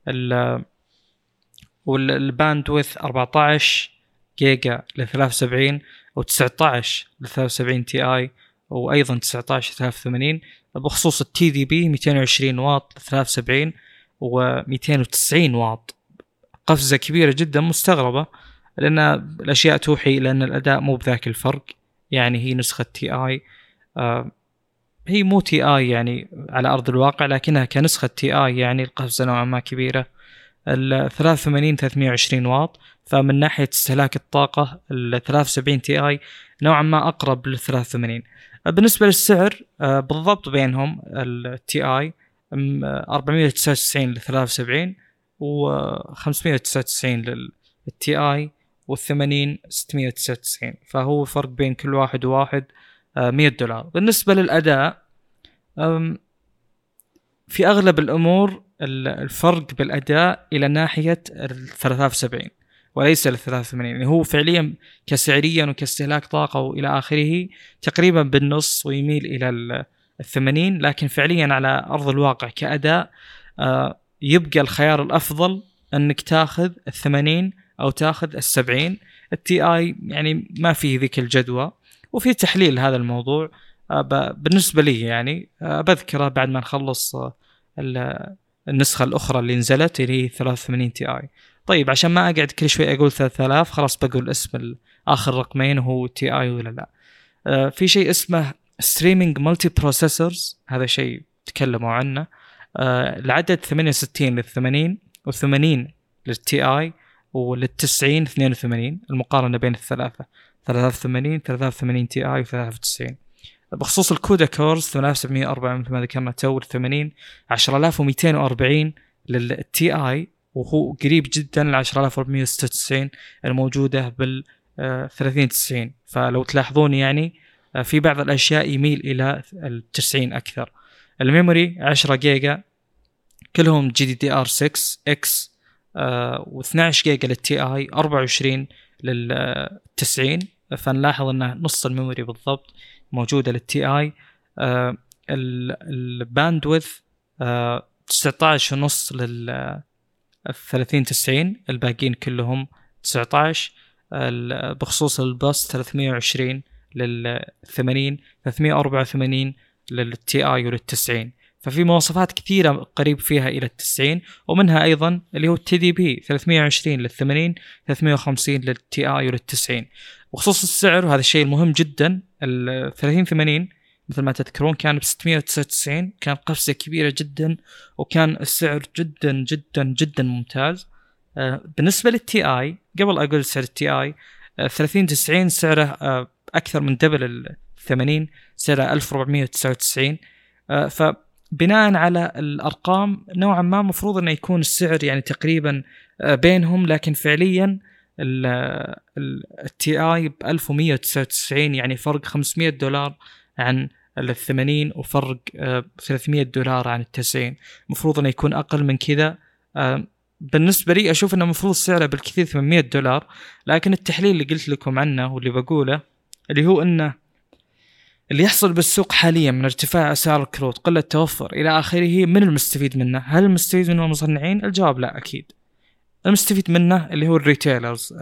ال وال bandwidth 14 جيجا ل 73 و 19 ل 73 Ti وأيضا 19 83 بخصوص ال TDP 220 واط ل 73 و 290 واط. قفزة كبيرة جدا مستغربة لأن الأشياء توحي إلى أن الأداء مو بذاك الفرق. يعني هي نسخة Ti آه هي مو Ti يعني على أرض الواقع لكنها كنسخة Ti يعني القفزة نوعا ما كبيرة. ال 83 320 واط فمن ناحية استهلاك الطاقة ال 73 Ti نوعا ما أقرب لل 83 بالنسبة للسعر آه بالضبط بينهم التي اي 499 ل 73 و 599 للتي اي وال80 699 فهو فرق بين كل واحد وواحد 100 آه، دولار. بالنسبة للأداء في أغلب الأمور الفرق بالأداء إلى ناحية ال 73 وليس ال 83 يعني هو فعليا كسعريا وكاستهلاك طاقة وإلى آخره تقريبا بالنص ويميل إلى ال 80 لكن فعليا على أرض الواقع كأداء آه، يبقى الخيار الأفضل أنك تأخذ ال 80 أو تاخذ السبعين. التي آي يعني ما فيه ذيك الجدوى وفي تحليل هذا الموضوع آه، بالنسبة لي يعني آه، بذكره بعد ما نخلص آه، النسخة الأخرى اللي نزلت اللي هي 83 Ti. طيب عشان ما أقعد كل شوي أقول 3000 خلاص بقول اسم آخر رقمين هو Ti ولا لا. في شيء اسمه streaming multiprocessors هذا شيء تكلموا عنه. العدد 68 لل 80 و80 لل Ti. وللتسعين 82 المقارنة بين الثلاثة. 83 83 Ti و 93 بخصوص ال CUDA cores 8704 مثل ما ذكرنا تو 80 10240 لل Ti وهو قريب جدا ل 10496 الموجودة بال 3090 آه، فلو تلاحظون يعني آه، في بعض الأشياء يميل إلى ال 90 أكثر. ال memory 10 جيجا كلهم GDDR 6 X و12 جيجا لل Ti 24 لل 90 فنلاحظ إنه نص ال memory بالضبط موجودة لل Ti ال bandwidth 19 ونص لل 30 90 الباقيين كلهم 19 بخصوص الباص 320 لل 80 384 لل Ti ولل 90 ففي مواصفات كثيرة قريب فيها إلى التسعين ومنها أيضا اللي هو ال TDP 320 لل 80 350 لل Ti ولل 90 بخصوص السعر وهذا الشيء المهم جدا ال 30 80 مثل ما تذكرون كان ب 699 كان قفزة كبيرة جدا وكان السعر جدا جدا جدا ممتاز. آه، بالنسبة لل Ti قبل أقول سعر ال Ti 30 90 سعره آه، أكثر من double ال 80 سعره 1499 آه، فبناء على الأرقام نوعا ما المفروض إنه يكون السعر يعني تقريبا بينهم لكن فعليا التي اي ب 1199 يعني فرق 500 دولار عن ال 80 وفرق 300 دولار عن ال 90 المفروض إنه يكون أقل من كذا. بالنسبة لي أشوف إنه المفروض سعره بالكثير 800 دولار لكن التحليل اللي قلت لكم عنه واللي بقوله اللي هو إنه اللي يحصل بالسوق حاليا من ارتفاع أسعار الكروت قلة توفر إلى آخره من المستفيد منه. هل المستفيد منه المصنعين؟ الجواب لا أكيد. المستفيد منه اللي هو ال retailers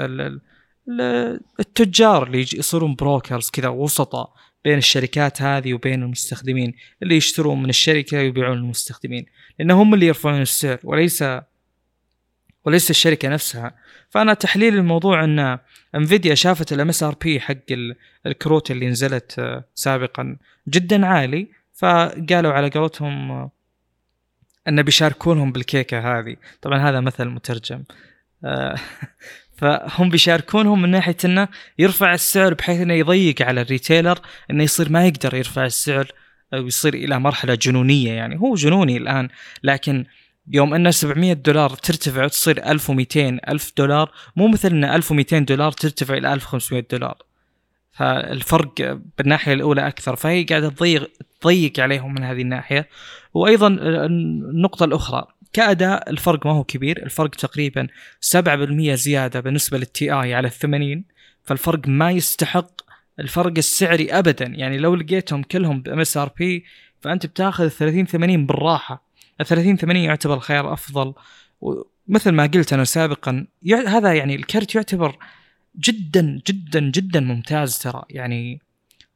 التجار اللي يصيرون brokers كذا وسطاء بين الشركات هذه وبين المستخدمين اللي يشترون من الشركة ويبيعون للمستخدمين. لأنهم هم اللي يرفعون السعر وليس وليس الشركة نفسها. فأنا تحليل الموضوع أن Nvidia شافت ال MSRP حق الكروت اللي نزلت آه، سابقا جدا عالي. فقالوا على قولتهم آه، أن بيشاركونهم بالكيكة هذه. طبعا هذا مثل مترجم. آه، فهم بيشاركونهم من ناحية أنه يرفع السعر بحيث أنه يضيق على ال retailer أنه يصير ما يقدر يرفع السعر أو يصير إلى مرحلة جنونية يعني. هو جنوني الآن لكن يوم أن 700 دولار ترتفع وتصير 1200 1000 دولار مو مثل أن 1200 دولار ترتفع إلى 1500 دولار. فالفرق بالناحية الأولى أكثر فهي قاعدة تضيق تضيق عليهم من هذه الناحية. وأيضا النقطة الأخرى كأداء الفرق ما هو كبير الفرق تقريبا 7% زيادة بالنسبة لل Ti على ال 80 فالفرق ما يستحق الفرق السعري ابدا. يعني لو لقيتهم كلهم ب MSRP فأنت بتاخذ 30 80 بالراحة. ال 30 80 يعتبر خيار أفضل. ومثل ما قلت أنا سابقا هذا يعني الكرت يعتبر جدا جدا جدا ممتاز ترى. يعني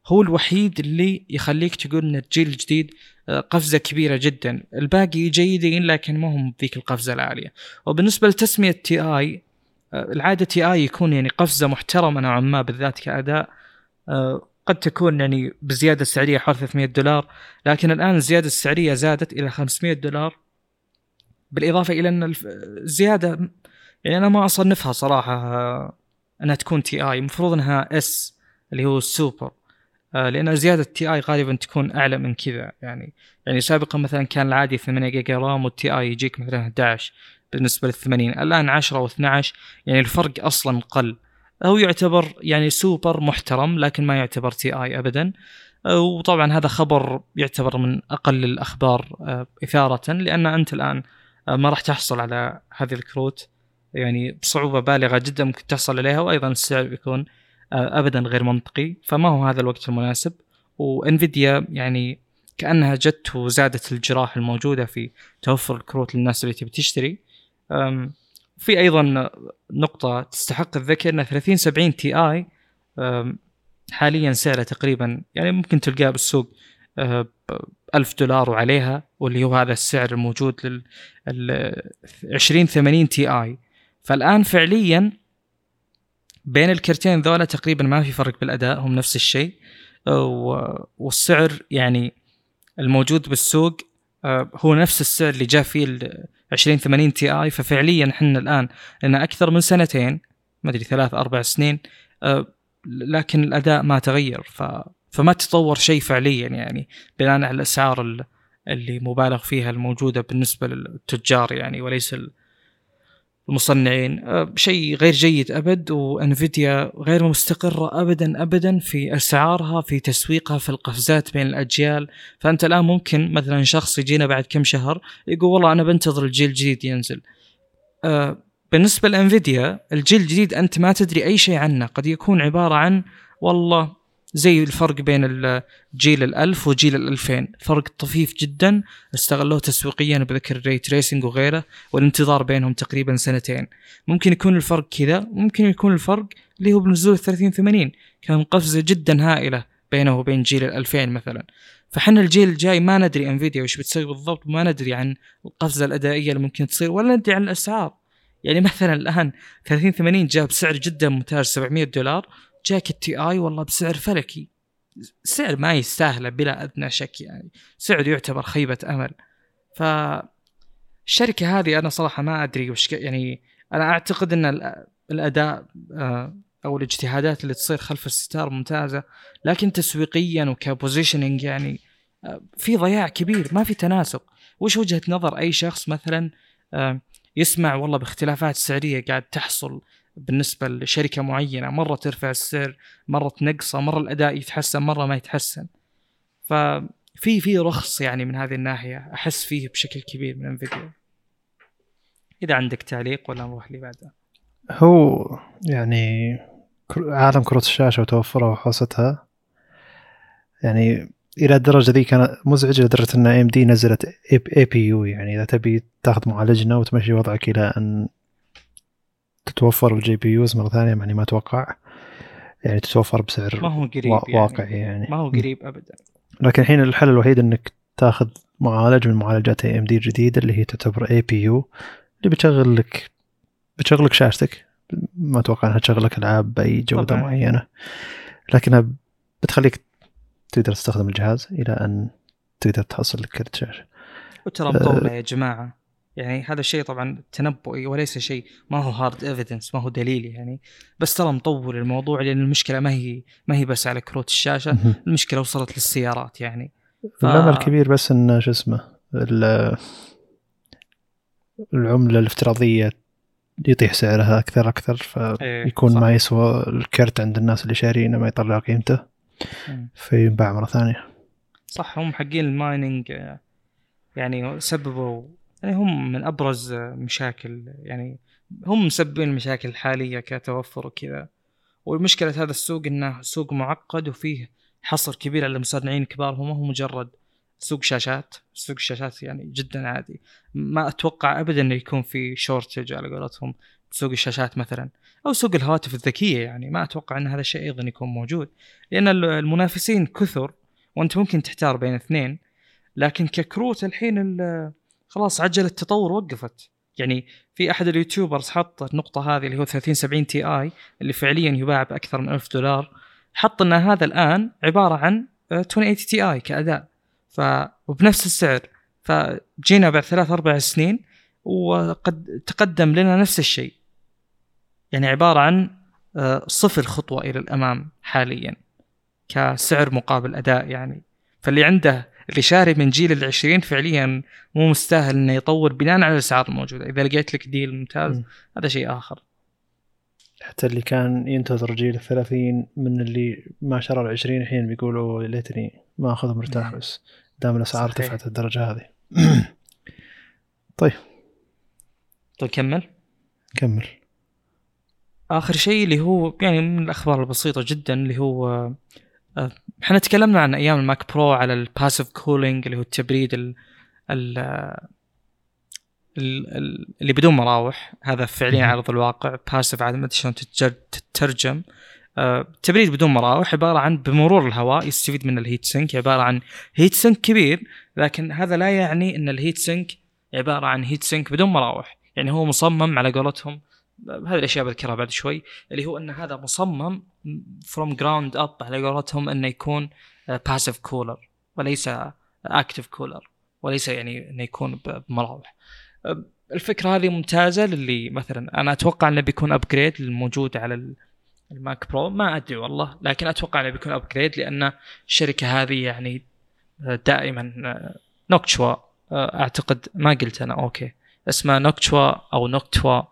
هو الوحيد اللي يخليك تقول ان الجيل الجديد آه، قفزة كبيرة جدا. الباقي جيدين لكن ما هم بذيك القفزة العالية. وبالنسبة لتسمية Ti آه، العادة Ti يكون يعني قفزة محترمة نوعا ما بالذات كأداء. آه، قد تكون يعني بزيادة سعرية حوالي 300 دولار لكن الآن الزيادة السعرية زادت إلى 500 دولار. بالإضافة إلى أن الزيادة يعني أنا ما أصنفها صراحة أنها تكون TI المفروض أنها S اللي هو السوبر. آه، لأن زيادة TI غالبا تكون أعلى من كذا يعني يعني سابقا مثلا كان العادي 8 جيجا RAM وال TI يجيك مثلا 11 بالنسبة لل 80 الآن 10 و12 يعني الفرق أصلا قل. هو يعتبر يعني سوبر محترم لكن ما يعتبر TI ابدا. آه، وطبعا هذا خبر يعتبر من أقل الأخبار آه، إثارة لأن أنت الآن ما راح تحصل على هذه الكروت. يعني بصعوبة بالغة جدا ممكن تحصل عليها وأيضا السعر بيكون ابدا غير منطقي. فما هو هذا الوقت المناسب. و Nvidia يعني كأنها جت وزادت الجراح الموجودة في توفر الكروت للناس اللي تبي تشتري. في أيضا نقطة تستحق الذكر ان 3070 TI حاليا سعره تقريبا يعني ممكن تلقاه بالسوق ب 1000 دولار وعليها واللي هو هذا السعر الموجود لل 2080 TI. فالآن فعليا بين الكرتين ذولا تقريبا ما في فرق بالأداء هم نفس الشيء. والسعر يعني الموجود بالسوق آه، هو نفس السعر اللي جاء فيه 2080 تي اي ففعليا إحنا الآن لنا أكثر من سنتين ما أدري ثلاث أربع سنين آه، لكن الأداء ما تغير ف فما تطور شيء فعليا يعني بناء على الأسعار اللي مبالغ فيها الموجودة بالنسبة للتجار يعني وليس المصنعين. آه، شيء غير جيد أبد وانفيديا غير مستقرة ابدا ابدا في أسعارها في تسويقها في القفزات بين الأجيال. فأنت الآن ممكن مثلا شخص يجينا بعد كم شهر يقول والله أنا بنتظر الجيل الجديد ينزل. آه، بالنسبة ل Nvidia الجيل الجديد أنت ما تدري أي شيء عنه. قد يكون عبارة عن والله زي الفرق بين الجيل الألف وجيل الألفين. فرق طفيف جدا استغلوه تسويقيا بذكر ال ray tracing وغيره والانتظار بينهم تقريبا سنتين. ممكن يكون الفرق كذا ممكن يكون الفرق اللي هو بنزول ال 30 80 كان قفزة جدا هائلة بينه وبين جيل الألفين مثلا. فحنا الجيل الجاي ما ندري انفيديا وش بتسوي بالضبط ما ندري عن القفزة الأدائية اللي ممكن تصير ولا ندري عن الأسعار. يعني مثلا الآن 30 80 جاء بسعر جدا ممتاز 700 دولار. جاك التي آي والله بسعر فلكي. سعر ما يستاهله بلا أدنى شك يعني. سعر يعتبر خيبة أمل. ف الشركة هذه أنا صراحة ما أدري وش يعني أنا أعتقد إن الأداء آه، أو الاجتهادات اللي تصير خلف الستار ممتازة. لكن تسويقيا وكبوزيشننج يعني آه، في ضياع كبير ما في تناسق. وش وجهة نظر أي شخص مثلا آه، يسمع والله باختلافات سعرية قاعد تحصل بالنسبة لشركة معينة مرة ترفع السعر مرة تنقصه مرة الأداء يتحسن مرة ما يتحسن. ففي في رخص يعني من هذه الناحية أحس فيه بشكل كبير من إنفيديا. إذا عندك تعليق ولا نروح اللي بعده؟ هو يعني عالم كروت الشاشة وتوفرها وحوستها يعني إلى الدرجة ذي كانت مزعجه لدرجة إن AMD نزلت APU يعني إذا تبي تاخذ معالجنا وتمشي وضعك إلى أن تتوفر ال GPUs مرة ثانية يعني ما أتوقع. يعني تتوفر بسعر ما هو قريب يعني. واقعي يعني. ما هو قريب ابدا. لكن الحين الحل الوحيد إنك تاخذ معالج من معالجات AMD الجديده اللي هي تعتبر APU اللي بتشغل لك بتشغل لك شاشتك. ما أتوقع إنها تشغل لك ألعاب بأي جودة طبعا. معينة. لكنها بتخليك تقدر تستخدم الجهاز إلى أن تقدر تحصل لك كرت شاشة. وترى مطولة يا جماعة. يعني هذا الشيء طبعا تنبؤي وليس شيء ما هو hard evidence ما هو دليل يعني. بس ترى مطول الموضوع لأن المشكلة ما هي ما هي بس على كروت الشاشة المشكلة وصلت للسيارات يعني. ف... الامل الكبير بس إن شو اسمه العملة الافتراضية يطيح سعرها أكثر أكثر فيكون إيه ما يسوى الكرت عند الناس اللي شارينه ما يطلع قيمته فينباع مرة ثانية. صح هم حقين المايننج يعني سببوا يعني هم من أبرز مشاكل يعني هم مسببين المشاكل الحاليه كتوفر وكذا. والمشكلة هذا السوق إنه سوق معقد وفيه حصر كبير على المصنعين الكبار هو ما هو مجرد سوق شاشات. سوق الشاشات يعني جدا عادي. ما أتوقع ابدا إنه يكون في شورتج على قولتهم سوق الشاشات مثلا أو سوق الهواتف الذكية يعني. ما أتوقع إن هذا الشيء أيضا يكون موجود. لأن المنافسين كثر وأنت ممكن تحتار بين اثنين. لكن ككروت الحين خلاص عجله التطور وقفت. يعني في أحد ال YouTubers حط النقطة هذه اللي هو 3070 TI اللي فعليا يباع بأكثر من 1000 دولار حط إن هذا الآن عبارة عن 2080 TI كأداء. ف وبنفس السعر. فجينا بعد ثلاث أربع سنين وقد تقدم لنا نفس الشيء. يعني عبارة عن آه، صفر خطوة إلى الأمام حاليا كسعر مقابل أداء يعني. فاللي عنده اللي شاري من جيل العشرين فعليا مو مستاهل إنه يطور بناء على الأسعار الموجودة. إذا لقيت لك ديل ممتاز م. هذا شيء آخر. حتى اللي كان ينتظر جيل الثلاثين من اللي ما شرى العشرين الحين بيقولوا ليتني ما اخذ مرتاح بس دام الأسعار ارتفعت الدرجة هذه. طيب. طيب كمل. كمل. آخر شيء اللي هو يعني من الأخبار البسيطة جدا اللي هو إحنا تكلمنا عن أيام ال Mac Pro على ال passive cooling اللي هو التبريد ال ال اللي بدون مراوح. هذا فعليا على ارض الواقع. passive عاد ما أدري شلون تترجم. التبريد بدون مراوح عبارة عن بمرور الهواء يستفيد من ال heat sink عبارة عن heat sink كبير لكن هذا لا يعني إن ال heat sink عبارة عن heat sink بدون مراوح. يعني هو مصمم على قولتهم هذه الأشياء بذكرها بعد شوي اللي هو إن هذا مصمم from ground up على قولتهم إنه يكون passive آه، كولر وليس active cooler وليس يعني إنه يكون بمراوح. آه، الفكرة هذه ممتازة للي مثلا أنا أتوقع إنه بيكون upgrade الموجود على ال Mac Pro. ما أدري والله لكن أتوقع إنه بيكون upgrade لأن الشركة هذه يعني آه، دائما Noctua أعتقد ما قلت أنا okay اسمها Noctua أو Noctua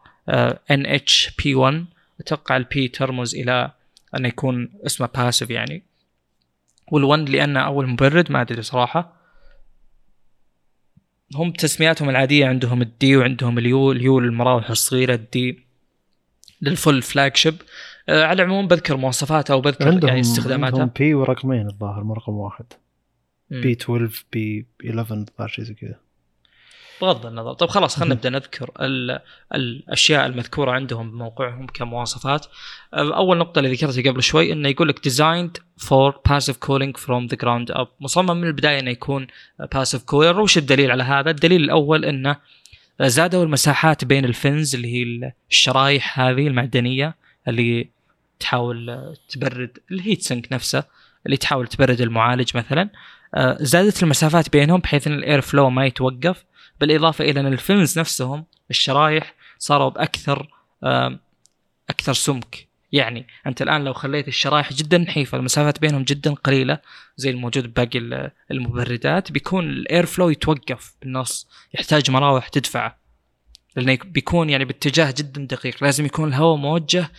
NH P1 أتوقع ال P ترمز إلى انه يكون اسمه passive يعني. وال1 لأنه أول مبرد ما أدري صراحة. هم تسمياتهم العادية عندهم ال D وعندهم ال U ال U للمراوح الصغيرة ال D لل full flagship آه على العموم بذكر مواصفاتها وبذكر عندهم يعني استخداماتها عندهم P ورقمين الظاهر مو رقم واحد. بي 12 بي 11 الظاهر شيء زي كذا. بغض النظر. طيب خلاص خلينا. نبدأ نذكر ال- الأشياء المذكورة عندهم بموقعهم كمواصفات. أول نقطة اللي ذكرتها قبل شوي إنه يقول لك designed for passive cooling from the ground up. مصمم من البداية إنه يكون passive cooler وش الدليل على هذا؟ الدليل الأول إنه زادوا المساحات بين الفنز اللي هي الشرايح هذه المعدنية اللي تحاول تبرد الهيت سنك نفسه اللي تحاول تبرد المعالج مثلا. آه، زادت المسافات بينهم بحيث إن الاير فلو ما يتوقف. بالإضافة إلى أن الفنز نفسهم الشرايح صاروا بأكثر أكثر سمك. يعني أنت الآن لو خليت الشرايح جدا نحيفة المسافات بينهم جدا قليلة زي الموجود بباقي ال- المبردات بيكون الأير فلو يتوقف بالنص يحتاج مراوح تدفعه لأنه يك- بيكون يعني باتجاه جدا دقيق لازم يكون الهواء موجه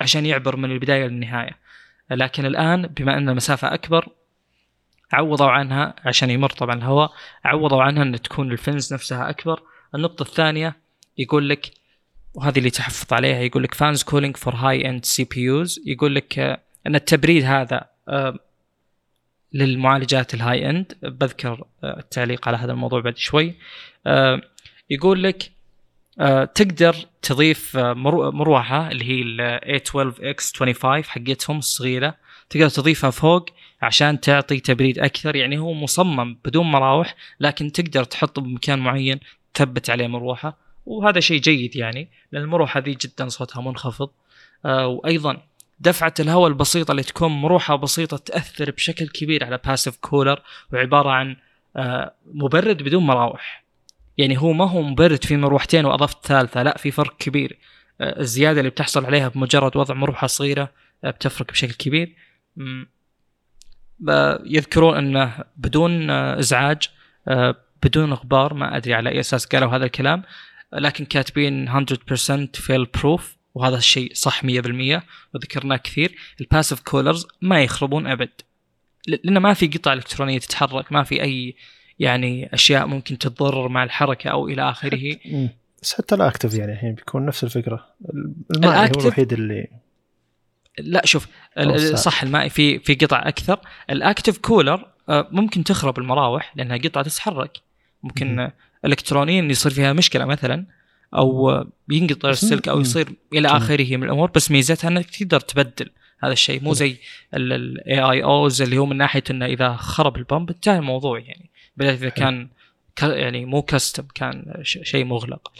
عشان يعبر من البداية للنهاية. لكن الآن بما أن المسافة أكبر عوضوا عنها عشان يمر طبعا الهواء عوضوا عنها إن تكون ال fans نفسها أكبر. النقطة الثانية يقول لك وهذه اللي تحفظ عليها يقول لك fanless cooling for high end CPUs يقول لك إن التبريد هذا آه، للمعالجات ال high end بذكر آه، التعليق على هذا الموضوع بعد شوي. آه، يقول لك تقدر تضيف مرو- مروحة اللي هي ال A12X25 حقتهم الصغيرة. تقدر تضيفها فوق عشان تعطي تبريد أكثر. يعني هو مصمم بدون مراوح لكن تقدر تحطه بمكان معين تثبت عليه مروحة. وهذا شيء جيد يعني لأن المروحة ذي جدا صوتها منخفض. آه وأيضا دفعة الهواء البسيطة اللي تكون مروحة بسيطة تأثر بشكل كبير على باسيف كولر وعبارة عن آه مبرد بدون مراوح. يعني هو ما هو مبرد في مروحتين وأضفت ثالثة لا في فرق كبير. آه الزيادة اللي بتحصل عليها بمجرد وضع مروحة صغيرة آه بتفرق بشكل كبير. يذكرون أنه بدون إزعاج آه، بدون غبار ما أدري على أي أساس قالوا هذا الكلام لكن كاتبين 100% fail proof وهذا الشيء صح 100% وذكرناه كثير. ال passive coolers ما يخربون أبد. لأنه ما في قطع إلكترونية تتحرك ما في أي يعني أشياء ممكن تتضرر مع الحركة أو إلى آخره. بس حتى الأكتف يعني الحين بيكون نفس الفكرة. المائي هو الوحيد اللي لا شوف. صح المائي في في قطع أكثر الاكتف كولر آه، ممكن تخرب المراوح لأنها قطعة تتحرك ممكن مم. الكترونيا يصير فيها مشكلة مثلا أو ينقطع السلك أو. يصير إلى. آخره من الأمور بس ميزتها إنك تقدر تبدل هذا الشيء مو. زي ال AIOs اللي هو من ناحية إنه إذا خرب ال pump انتهى الموضوع يعني بالذات إذا. كان يعني مو custom كان شيء مغلق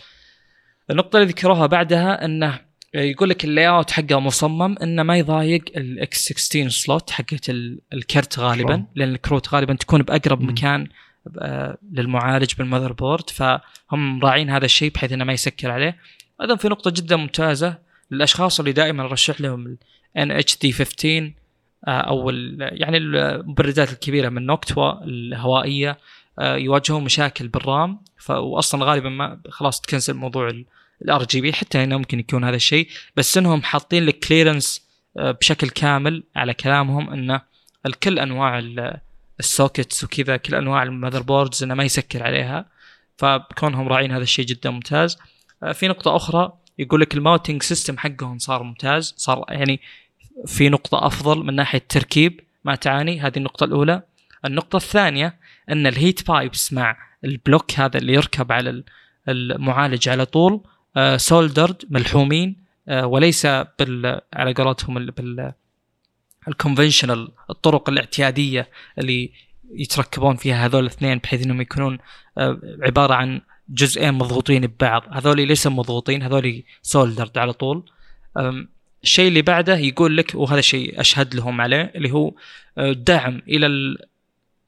النقطة اللي ذكروها بعدها إنه يقول لك ال layout حقه مصمم إنه ما يضايق ال x16 slot حقت ال- الكرت غالبا؟ لأن الكروت غالبا تكون بأقرب مم. مكان آه، للمعالج بال motherboard فهم راعين هذا الشيء بحيث إنه ما يسكر عليه أيضا في نقطة جدا ممتازة للأشخاص اللي دائما ارشح لهم ال NH-D15 آه، أو ال- يعني المبردات الكبيرة من Noctua الهوائية آه، يواجهون مشاكل بال RAM. واصلا غالبا ما خلاص تكنسل موضوع ال RGB حتى هنا ممكن يكون هذا الشيء بس إنهم حاطين لك clearance بشكل كامل على كلامهم انه الكل أنواع ال- ال sockets وكذا كل أنواع ال motherboards إنه ما يسكر عليها. فكونهم راعين هذا الشيء جدا ممتاز. آه، في نقطة أخرى يقول لك ال mounting system حقهم صار ممتاز صار يعني في نقطة أفضل من ناحية التركيب ما تعاني. هذه النقطة الأولى. النقطة الثانية أن ال heat pipes مع ال block هذا اللي يركب على ال- المعالج على طول soldered ملحومين آه، وليس بال على قولتهم ال- بال ال conventional الطرق الاعتيادية اللي يتركبون فيها هذول الاثنين بحيث إنهم يكونون آه، عبارة عن جزئين مضغوطين ببعض. هذول ليسوا مضغوطين هذول soldered على طول. الشيء اللي بعده يقول لك وهذا شيء أشهد لهم عليه اللي هو آه، دعم إلى ال...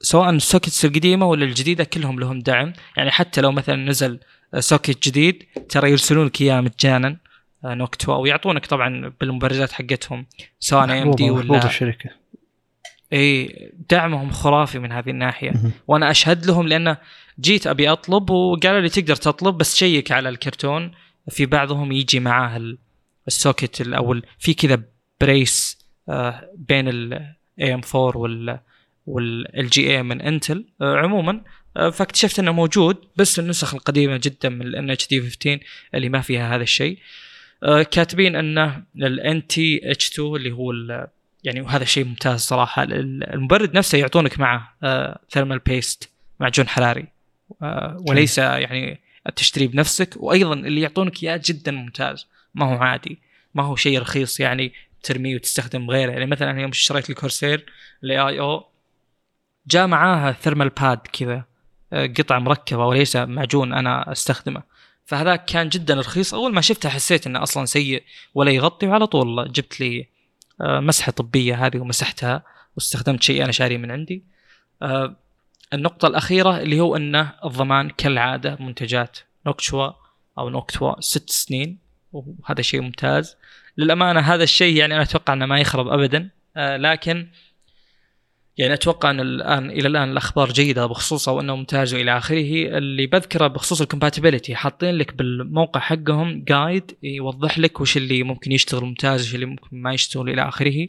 سواء ال sockets القديمة ولا الجديدة كلهم لهم دعم. يعني حتى لو مثلا نزل آه، socket جديد. ترى يرسلون لك إياه مجانا آه، Noctua ويعطونك طبعا بالمبردات حقتهم سواء AMD ولا الشركة. إي دعمهم خرافي من هذه الناحية. وأنا أشهد لهم لأنه جيت أبي أطلب وقالوا لي تقدر تطلب بس check على الكرتون. في بعضهم يجي معاه ال- ال socket ال- أو في كذا بريس آه، بين ال AM4 وال وال LGA من Intel آه، عموما. فاكتشفت إنه موجود بس النسخ القديمة جدا من ال NH-D15 اللي ما فيها هذا الشيء. آه، كاتبين إنه ال NT-H2 اللي هو يعني وهذا شيء ممتاز صراحة. المبرد نفسه يعطونك معه thermal paste معجون حراري. وليس يعني تشتريه بنفسك. وأيضا اللي يعطونك إياه جدا ممتاز. ما هو عادي. ما هو شيء رخيص يعني ترميه وتستخدم غيره. يعني مثلا يوم اشتريت ال Corsair ال AIO جاء معاها thermal pad كذا. آه، قطعة مركبة وليس معجون أنا أستخدمه. فهذا كان جدا رخيص. أول ما شفته حسيت إنه أصلا سيء ولا يغطي وعلى طول جبت لي آه، مسحة طبية هذه ومسحتها واستخدمت شيء أنا شاريه من عندي. آه، النقطة الأخيرة اللي هو أنه الضمان كالعادة منتجات نوكشوا أو نوكتوا ست سنين وهذا شيء ممتاز. للأمانة هذا الشيء يعني أنا أتوقع أنه ما يخرب أبدا. لكن يعني أتوقع أن الآن إلى الآن الأخبار جيدة بخصوصه وأنه ممتاز وإلى آخره. اللي بذكره بخصوص ال compatibility حاطين لك بالموقع حقهم guide يوضح لك وش اللي ممكن يشتغل ممتاز وش اللي ممكن ما يشتغل إلى آخره.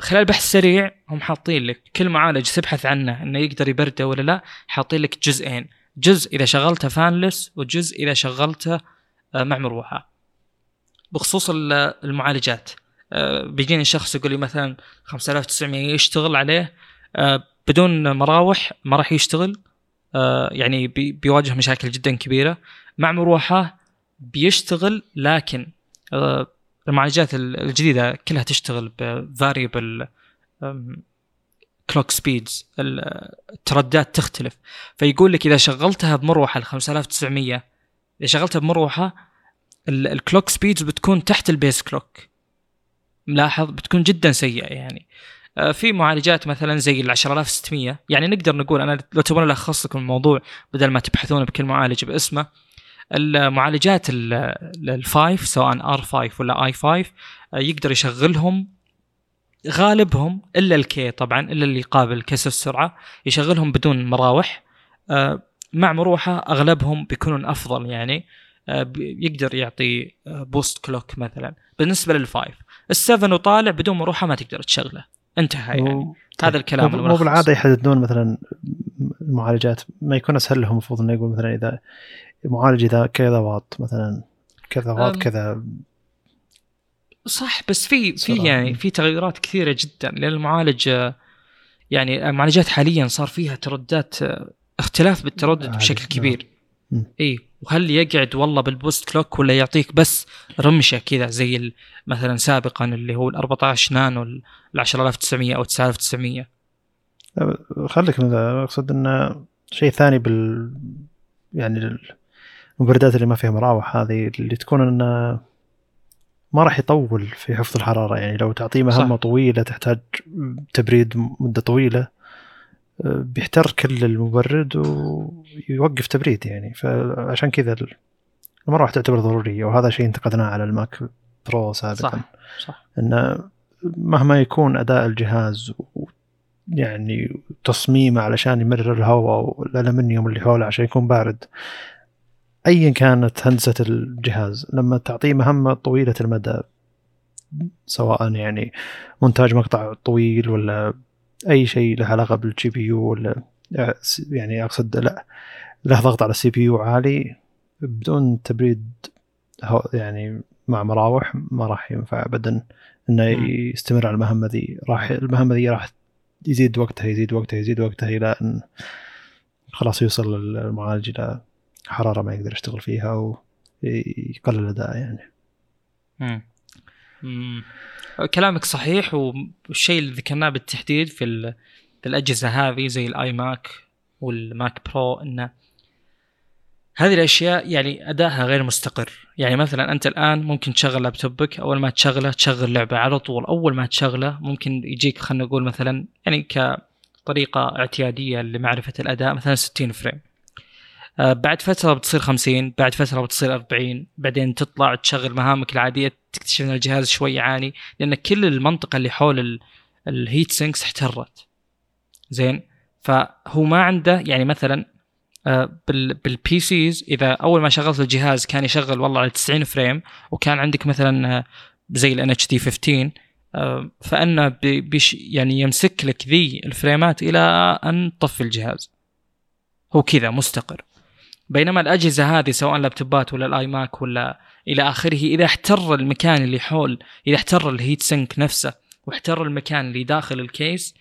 خلال بحث سريع هم حاطين لك كل معالج تبحث عنه إنه يقدر يبرده ولا لا حاطين لك جزئين. جزء إذا شغلته fanless وجزء إذا شغلته أه، مع مروحة. بخصوص المعالجات. بيجيني شخص يقول لي مثلا 5900 يشتغل عليه آه، بدون مراوح ما راح يشتغل. آه، يعني بيواجه مشاكل جدا كبيرة. مع مروحة بيشتغل لكن المعالجات الجديدة كلها تشتغل ب variable clock speeds التردات تختلف. فيقول لك إذا شغلتها بمروحة ال 5900 إذا شغلتها بمروحة ال clock speeds بتكون تحت ال base clock ملاحظ بتكون جدا سيئة يعني. آه، في معالجات مثلا زي ال 10600 يعني نقدر نقول أنا لو تبغون الخص لكم الموضوع بدل ما تبحثون بكل معالج باسمه المعالجات ال five سواء R5 ولا i5 آه، يقدر يشغلهم غالبهم إلا ال K طبعا إلا اللي قابل كسر السرعة. يشغلهم بدون مراوح. آه، مع مروحة أغلبهم بيكونون أفضل يعني. يقدر يعطي boost clock مثلا. بالنسبة لل five ال seven وطالع بدون مروحه ما تقدر تشغله. انتهى يعني. و... هذا الكلام مو بالعادة يحددون مثلا المعالجات. ما يكون أسهل لهم المفروض إنه يقول مثلا إذا معالج إذا كذا واط مثلا كذا واط كذا. صح بس في في يعني في تغيرات كثيرة جدا. لأن المعالج يعني المعالجات حاليا صار فيها تردات اختلاف بالتردد بشكل كبير. إي وهل يقعد والله بال boost clock ولا يعطيك بس رمشة كذا زي مثلا سابقا اللي هو ال 14 نانو ال 10900 أو 9900 خليك من ذا. أقصد إنه شيء ثاني بال يعني المبردات اللي ما فيها مراوح هذه اللي تكون إنه ما راح يطول في حفظ الحرارة. يعني لو تعطيه مهمة صح. طويلة تحتاج تبريد مدة طويلة بيحتر كل المبرد ويوقف تبريد يعني. فعشان كذا المروحه تعتبر ضروريه وهذا شيء انتقدناه على ال Mac Pro سابقا. صح صح. إنه مهما يكون أداء الجهاز يعني تصميمه علشان يمرر الهواء والالمنيوم اللي حوله عشان يكون بارد ايا كانت هندسة الجهاز. لما تعطيه مهمة طويلة المدى سواء يعني مونتاج مقطع طويل ولا أي شيء له علاقة بال GPU ولا يعني أقصد لا له ضغط على ال CPU عالي بدون تبريد يعني مع مراوح ما راح ينفع ابدا إنه يستمر على المهمه ذي راح المهمه ذي راح يزيد وقتها يزيد وقتها يزيد وقتها إلى أن خلاص يوصل المعالج إلى حرارة ما يقدر يشتغل فيها ويقلل الأداء يعني. امم كلامك صحيح والشيء اللي ذكرناه بالتحديد في, في الأجهزة هذه زي ال iMac وال Mac Pro انه هذه الأشياء يعني أدائها غير مستقر. يعني مثلا أنت الآن ممكن تشغل لابتوبك أول ما تشغله تشغل لعبة على طول. أول ما تشغله ممكن يجيك خلينا نقول مثلا يعني كطريقة اعتيادية لمعرفة الأداء مثلا 60 frame. آه، بعد فترة بتصير 50 بعد فترة بتصير 40 بعدين تطلع تشغل مهامك العادية تكتشف ان الجهاز شوي يعاني لأن كل المنطقة اللي حول ال heat sinks احترت. زين؟ فهو ما عنده يعني مثلا آه، بال PCs إذا أول ما شغلت الجهاز كان يشغل والله على 90 frame وكان عندك مثلا آه، زي ال NH-D 15 آه، فانه بي- بيش يعني يمسك لك ذي الفريمات إلى أن تطفي الجهاز. هو كذا مستقر. بينما الأجهزة هذه سواء لابتوبات ولا ال iMac ولا إلى آخره إذا احتر المكان اللي حول إذا احتر ال heat sink نفسه واحتر المكان اللي داخل ال case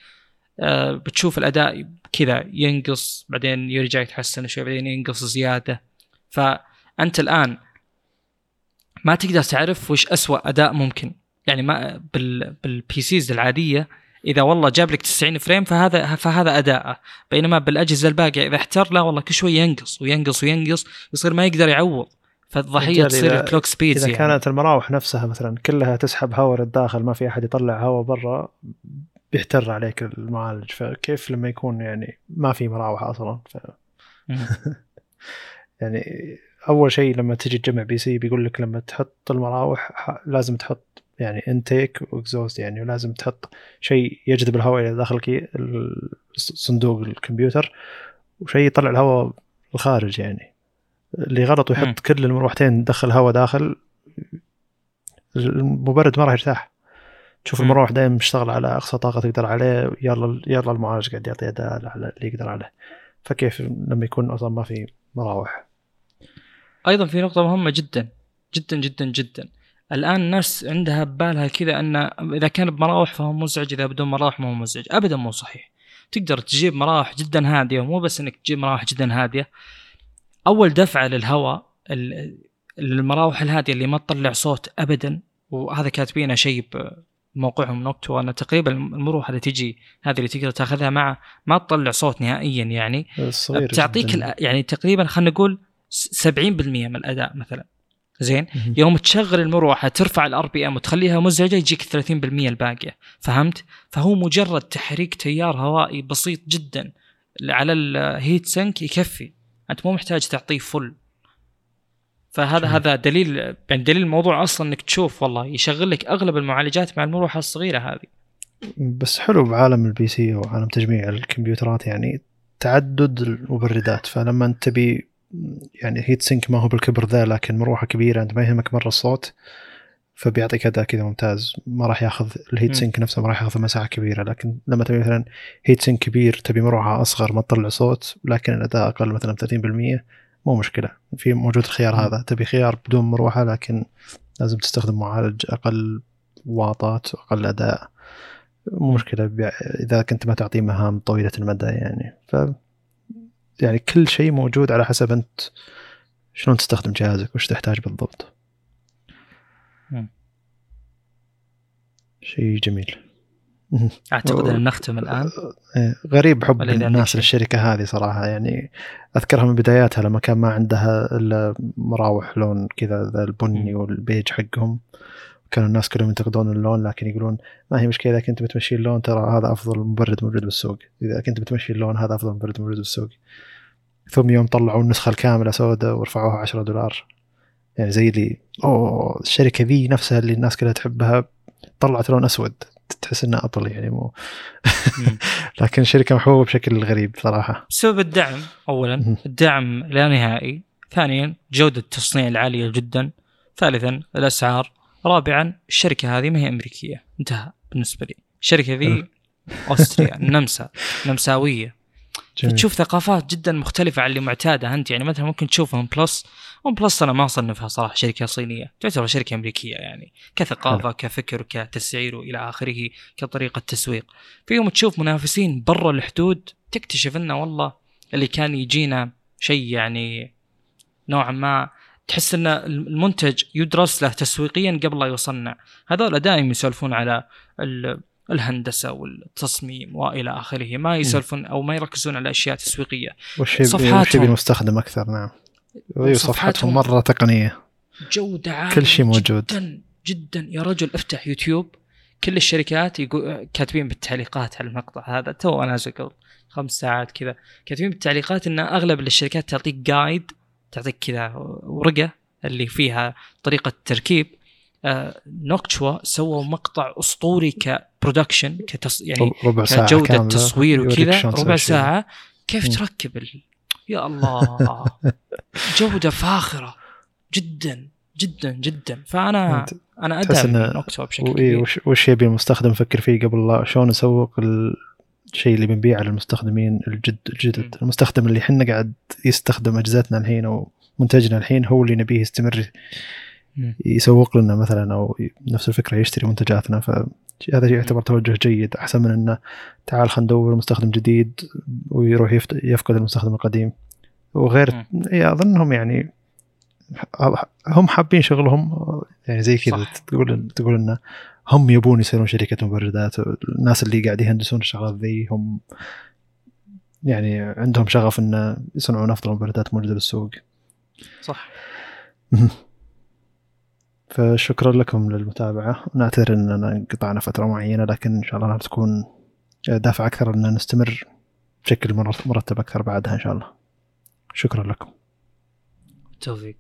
آه، بتشوف الأداء كذا ينقص بعدين يرجع يتحسن شوي بعدين ينقص زيادة. فأنت الآن ما تقدر تعرف وش أسوأ أداء ممكن. يعني ما بال بال PCs العادية إذا والله جاب لك 90 frame فهذا فهذا اداءه بينما بالأجهزة الباقية إذا احتر لا والله كل شوي ينقص وينقص وينقص يصير ما يقدر يعوض فالضحية تصير ال clock speeds إذا يعني. كانت المراوح نفسها مثلا كلها تسحب هواء للداخل ما في أحد يطلع هواء برا بيحتر عليك المعالج فكيف لما يكون يعني ما في مراوح أصلا ف. يعني أول شيء لما تجي تجمع PC بيقول لك لما تحط المراوح لازم تحط يعني انتيك واكزوست يعني ولازم تحط شيء يجذب الهواء إلى داخل صندوق الكمبيوتر وشيء يطلع الهواء الخارج يعني. اللي غلط. ويحط كل المروحتين دخل هواء داخل المبرد ما راح يرتاح. تشوف. المروح دائما مشتغل على أقصى طاقة تقدر عليه يلا يلا المعالج قاعد يعطي اداء على اللي يقدر عليه. فكيف لما يكون أصلا ما في مراوح؟ أيضا في نقطة مهمة جدا جدا جدا جدا. الآن الناس عندها ببالها كذا أن إذا كان بمراوح فهو مزعج إذا بدون مراوح ما هو مزعج. ابدا مو صحيح. تقدر تجيب مراوح جدا هادية ومو بس إنك تجيب مراوح جدا هادية. أول دفعة للهواء ال- المراوح الهادية اللي ما تطلع صوت ابدا وهذا كاتبينه شيء بموقعهم نوكتو ان تقريبا المروحة اللي تجي هذه اللي تقدر تأخذها مع ما تطلع صوت نهائيا يعني. بتعطيك. الأ- يعني تقريبا خلينا نقول س- 70% من الأداء مثلا. زين. يوم تشغل المروحة ترفع ال RPM وتخليها مزعجة يجيك 30% الباقية. فهمت؟ فهو مجرد تحريك تيار هوائي بسيط جدا على ال heat sink يكفي. أنت مو محتاج تعطيه full فهذا. هذا دليل يعني دليل الموضوع أصلا إنك تشوف والله يشغل لك أغلب المعالجات مع المروحة الصغيرة هذه. بس حلو بعالم ال PC أو عالم تجميع الكمبيوترات يعني تعدد المبردات. فلما أنت تبي يعني heat sink ما هو بالكبر ذا لكن مروحة كبيرة انت ما يهمك مرة الصوت فبيعطيك أداء كذا ممتاز. ما راح ياخذ ال heat. sink نفسه ما راح ياخذ مساحة كبيرة. لكن لما تبي مثلا heat sink كبير تبي مروحة أصغر ما تطلع صوت لكن الأداء أقل مثلا 30% مو مشكلة. في موجود الخيار. هذا. تبي خيار بدون مروحة لكن لازم تستخدم معالج أقل واطات وأقل أداء. مو مشكلة إذا كنت ما تعطيه مهام طويلة المدى يعني. ف يعني كل شيء موجود على حسب انت شلون تستخدم جهازك وش تحتاج بالضبط. شيء جميل. أعتقد. أن نختم الآن. إيه، غريب حب الناس. للشركة هذه صراحة. يعني أذكرها من بداياتها لما كان ما عندها إلا مراوح لون كذا ذا البني والبيج حقهم. كانوا الناس كلهم ينتقدون اللون لكن يقولون ما هي مشكلة إذا كنت بتمشي اللون ترى هذا أفضل مبرد موجود بالسوق. إذا كنت بتمشي اللون هذا أفضل مبرد موجود بالسوق. ثم يوم طلعوا النسخة الكاملة سوداء ورفعوها 10 دولار. يعني زي اللي أوه الشركة ذي نفسها اللي الناس كلها تحبها طلعت لون أسود. تحس إنها أبل يعني مو. لكن شركة محبوبة بشكل غريب صراحة. بسبب الدعم اولا. الدعم لا نهائي. ثانيا جودة التصنيع العالية جدا. ثالثا الأسعار. رابعا الشركة هذه ما هي أمريكية. انتهى بالنسبة لي. الشركة ذي. Austria نمسا نمساوية. جميل. فتشوف ثقافات جدا مختلفة عن اللي معتادة أنت. يعني مثلا ممكن تشوف OnePlus OnePlus أنا ما أصنفها صراحة شركة صينية. تعتبر شركة أمريكية يعني كثقافة كفكر كتسعير وإلى آخره كطريقة تسويق. في يوم تشوف منافسين برا الحدود تكتشف إنه والله اللي كان يجينا شيء يعني نوعا ما تحس إن المنتج يدرس له تسويقيا قبل لا يصنع. هذول دائما يسولفون على ال- الهندسة والتصميم وإلى آخره ما يسولفون أو ما يركزون على أشياء تسويقية. وش صفحاتهم. المستخدم أكثر؟ نعم. وصفحاتهم مرة تقنية. جودة عالية كل شيء موجود. جدا جدا. يا رجل افتح يوتيوب كل الشركات كاتبين بالتعليقات على المقطع هذا. تو نازل قبل خمس ساعات كذا. كاتبين بالتعليقات إن أغلب الشركات تعطيك guide تعطيك كذا ورقة اللي فيها طريقة تركيب آه Noctua سووا مقطع أسطوري ك production كتص... يعني رب- ربع ساعة كجودة تصوير وكذا ربع. ساعة كيف. تركب ال... يا الله جودة فاخرة جدا جدا جدا فانا أنا أدعم نوكسوا بشكل كبير وش, وش يبي المستخدم يفكر فيه قبل لا شلون نسوق الشيء اللي بنبيعه للمستخدمين الجد الجدد. المستخدم اللي حنا قاعد يستخدم اجهزتنا الحين أو منتجنا الحين هو اللي نبيه يستمر. يسوق لنا مثلا أو نفس الفكرة يشتري منتجاتنا. فهذا يعتبر توجه جيد أحسن من إنه تعال خلينا ندور مستخدم جديد ويروح يفقد المستخدم القديم. وغير أظنهم يعني هم حابين شغلهم يعني زي كذا. تقول تقول انه هم يبون يصيرون شركة مبردات. الناس اللي قاعد يهندسون الشغلات ذي هم يعني عندهم شغف انه يصنعون أفضل مبردات موجودة بالسوق. صح. فشكرا لكم للمتابعة. نعتذر أننا انقطعنا فترة معينة لكن إن شاء الله انها تكون دافع أكثر أن نستمر بشكل مرتب أكثر بعدها إن شاء الله. شكرا لكم. توفيق